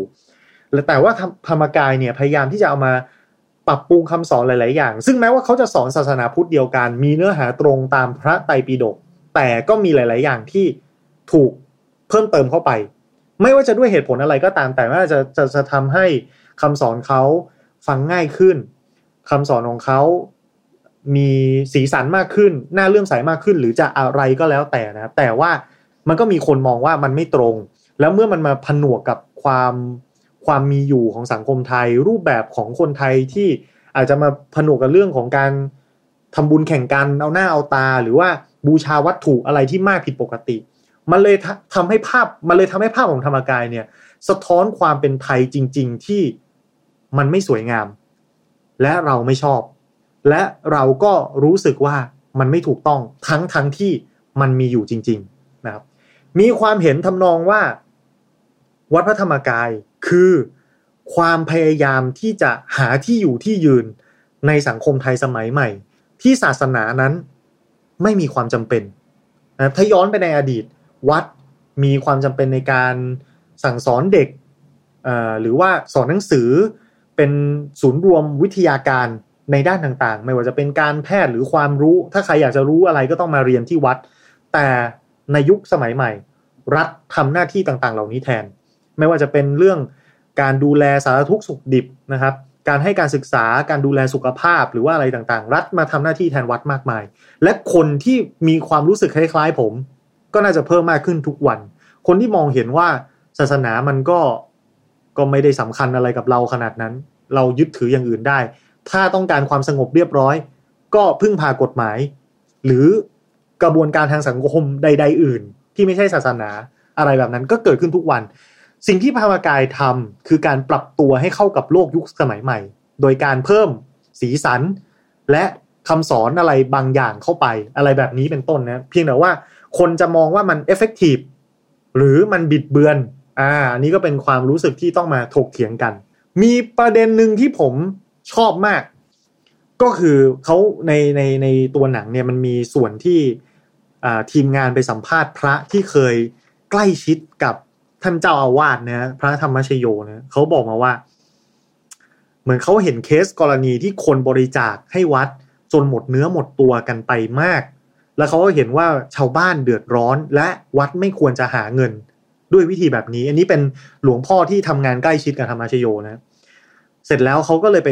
[SPEAKER 1] แต่ว่าธรรมกายเนี่ยพยายามที่จะเอามาปรับปรุงคำสอนหลาย ๆ อย่าง ซึ่งแม้ว่าเขาจะสอนศาสนาพุทธเดียวกัน มีเนื้อหาตรงตามพระไตรปิฎกแต่ก็มีหลาย ๆ อย่างที่ ถูกเพิ่มเติมเข้าไป ไม่ว่าจะด้วยเหตุผลอะไรก็ตามแต่ว่าจะจะจะทำให้คำสอนเขาฟังง่ายขึ้นคำสอนของเขามีสีสันมากขึ้นน่าเลื่อมใสมากขึ้น หรือจะอะไรก็แล้วแต่นะครับแต่ว่ามันก็มีคนมองว่ามันไม่ตรง แล้วเมื่อมันมาผนวกกับความความมีอยู่ของสังคมไทย รูปแบบของคนไทยที่อาจจะมาผนวกกับเรื่องของการทำบุญแข่งกันเอาหน้าเอาตา หรือว่าบูชาวัตถุอะไรที่มากผิดปกติ มันเลยทำทำให้ภาพมันเลยทำให้ภาพของธรรมกายเนี่ย สะท้อนความเป็นไทยจริง ๆ ที่มันไม่สวยงาม และเราไม่ชอบ และเราก็รู้สึกว่ามันไม่ถูกต้องทั้งทั้งที่มันมีอยู่จริง ๆนะครับ มีความเห็นทำนองว่า วัดพระธรรมกายคือความพยายามที่จะหาที่อยู่ที่ยืนในสังคมไทยสมัยใหม่ ที่ศาสนานั้นไม่มีความจำเป็นนะถ้าย้อนไปในอดีต วัดมีความจำเป็นในการสั่งสอนเด็ก หรือว่าสอนหนังสือเป็นศูนย์รวมวิทยาการในด้านต่างๆ ไม่ว่าจะเป็นการแพทย์หรือความรู้ ถ้าใครอยากจะรู้อะไรก็ต้องมาเรียนที่วัด แต่ในยุคสมัยใหม่ รัฐทำหน้าที่ต่างๆ เหล่านี้แทน ไม่ว่าจะเป็นเรื่องการดูแลสารทุกสุขดิบนะครับ การให้การศึกษาการดูแลสุขภาพหรือว่าอะไรต่างๆ รัฐมาทำหน้าที่แทนวัดมากมาย และคนที่มีความรู้สึกคล้ายๆ ผม ก็น่าจะเพิ่มมากขึ้นทุกวัน คนที่มองเห็นว่าศาสนามันก็ก็ไม่ได้สำคัญอะไรกับเราขนาดนั้น เรายึดถืออย่างอื่นได้ ถ้าต้องการความสงบเรียบร้อย ก็พึ่งพากฎหมาย หรือกระบวนการทางสังคมใด ๆ อื่น ที่ไม่ใช่ศาสนาอะไรแบบนั้นก็เกิดขึ้นทุกวัน สิ่งที่พาวกายทำคือการปรับตัวให้เข้ากับโลกยุคสมัยใหม่ โดยการเพิ่มสีสัน และคำสอนอะไรบางอย่างเข้าไปอะไรแบบนี้เป็นต้นนะเพียงแต่ว่า คนจะมองว่ามันเอฟเฟกตีฟหรือมันบิดเบือน อ่าอันนี้ก็เป็นความรู้สึกที่ต้องมาถกเถียงกัน มีประเด็นหนึ่งที่ผมชอบมาก ก็คือเขาในในในตัวหนังเนี่ยมันมีส่วนที่ทีมงานไปสัมภาษณ์พระที่เคยใกล้ชิดกับท่านเจ้าอาวาสนะพระธรรมชโยนะเขาบอกมาว่า เหมือนเขาเห็นเคสกรณีที่คนบริจาคให้วัดจนหมดเนื้อหมดตัวกันไปมาก แล้วเขาก็เห็นว่าชาวบ้านเดือดร้อน และวัดไม่ควรจะหาเงินด้วยวิธีแบบนี้ อันนี้เป็นหลวงพ่อที่ทำงานใกล้ชิดกับธรรมชโยนะ เสร็จแล้วเขาก็เลยไป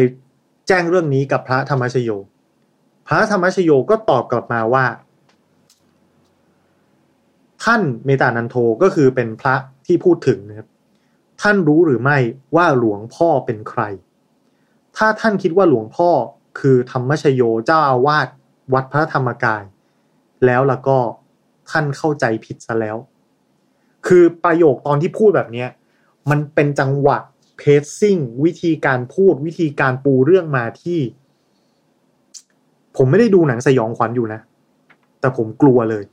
[SPEAKER 1] แจ้งเรื่องนี้กับพระธรรมชโย พระธรรมชโยก็ตอบกลับมาว่า ท่านเมตานันโทก็คือเป็นพระที่พูดถึงนะครับ ท่านรู้หรือไม่ว่าหลวงพ่อเป็นใคร ถ้าท่านคิดว่าหลวงพ่อคือธรรมชโยเจ้าอาวาสวัดพระธรรมกาย แล้วล่ะก็ท่านเข้าใจผิดซะแล้ว คือประโยคตอนที่พูดแบบเนี้ยมันเป็นจังหวะเพสซิ่งวิธีการพูดวิธีการปูเรื่องมาที่ ผมไม่ได้ดูหนังสยองขวัญอยู่นะ แต่ผมกลัวเลย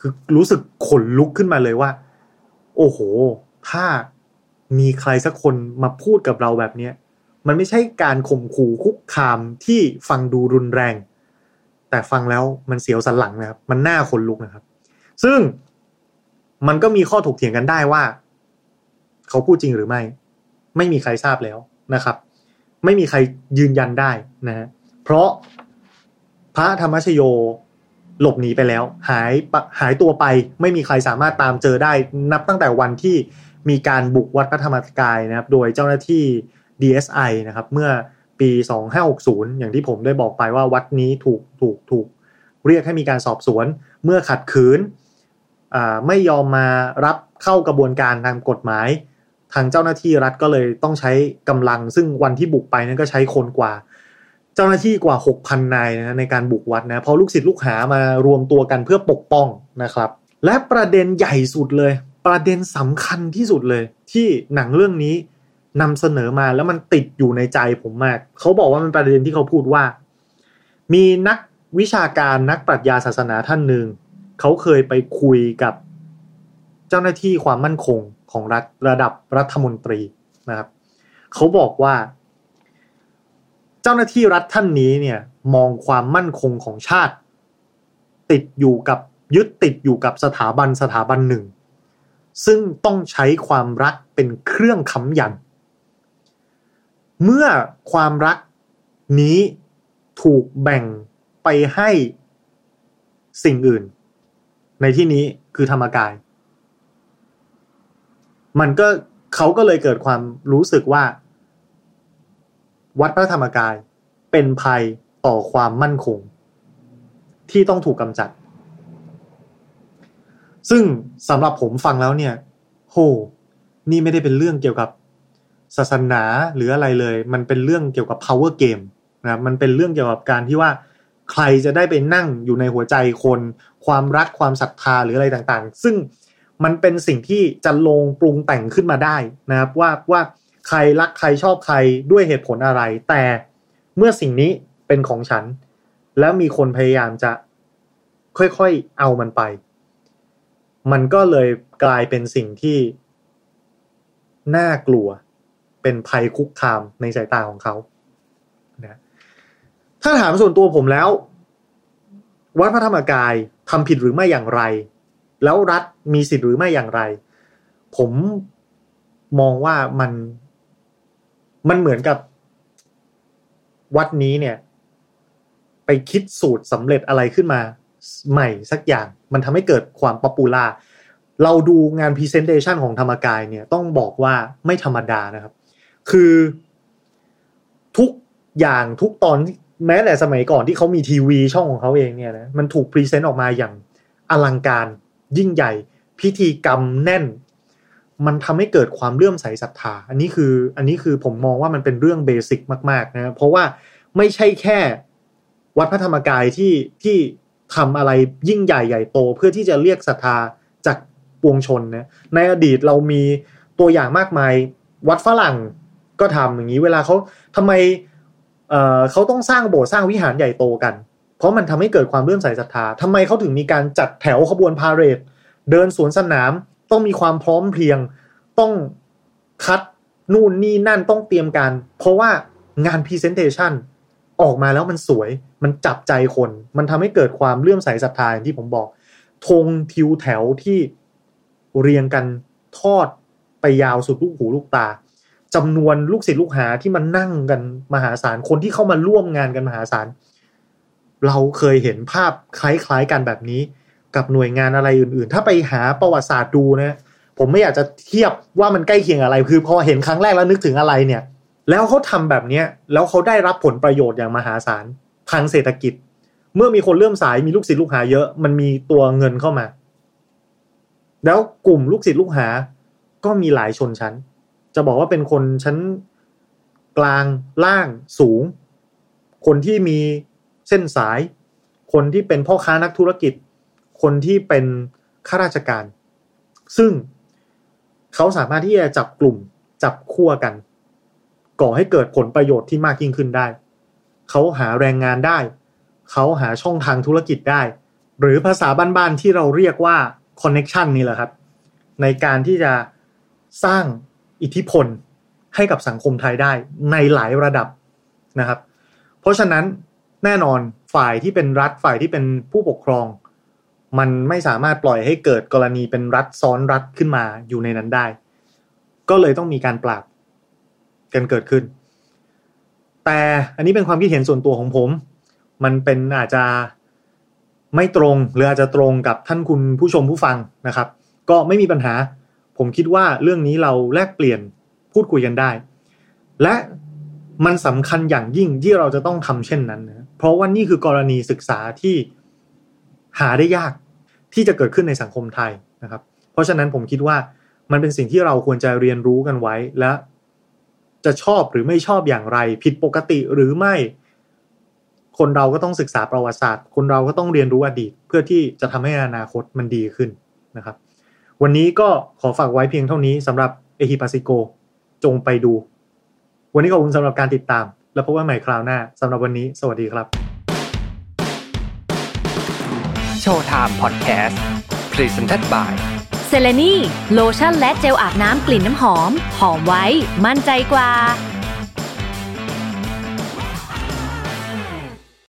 [SPEAKER 1] คือรู้สึกขนลุกขึ้นมาเลยว่า โอ้โห ถ้ามีใครสักคนมาพูดกับเราแบบเนี้ยมันไม่ใช่การข่มขู่คุกคามที่ฟังดูรุนแรง แต่ฟังแล้วมันเสียวสันหลังนะครับ มันน่าขนลุกนะครับ ซึ่งมันก็มีข้อถกเถียงกันได้ว่า เขาพูดจริงหรือไม่ ไม่มีใครทราบแล้วนะครับ ไม่มีใครยืนยันได้นะฮะเพราะพระธรรมชโยหลบหนีไปแล้ว หายหายตัวไปไม่มีใครสามารถตามเจอได้ นับตั้งแต่วันที่มีการบุกวัดพระธรรมกายนะครับ โดยเจ้าหน้าที่ DSI นะครับ เมื่อ ปี 2560 อย่างที่ผมได้บอกไปว่าวัดนี้ถูกถูกถูกเรียกให้มีการสอบสวน เมื่อขัดขืนไม่ยอมมารับเข้ากระบวนการทางกฎหมาย ทางเจ้าหน้าที่รัฐก็เลยต้องใช้กำลัง ซึ่งวันที่บุกไปนั้นก็ใช้คนกว่า เจ้าหน้าที่กว่า 6,000 นายนะในการบุกวัดนะเพราะลูกศิษย์ลูกหามารวมตัวกันเพื่อปกป้องนะครับ และประเด็นใหญ่สุดเลย ประเด็นสำคัญที่สุดเลย ที่หนังเรื่องนี้ นำเสนอมาแล้วมันติดอยู่ในใจผมมาก เขาบอกว่ามันประเด็นที่เขาพูดว่า มีนักวิชาการนักปรัชญาศาสนาท่านหนึ่งเขาเคยไปคุยกับเจ้าหน้าที่ความมั่นคงของรัฐระดับรัฐมนตรีนะครับเขาบอกว่า เจ้าหน้าที่รัฐท่านนี้เนี่ยมองความมั่นคงของชาติ ติดอยู่กับยึดติดอยู่กับสถาบันสถาบันหนึ่ง ซึ่งต้องใช้ความรักเป็นเครื่องค้ำยัน เมื่อความรักนี้ถูกแบ่งไปให้สิ่งอื่น ในที่นี้คือธรรมกาย มันก็เขาก็เลยเกิดความรู้สึกว่า วัดพระธรรมกายเป็นภัยต่อความมั่นคง ที่ต้องถูกกำจัด ซึ่งสำหรับผมฟังแล้วเนี่ย โห นี่ไม่ได้เป็นเรื่องเกี่ยวกับ ศาสนาหรืออะไรเลย มันเป็นเรื่องเกี่ยวกับ power game นะมันเป็นเรื่องเกี่ยวกับการที่ว่าใครจะได้ไปนั่งอยู่ในหัวใจคน ความรักความศรัทธาหรืออะไรต่างๆ ซึ่งมันเป็นสิ่งที่จะลงปรุงแต่งขึ้นมาได้นะครับว่าว่าใครรักใครชอบใครด้วยเหตุผลอะไร แต่เมื่อสิ่งนี้เป็นของฉัน แล้วมีคนพยายามจะค่อยๆเอามันไป มันก็เลยกลายเป็นสิ่งที่น่ากลัว เป็นภัยคุกคามในสายตาของเขานะถ้าถามส่วนตัวผมแล้ว วัดพระธรรมกายทำผิดหรือไม่อย่างไร แล้วรัฐมีสิทธิ์หรือไม่อย่างไร ผมมองว่ามันมันเหมือนกับวัดนี้เนี่ย ไปคิดสูตรสำเร็จอะไรขึ้นมาใหม่สักอย่าง มันทำให้เกิดความ popular เราดูงาน presentation ของธรรมกายเนี่ยต้องบอกว่าไม่ธรรมดานะครับ คือทุกอย่างทุกตอนแม้แต่สมัยก่อนที่เขามีทีวีช่องของเขาเองเนี่ยนะมันถูก present ออกมาอย่างอลังการยิ่งใหญ่ พิธีกรรมแน่น มันทำให้เกิดความเลื่อมใสศรัทธา อันนี้คือ อันนี้คือผมมองว่ามันเป็นเรื่อง basicมาก ๆ นะเพราะว่าไม่ใช่แค่วัดพระธรรมกายที่ที่ทำอะไรยิ่งใหญ่ใหญ่โต เพื่อที่จะเรียกศรัทธาจากปวงชนนะในอดีตเรามีตัวอย่างมากมาย วัดฝรั่ง ก็ทำอย่างนี้เวลาเขาทำไมเอ่อเขาต้องสร้างโบสถ์สร้างวิหารใหญ่โตกัน เพราะมันทำให้เกิดความเลื่อมใสศรัทธาทำไมเขาถึงมีการจัดแถวขบวนพาเหรดเดินสวนสนาม ต้องมีความพร้อมเพรียง ต้องคัดนู่นนี่นั่นต้องเตรียมการ เพราะว่างานพรีเซนเทชันออกมาแล้วมันสวย มันจับใจคน มันทำให้เกิดความเลื่อมใสศรัทธาอย่างที่ผมบอกธงทิวแถวที่เรียงกันทอดไปยาวสุดลูกหูลูกตา จำนวนลูกศิษย์ลูกหาที่มันนั่งกันมหาศาลคนที่เข้ามาร่วมงานกันมหาศาลเราเคยเห็นภาพคล้ายๆกันแบบนี้ กับหน่วยงานอะไรอื่นๆ ถ้าไปหาประวัติศาสตร์ดูนะผมไม่อยากจะเทียบว่ามันใกล้เคียงอะไร คือพอเห็นครั้งแรกแล้วนึกถึงอะไรเนี่ย แล้วเขาทำแบบเนี้ยแล้วเขาได้รับผลประโยชน์อย่างมหาศาลทางเศรษฐกิจ เมื่อมีคนเริ่มสายมีลูกศิษย์ลูกหาเยอะ มันมีตัวเงินเข้ามา แล้วกลุ่มลูกศิษย์ลูกหา ก็มีหลายชนชั้น จะบอกว่าเป็นคนชั้นกลางล่างสูง คนที่มีเส้นสาย คนที่เป็นพ่อค้านักธุรกิจ คนที่เป็นข้าราชการ ซึ่งเขาสามารถที่จะจับกลุ่มจับขั้วกัน ก่อให้เกิดผลประโยชน์ที่มากยิ่งขึ้นได้ เขาหาแรงงานได้ เขาหาช่องทางธุรกิจได้ หรือภาษาบ้านๆที่เราเรียกว่าคอนเน็ชันนี่แหละครับ ในการที่จะสร้าง อิทธิพลให้กับสังคมไทยได้ในหลายระดับนะครับ เพราะฉะนั้นแน่นอนฝ่ายที่เป็นรัฐฝ่ายที่เป็นผู้ปกครอง มันไม่สามารถปล่อยให้เกิดกรณีเป็นรัฐซ้อนรัฐขึ้นมาอยู่ในนั้นได้ ก็เลยต้องมีการปราบกันเกิดขึ้น แต่อันนี้เป็นความคิดเห็นส่วนตัวของผม มันเป็นอาจจะไม่ตรงหรืออาจจะตรงกับท่านคุณผู้ชมผู้ฟังนะครับ ก็ไม่มีปัญหา ผมคิดว่าเรื่องนี้เราแลกเปลี่ยนพูดคุยกันได้ และมันสำคัญอย่างยิ่งที่เราจะต้องทำเช่นนั้นนะเพราะว่านี่คือกรณีศึกษาที่หาได้ยากที่จะเกิดขึ้นในสังคมไทยนะครับ เพราะฉะนั้นผมคิดว่ามันเป็นสิ่งที่เราควรจะเรียนรู้กันไว้และ จะชอบหรือไม่ชอบอย่างไร ผิดปกติหรือไม่ คนเราก็ต้องศึกษาประวัติศาสตร์ คนเราก็ต้องเรียนรู้อดีต เพื่อที่จะทำให้อนาคตมันดีขึ้นนะครับ วันนี้ก็ขอฝากไว้เพียงเท่านี้สำหรับเอฮิปาซิโกจงไปดู วันนี้ขอบคุณสำหรับการติดตาม แล้วพบกันใหม่คราวหน้าสำหรับวันนี้ สวัสดีครับ
[SPEAKER 3] Showtime Podcast Presented by
[SPEAKER 4] เซเลนีโลชั่นและเจลอาบน้ำกลิ่นน้ำหอม หอมไว้ มั่นใจกว่า